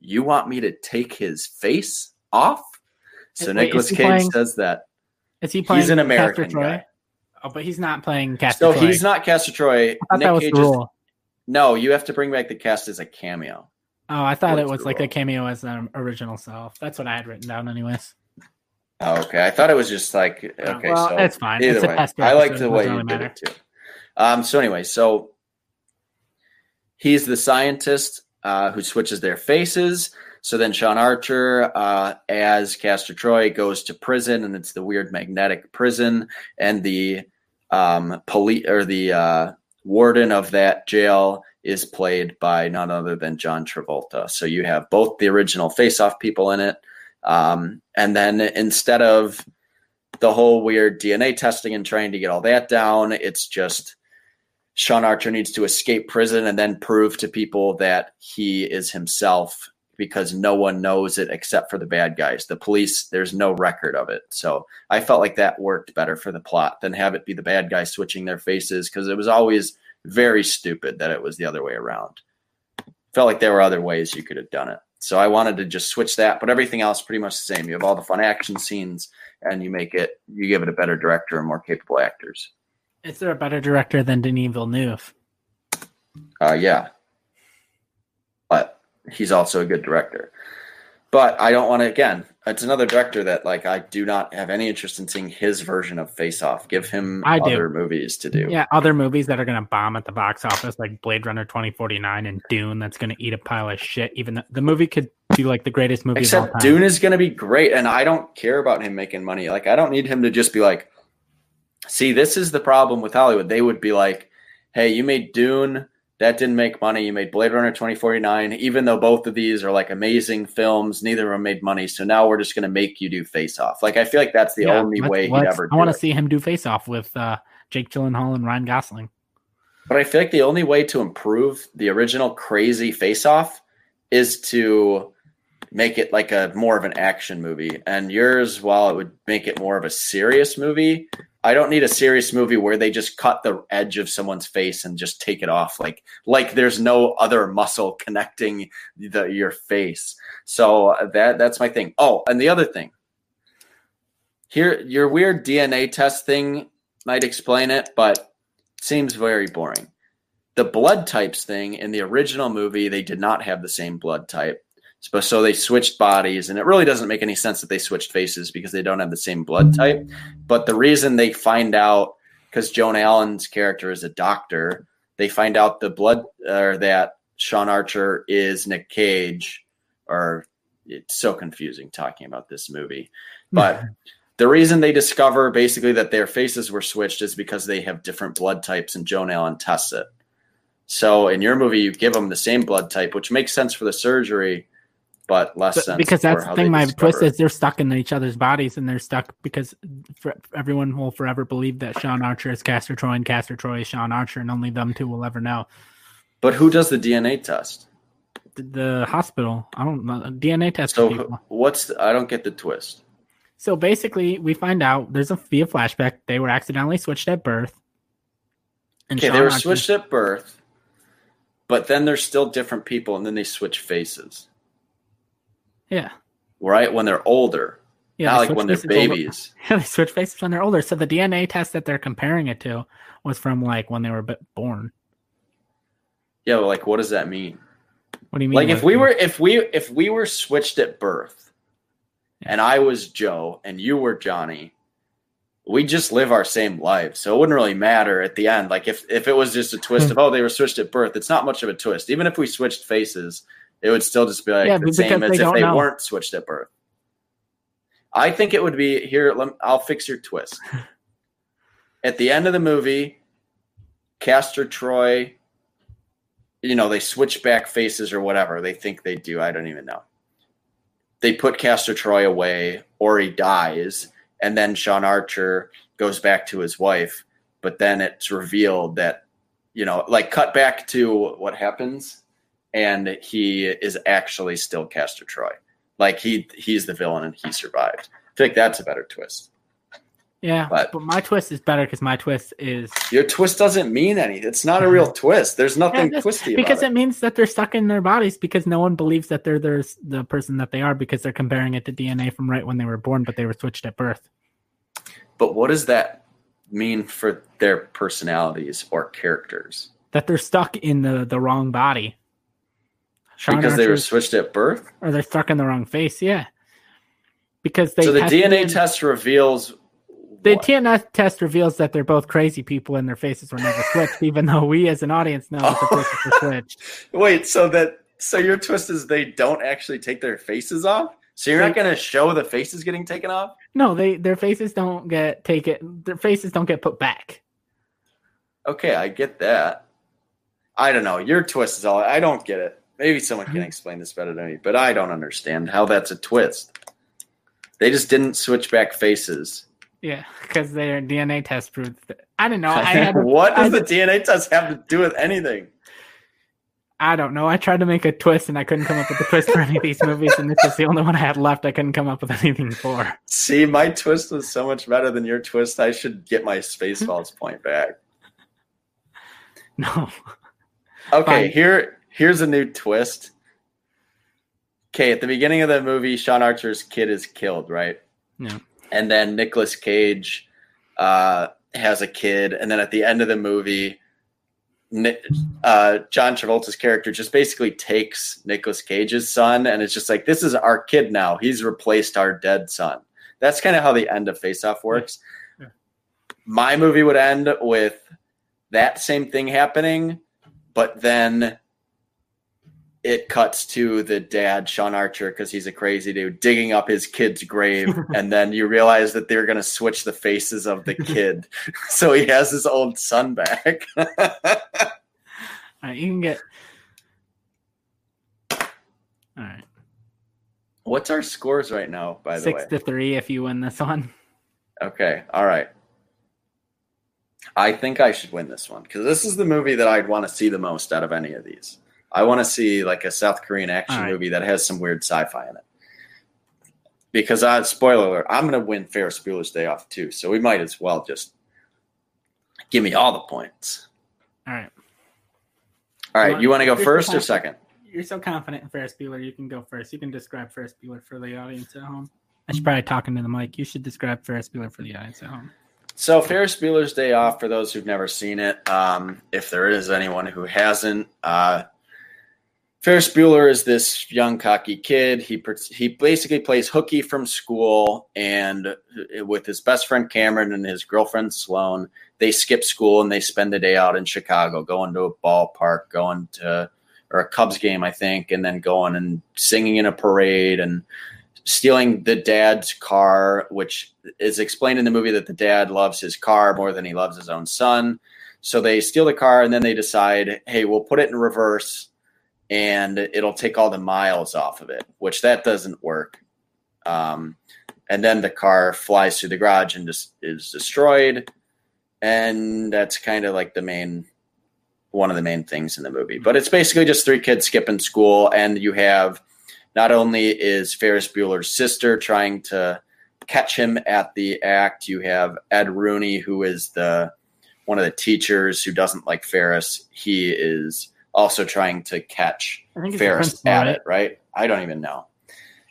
You want me to take his face off? So Nicolas Cage playing, says that. Is he playing He's an American guy. Oh, but he's not playing Castor so Troy. he's not Castor Troy. I thought Nick that was Cage the rule. No, you have to bring back the cast as a cameo. Oh, I thought What's it was like a cameo as an original self. That's what I had written down, anyways. Oh, okay. I thought it was just like okay. well, so it's fine. Either it's way, I like the way you really did it too. Um. So anyway, so he's the scientist uh, who switches their faces. So then Sean Archer, uh, as Castor Troy, goes to prison, and it's the weird magnetic prison, and the um, police or the uh, warden of that jail is played by none other than John Travolta. So you have both the original Face Off people in it, um, and then instead of the whole weird DNA testing and trying to get all that down, it's just Sean Archer needs to escape prison and then prove to people that he is himself because no one knows it except for the bad guys. The police, there's no record of it. So I felt like that worked better for the plot than have it be the bad guys switching their faces because it was always very stupid that it was the other way around. Felt like there were other ways you could have done it. So I wanted to just switch that, but everything else pretty much the same. You have all the fun action scenes and you make it, you give it a better director and more capable actors. Is there a better director than Denis Villeneuve? Uh, yeah. But he's also a good director. But I don't want to, again, it's another director that like I do not have any interest in seeing his version of Face Off. Give him I do. other movies to do. Yeah, other movies that are going to bomb at the box office, like Blade Runner 2049 and Dune, that's going to eat a pile of shit. Even the, the movie could be like the greatest movie of all Except. Dune is going to be great, and I don't care about him making money. Like I don't need him to just be like, see, this is the problem with Hollywood. They would be like, hey, you made Dune, that didn't make money. You made Blade Runner 2049, even though both of these are like amazing films, neither of them made money. So now we're just going to make you do Face Off. Like I feel like that's the Yeah, only way he'd ever. I want to see him do Face Off with uh, Jake Gyllenhaal and Ryan Gosling. But I feel like the only way to improve the original crazy face off is to make it like a more of an action movie. And yours, while it would make it more of a serious movie, I don't need a serious movie where they just cut the edge of someone's face and just take it off like like there's no other muscle connecting the your face. So uh, that that's my thing. Oh, and the other thing. Here your weird DNA test thing might explain it, but seems very boring. The blood types thing in the original movie, they did not have the same blood type. So, so they switched bodies, and it really doesn't make any sense that they switched faces because they don't have the same blood mm-hmm. type. But the reason they find out, because Joan Allen's character is a doctor, they find out the blood or that Sean Archer is Nick Cage, or it's so confusing talking about this movie. Mm-hmm. But the reason they discover basically that their faces were switched is because they have different blood types, and Joan Allen tests it. So in your movie, you give them the same blood type, which makes sense for the surgery, but less But- sense because that's the thing. My discover twist is they're stuck in each other's bodies, and they're stuck because everyone will forever believe that Sean Archer is Castor Troy and Castor Troy is Sean Archer, and only them two will ever know. But who does the DNA test? The, the hospital, I don't know, DNA test So people. what's the, I don't get the twist. So basically, we find out there's a via flashback they were accidentally switched at birth. And Okay, Sean they were Archer- switched at birth, but then they're still different people, and then they switch faces, Yeah, right? When they're older, yeah. not like when they're over- babies. Yeah, they switch faces when they're older. So the DNA test that they're comparing it to was from like when they were born. Yeah, but like, what does that mean? What do you mean? like if we were if we if we were switched at birth and i was joe and you were johnny we just live our same lives so it wouldn't really matter at the end like if if it was just a twist Hmm. of oh they were switched at birth it's not much of a twist even if we switched faces it would still just be like Yeah, the same as if they know. weren't switched at birth i think it would be here lem- i'll fix your twist at the end of the movie castor troy you know, they switch back faces or whatever they think they do. I don't even know. They put Castor Troy away or he dies, and then Sean Archer goes back to his wife, but then it's revealed that, you know, like cut back to what happens, and he is actually still Castor Troy. Like he he's the villain and he survived. I think that's a better twist. yeah, but- but, my twist is better because my twist is Your twist doesn't mean anything. It's not a real twist. There's nothing Yeah, twisty because about it means that they're stuck in their bodies because no one believes that they're there's the person that they are because they're comparing it to DNA from right when they were born, but they were switched at birth. But what does that mean for their personalities or characters? That they're stuck in the the wrong body. Sean because they were switched at birth? or they're stuck in the wrong face. Yeah, because they so the DNA it- test reveals The What? TNS test reveals that they're both crazy people and their faces were never switched, even though we as an audience know that the Oh. faces were switched. Wait, so that so your twist is they don't actually take their faces off? So you're not going to show the faces getting taken off? No, they their faces don't get take it. Their faces don't get put back. Okay, I get that. I don't know. Your twist is all I don't get it. Maybe someone can explain this better than me, but I don't understand how that's a twist. They just didn't switch back faces. Yeah, because their DNA test proved. That. I don't know. I had. what I does the DNA test have to do with anything? I don't know. I tried to make a twist and I couldn't come up with a twist for any of these movies, and this is the only one I had left. I couldn't come up with anything for. See, my twist was so much better than your twist. I should get my Spaceballs point back. No. Okay, Fine. here here's a new twist. Okay, at the beginning of the movie, Sean Archer's kid is killed, right? Yeah. And then Nicolas Cage uh, has a kid, and then at the end of the movie, uh, John Travolta's character just basically takes Nicolas Cage's son, and it's just like, this is our kid now. He's replaced our dead son. That's kind of how the end of Face Off works. Yeah. My movie would end with that same thing happening, but then it cuts to the dad, Sean Archer, because he's a crazy dude, digging up his kid's grave. and then you realize that they're going to switch the faces of the kid. so he has his old son back. All right, you can get. All right, What's our scores right now, by the six way? to three if you win this one. Okay. All right. I think I should win this one because this is the movie that I'd want to see the most out of any of these. I want to see like a South Korean action right. movie that has some weird sci-fi in it. Because uh, spoiler alert, I'm going to win Ferris Bueller's Day Off too, so we might as well just give me all the points. All right, All right, you want to go first or second? you're so confident in Ferris Bueller. You can go first. You can describe Ferris Bueller for the audience at home. I should probably talk into the mic. You should describe Ferris Bueller for the audience at home. So Ferris Bueller's Day Off, for those who've never seen it, um, if there is anyone who hasn't, uh, Ferris Bueller is this young cocky kid. He he basically plays hooky from school, and uh, with his best friend Cameron and his girlfriend Sloane, they skip school and they spend the day out in Chicago, going to a ballpark, going to or a Cubs game, I think, and then going and singing in a parade and stealing the dad's car, which is explained in the movie that the dad loves his car more than he loves his own son. So they steal the car and then they decide, hey, we'll put it in reverse and it'll take all the miles off of it, which that doesn't work. Um, and then the car flies through the garage and just is destroyed. And that's kind of like the main one of the main things in the movie. But it's basically just three kids skipping school, and you have not only is Ferris Bueller's sister trying to catch him at the act, you have Ed Rooney, who is the one of the teachers who doesn't like Ferris. He is also trying to catch I think it's the Ferris at right? it, right? I don't even know.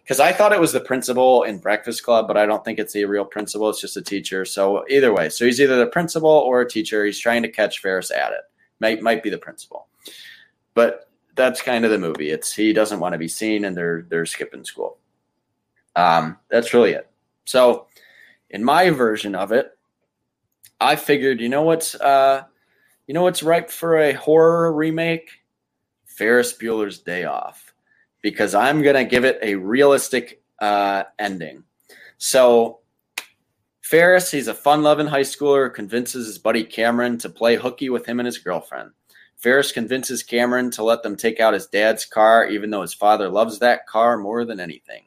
Because I thought it was the principal in Breakfast Club, but I don't think it's the real principal. It's just a teacher. So either way, so he's either the principal or a teacher. He's trying to catch Ferris at it. Might might be the principal, but that's kind of the movie. It's he doesn't want to be seen, and they're they're skipping school. Um, that's really it. So, in my version of it, I figured, you know what's uh, you know what's ripe for a horror remake? Ferris Bueller's Day Off, because I'm gonna give it a realistic uh, ending. So Ferris, he's a fun-loving high schooler, convinces his buddy Cameron to play hooky with him and his girlfriend. Ferris convinces Cameron to let them take out his dad's car, even though his father loves that car more than anything.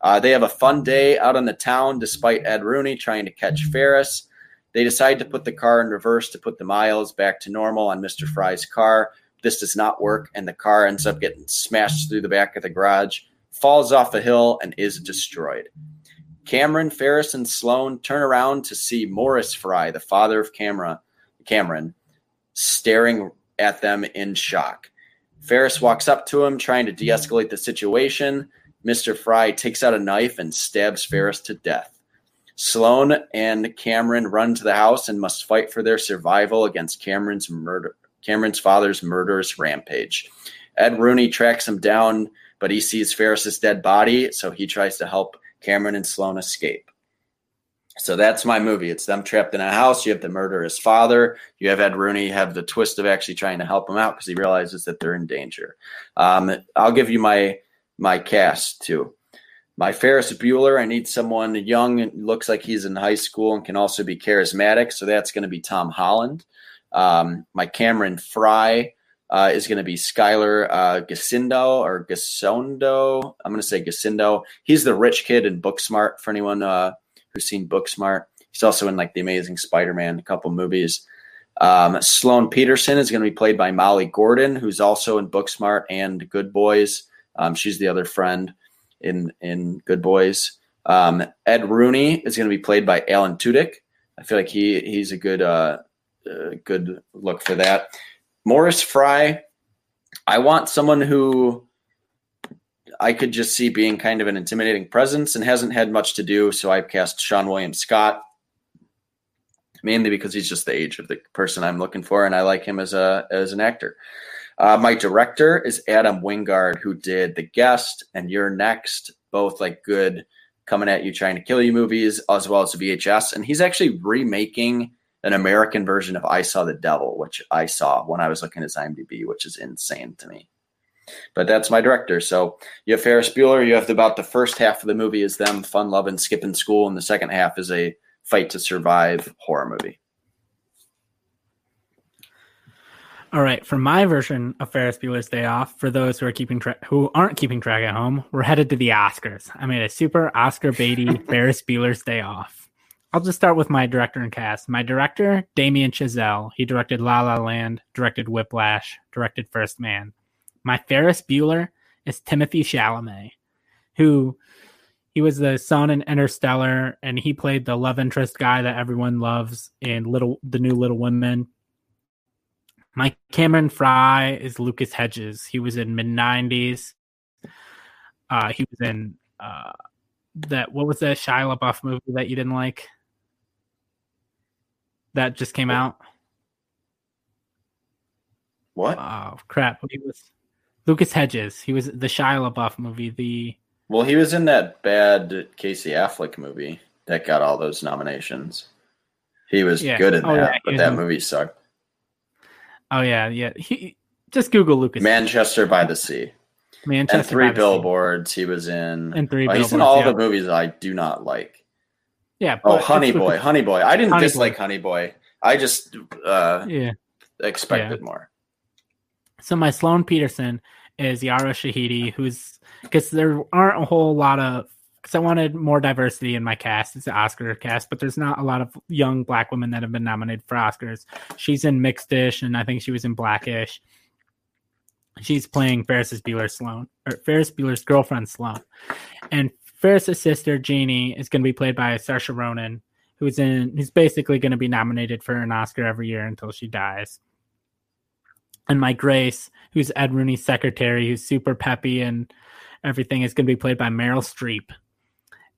Uh, they have a fun day out on the town, despite Ed Rooney trying to catch Ferris. They decide to put the car in reverse to put the miles back to normal on Mr. Fry's car. This does not work, and the car ends up getting smashed through the back of the garage, falls off a hill, and is destroyed. Cameron, Ferris, and Sloane turn around to see Morris Fry, the father of Camera, Cameron, staring at them in shock. Ferris walks up to him, trying to de escalate the situation. Mr. Fry takes out a knife and stabs Ferris to death. Sloane and Cameron run to the house and must fight for their survival against Cameron's murder Cameron's father's murderous rampage. Ed Rooney tracks him down, but he sees Ferris's dead body, so he tries to help Cameron and Sloane escape. So that's my movie. It's them trapped in a house. You have the murderous father. You have Ed Rooney have the twist of actually trying to help him out because he realizes that they're in danger. Um, I'll give you my my cast too. My Ferris Bueller. I need someone young and looks like he's in high school and can also be charismatic. So that's going to be Tom Holland. Um, my Cameron Fry uh, is going to be Skylar uh, Gacindo or Gasondo. I'm going to say Gacindo. He's the rich kid in Booksmart for anyone uh, who's seen Booksmart. He's also in like the Amazing Spider-Man, a couple movies. Um, Sloane Peterson is going to be played by Molly Gordon, who's also in Booksmart and Good Boys. Um, she's the other friend in in Good Boys. Um, Ed Rooney is going to be played by Alan Tudyk. I feel like he he's a good uh, uh, good look for that. Morris Fry, I want someone who I could just see being kind of an intimidating presence and hasn't had much to do. So I've cast Seann William Scott mainly because he's just the age of the person I'm looking for, and I like him as a as an actor. Uh, my director is Adam Wingard, who did The Guest and You're Next, both like good coming at you trying to kill you movies, as well as VHS. And he's actually remaking an American version of I Saw the Devil, which I saw when I was looking at his IMDb, which is insane to me. But that's my director. So you have Ferris Bueller. You have the, about the first half of the movie is them fun loving, skipping school, and the second half is a fight to survive horror movie. All right, for my version of Ferris Bueller's Day Off, for those who are keeping track, who aren't keeping track at home, we're headed to the Oscars. I made a super Oscar Beatty Ferris Bueller's Day Off. I'll just start with my director and cast. My director, Damien Chazelle. He directed La La Land, directed Whiplash, directed First Man. My Ferris Bueller is Timothée Chalamet, who he was the son in Interstellar, and he played the love interest guy that everyone loves in Little the New Little Women. My Cameron Fry is Lucas Hedges. He was in Mid90s. Uh, he was in uh, that. What was that Shia LaBeouf movie that you didn't like? That just came out. What? Oh crap! He was Lucas Hedges. He was the Shia LaBeouf movie. The well, he was in that bad Casey Affleck movie that got all those nominations. He was yeah. good in oh, that, yeah, but that movie sucked. Oh yeah, yeah. He just Google Lucas. Manchester by the Sea. Manchester and three billboards. He was in. And three. Oh, he's in all yeah. the movies I do not like. Yeah. Oh, Honey Boy, Honey Boy. I didn't Honey dislike Boy. Honey Boy. I just uh, yeah expected yeah. more. So my Sloane Peterson is Yara Shahidi, who's because there aren't a whole lot of because I wanted more diversity in my cast. It's an Oscar cast, but there's not a lot of young black women that have been nominated for Oscars. She's in Mixed-ish, and I think she was in Blackish. She's playing Ferris's Bueller Sloane, or Ferris Bueller's girlfriend Sloane, and Ferris's sister Jeannie is going to be played by Saoirse Ronan, who's in who's basically going to be nominated for an Oscar every year until she dies. And my Grace, who's Ed Rooney's secretary, who's super peppy and everything, is going to be played by Meryl Streep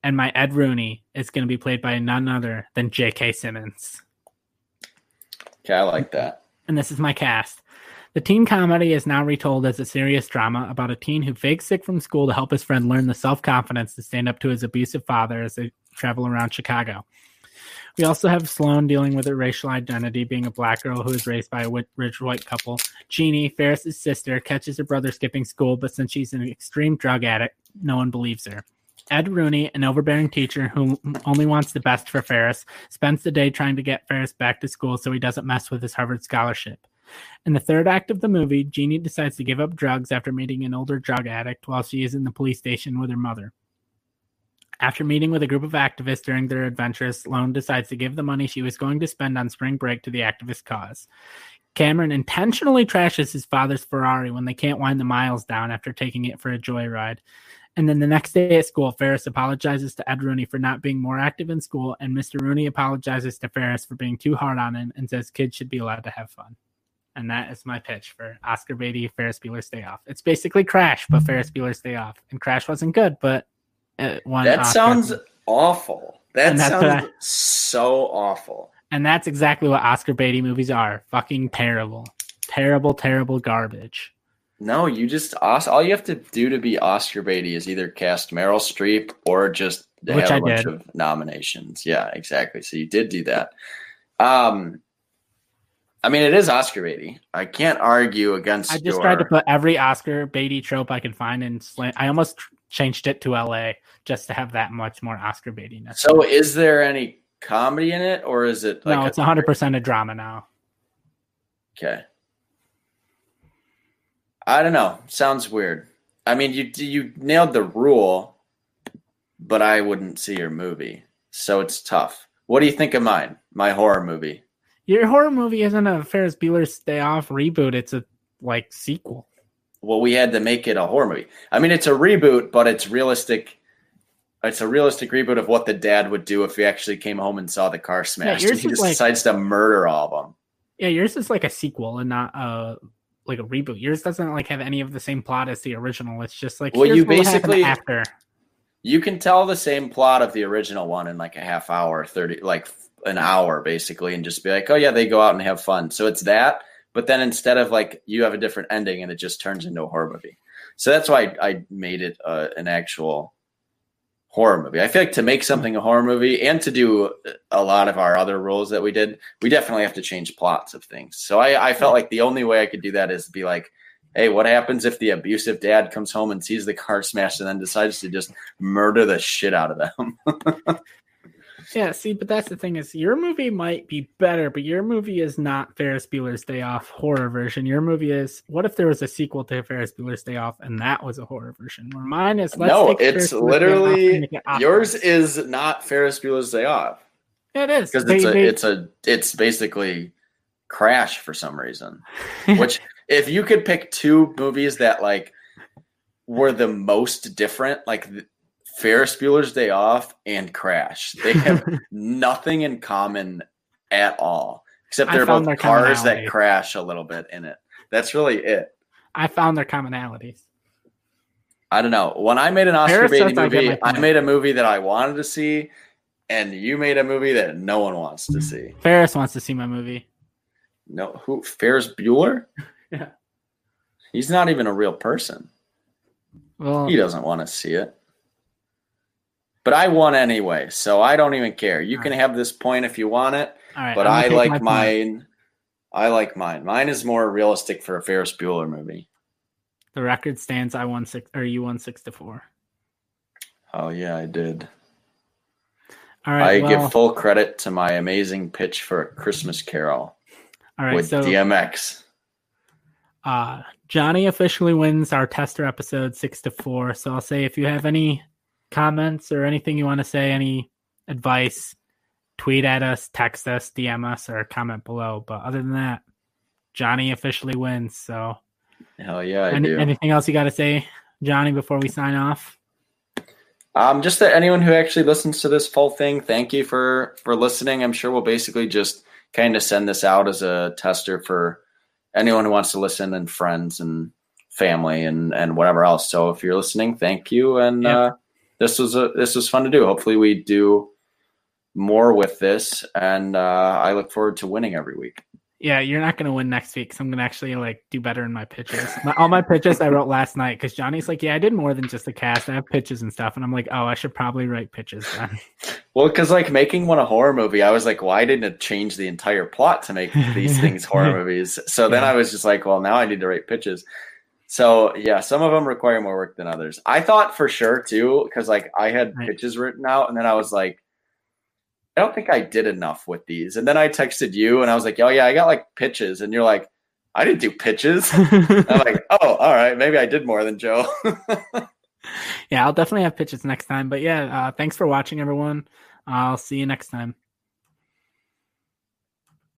and my Ed Rooney is going to be played by none other than J.K. Simmons. Okay, I like that. And this is my cast. The teen comedy is now retold as a serious drama about a teen who fakes sick from school to help his friend learn the self confidence to stand up to his abusive father as they travel around Chicago. We also have Sloane dealing with her racial identity, being a black girl who is raised by a rich white couple. Jeannie, Ferris's sister, catches her brother skipping school, but since she's an extreme drug addict, no one believes her. Ed Rooney, an overbearing teacher who only wants the best for Ferris, spends the day trying to get Ferris back to school so he doesn't mess with his Harvard scholarship. In the third act of the movie, Jeannie decides to give up drugs after meeting an older drug addict while she is in the police station with her mother. After meeting with a group of activists during their adventures, Sloane decides to give the money she was going to spend on spring break to the activist cause. Cameron intentionally trashes his father's Ferrari when they can't wind the miles down after taking it for a joyride. And then the next day at school, Ferris apologizes to Ed Rooney for not being more active in school, and Mr. Rooney apologizes to Ferris for being too hard on him and says kids should be allowed to have fun. And that is my pitch for Oscar Beatty, Ferris Bueller's Day Off. It's basically Crash, but Ferris Bueller's Day Off. And Crash wasn't good, but it won. That Oscar. sounds awful. That sounds I, so awful. And that's exactly what Oscar Beatty movies are. Fucking terrible. Terrible, terrible garbage. No, you just all you have to do to be Oscar Beatty is either cast Meryl Streep or just Which have I a bunch did. of nominations. Yeah, exactly. So you did do that. Um, I mean, it is Oscar Beatty. I can't argue against. I just your, tried to put every Oscar Beatty trope I could find in slant. I almost changed it to LA just to have that much more Oscar Beattiness. So, is there any comedy in it, or is it like no, it's 100% a drama now. Okay. I don't know. Sounds weird. I mean, you you nailed the rule, but I wouldn't see your movie, so it's tough. What do you think of mine? My horror movie. Your horror movie isn't a Ferris Bueller's Day Off reboot. It's a like sequel. Well, we had to make it a horror movie. I mean, it's a reboot, but it's realistic. It's a realistic reboot of what the dad would do if he actually came home and saw the car smashed. yours and he just like- decides to murder all of them. Yeah, yours is like a sequel and not a like a reboot. Yours doesn't like have any of the same plot as the original. It's just like Well, you basically- after. You can tell the same plot of the original one in like a half hour, 30, like an hour basically, and just be like, oh, yeah, they go out and have fun. So it's that. But then instead of like you have a different ending and it just turns into a horror movie. So that's why I, I made it uh, an actual horror movie. I feel like to make something a horror movie and to do a lot of our other roles that we did, we definitely have to change plots of things. So I, I felt like the only way I could do that is be like, hey, what happens if the abusive dad comes home and sees the car smashed and then decides to just murder the shit out of them? Yeah, see, but that's the thing is your movie might be better, but your movie is not Ferris Bueller's Day Off horror version. Your movie is what if there was a sequel to Ferris Bueller's Day Off and that was a horror version? Where mine is let's no, it's Ferris Bueller's Day Off literally it yours is not Ferris Bueller's Day Off It is because it's a they- it's a it's basically Crash for some reason. Which if you could pick two movies that like were the most different, like Ferris Bueller's Day Off and Crash, they have nothing in common at all, except they're both their cars that crash a little bit in it. That's really it. I found their commonalities. I don't know. When I made an Oscar Paris Beatty says I get movie, I made a movie that I wanted to see, and you made a movie that no one wants to see. Ferris wants to see my movie. No, who? Ferris Bueller? Yeah. He's not even a real person. Well, He doesn't want to see it. But I won anyway, so I don't even care. You can have this point if you want it, all right, but I like my point. mine. I like mine. Mine is more realistic for a Ferris Bueller movie. The record stands. I won six, or you won six to four. Oh yeah, I did. All right, I well, give full credit to my amazing pitch for a Christmas Carol all right. with So DMX. uh, Johnny officially wins our tester episode six to four. So I'll say if you have any comments or anything you want to say, any advice, tweet at us, text us, DM us, or comment below. But other than that, Johnny officially wins. So Hell yeah, any, anything else you got to say, Johnny, before we sign off? Um, just that anyone who actually listens to this full thing, thank you for for listening. I'm sure we'll basically just kind of send this out as a tester for anyone who wants to listen and friends and family and and whatever else. So if you're listening, thank you. And Yeah. uh, this was a this was fun to do. Hopefully we do more with this, and uh, I look forward to winning every week. Yeah, you're not gonna win next week, so I'm gonna actually like do better in my pitches. My, all my pitches I wrote last night because Johnny's like, "Yeah, I did more than just a cast. I have pitches and stuff," and I'm like, "Oh, I should probably write pitches then." Well, because like making one a horror movie, I was like, why didn't it change the entire plot to make these things horror movies? So then I was just like, well, now I need to write pitches. So yeah, some of them require more work than others. I thought for sure too, because like I had Right. pitches written out, and then I was like, I don't think I did enough with these. And then I texted you, and I was like, oh yeah, I got like pitches, and you're like, I didn't do pitches. I'm like, oh, all right, maybe I did more than Joe. yeah, I'll definitely have pitches next time. But yeah, uh, thanks for watching, everyone. I'll see you next time.